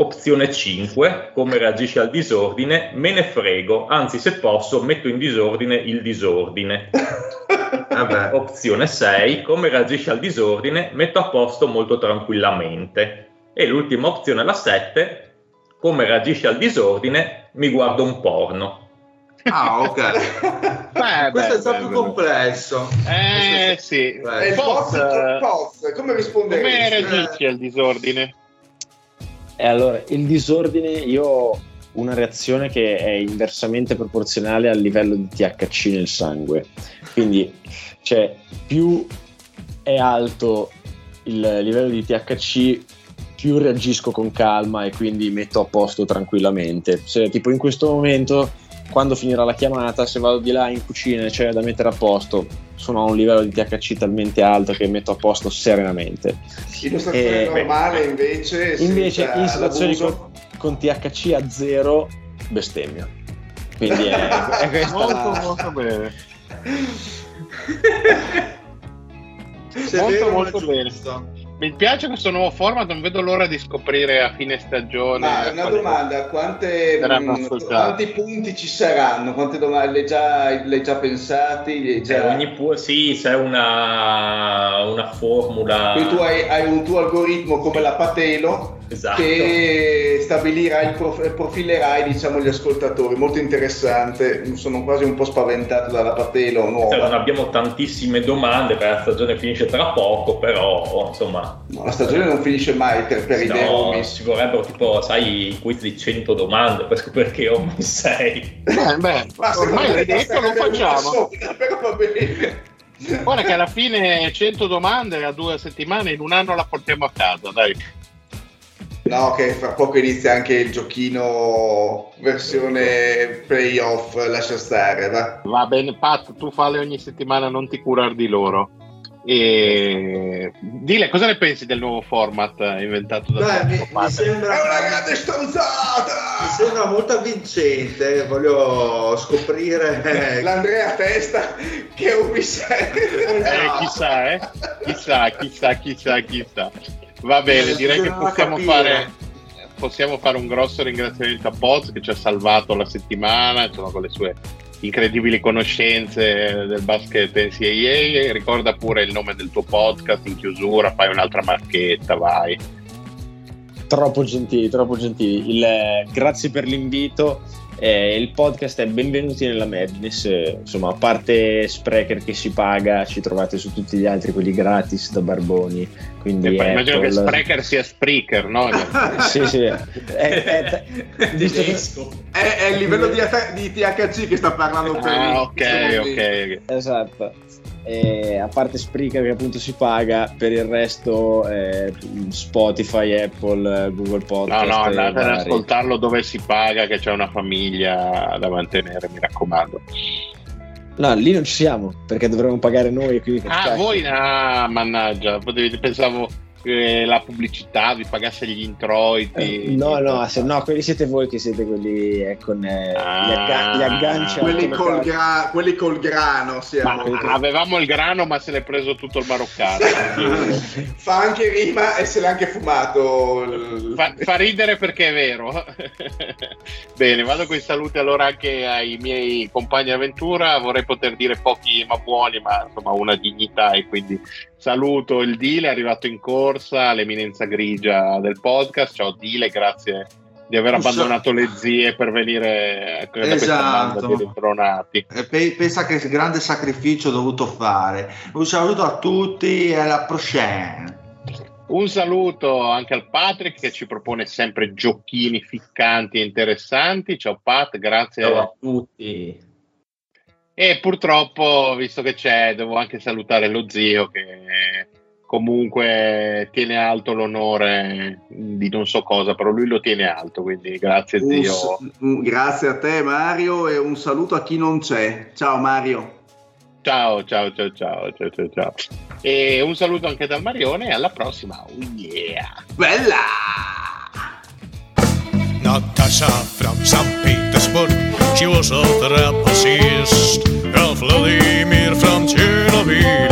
Speaker 3: Opzione 5. Come reagisci al disordine? Me ne frego, anzi se posso metto in disordine il disordine.
Speaker 5: Vabbè.
Speaker 3: Opzione 6. Come reagisci al disordine? Metto a posto molto tranquillamente. E l'ultima opzione, la 7. Come reagisci al disordine? Mi guardo un porno.
Speaker 5: Ah, ok.
Speaker 1: Beh,
Speaker 5: Questo
Speaker 1: beh,
Speaker 5: è già
Speaker 1: beh,
Speaker 5: più
Speaker 1: beh.
Speaker 5: complesso.
Speaker 1: Eh sì.
Speaker 5: Beh,
Speaker 2: il
Speaker 1: Poz,
Speaker 2: Poz, Poz, come risponderesti?
Speaker 1: come reagisci al disordine?
Speaker 4: E allora, il disordine, io ho una reazione che è inversamente proporzionale al livello di THC nel sangue. Quindi, cioè, più è alto il livello di THC, più reagisco con calma e quindi metto a posto tranquillamente. Se tipo in questo momento, quando finirà la chiamata, se vado di là in cucina e c'è da mettere a posto, sono a un livello di THC talmente alto che metto a posto serenamente.
Speaker 2: In una situazione
Speaker 4: Eh,
Speaker 2: normale invece,
Speaker 4: Invece
Speaker 2: senza
Speaker 4: in situazioni con, con THC a zero bestemmio. Quindi è, è questa
Speaker 1: Molto
Speaker 4: la-
Speaker 1: molto bene. Molto, molto
Speaker 5: ma
Speaker 1: bene. Mi piace questo nuovo format, non vedo l'ora di scoprire a fine stagione.
Speaker 2: Ma una
Speaker 1: quale-
Speaker 2: domanda, quante, mh,
Speaker 1: ascoltati.
Speaker 2: quanti punti ci saranno? Quante domande? Hai già, hai già pensati?
Speaker 3: Cioè,
Speaker 2: già...
Speaker 3: ogni pu- sì, c'è una, una formula.
Speaker 2: Quindi tu hai, hai un tuo algoritmo come la Patelo
Speaker 3: Esatto.
Speaker 2: che stabilirai, il prof- profilerai diciamo, gli ascoltatori. Molto interessante, sono quasi un po' spaventato dalla Patelo
Speaker 3: Cioè, non
Speaker 2: nuova.
Speaker 3: abbiamo tantissime domande perché la stagione finisce tra poco, però insomma,
Speaker 2: No, la stagione non finisce mai per, per i
Speaker 3: no,
Speaker 2: deomi.
Speaker 3: ci vorrebbero tipo, sai, i quiz di 100 domande per scoprire che io sei.
Speaker 1: Beh, beh,
Speaker 2: Ma
Speaker 1: ormai l'hai detto, lo
Speaker 2: una
Speaker 1: facciamo.
Speaker 2: però va bene.
Speaker 1: Guarda che alla fine 100 domande a due settimane, in un anno la portiamo a casa, dai.
Speaker 2: No, che fra poco inizia anche il giochino versione playoff, lascia stare, va.
Speaker 1: Va bene, Pat, tu falle ogni settimana, non ti curar di loro. E dile cosa ne pensi del nuovo format inventato da
Speaker 5: Beh, mi, mi sembra,
Speaker 2: È una grande
Speaker 5: mi
Speaker 2: stronzata!
Speaker 5: sembra molto avvincente. Voglio scoprire.
Speaker 2: L'Andrea Testa che è un
Speaker 1: Eh, chissà, eh? Chissà, chissà, chissà, chissà. Va bene, direi che possiamo fare, possiamo fare un grosso ringraziamento a Poz che ci ha salvato la settimana, insomma, con le sue incredibili conoscenze del basket NCAA. Ricorda pure il nome del tuo podcast in chiusura, fai un'altra marchetta, vai.
Speaker 4: Troppo gentili, troppo gentili. Il, eh, grazie per l'invito. Eh, il podcast è Benvenuti nella Madness. eh, insomma, a parte Sprecher che si paga, ci trovate su tutti gli altri, quelli gratis da Barboni. Quindi
Speaker 1: E poi immagino che
Speaker 4: Apple-
Speaker 1: Sprecher sia Spreaker, no?
Speaker 4: Sì, sì. Eh, eh, visto che-.
Speaker 2: È, è il livello di, di THC che sta parlando per
Speaker 1: Ah, ok, ok.
Speaker 4: Esatto. E a parte Spreaker che appunto si paga, per il resto eh, Spotify, Apple, Google
Speaker 1: No,
Speaker 4: Podcast.
Speaker 1: no,
Speaker 4: e
Speaker 1: andate ad ascoltarlo dove si paga, che c'è una famiglia da mantenere, mi raccomando.
Speaker 4: No, lì non ci siamo perché dovremmo pagare noi. Quindi
Speaker 1: Ah, voi, ah, mannaggia, pensavo la pubblicità vi pagasse gli introiti.
Speaker 4: Eh, No, no, se no, quelli siete voi che siete quelli eh, con eh,
Speaker 1: Ah.
Speaker 4: gli, agga- gli agganci.
Speaker 2: Quelli col, gra- quelli col grano
Speaker 1: Ma
Speaker 2: siamo.
Speaker 1: avevamo il grano, ma se l'è preso tutto il maroccano.
Speaker 2: Fa anche rima e se l'ha anche fumato.
Speaker 1: Fa, fa ridere perché è vero. Bene, vado con i saluti allora anche ai miei compagni d'avventura. Vorrei poter dire pochi ma buoni, ma insomma una dignità e quindi saluto il Dile, è arrivato in corsa, l'eminenza grigia del podcast. Ciao Dile, grazie di aver abbandonato le zie per venire a
Speaker 5: esatto.
Speaker 1: di ritronati.
Speaker 5: Pensa che grande sacrificio ho dovuto fare. Un saluto a tutti e alla prossima.
Speaker 1: Un saluto anche al Patrick che ci propone sempre giochini ficcanti e interessanti. Ciao Pat, grazie
Speaker 3: Ciao a tutti.
Speaker 1: E purtroppo, visto che c'è, devo anche salutare lo zio che comunque tiene alto l'onore di non so cosa, però lui lo tiene alto, quindi grazie zio.
Speaker 2: Un, grazie a te Mario e un saluto a chi non c'è. Ciao Mario.
Speaker 1: Ciao, ciao, ciao, ciao, ciao, ciao, ciao. E un saluto anche dal Marione e alla prossima. Oh yeah!
Speaker 2: Bella!
Speaker 6: Natasha from St. Petersburg, she was a trapezist. Vladimir from Chernobyl,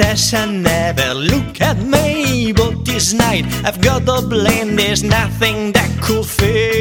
Speaker 6: Natasha never look at me, but this night I've got a blame. There's nothing that could fade.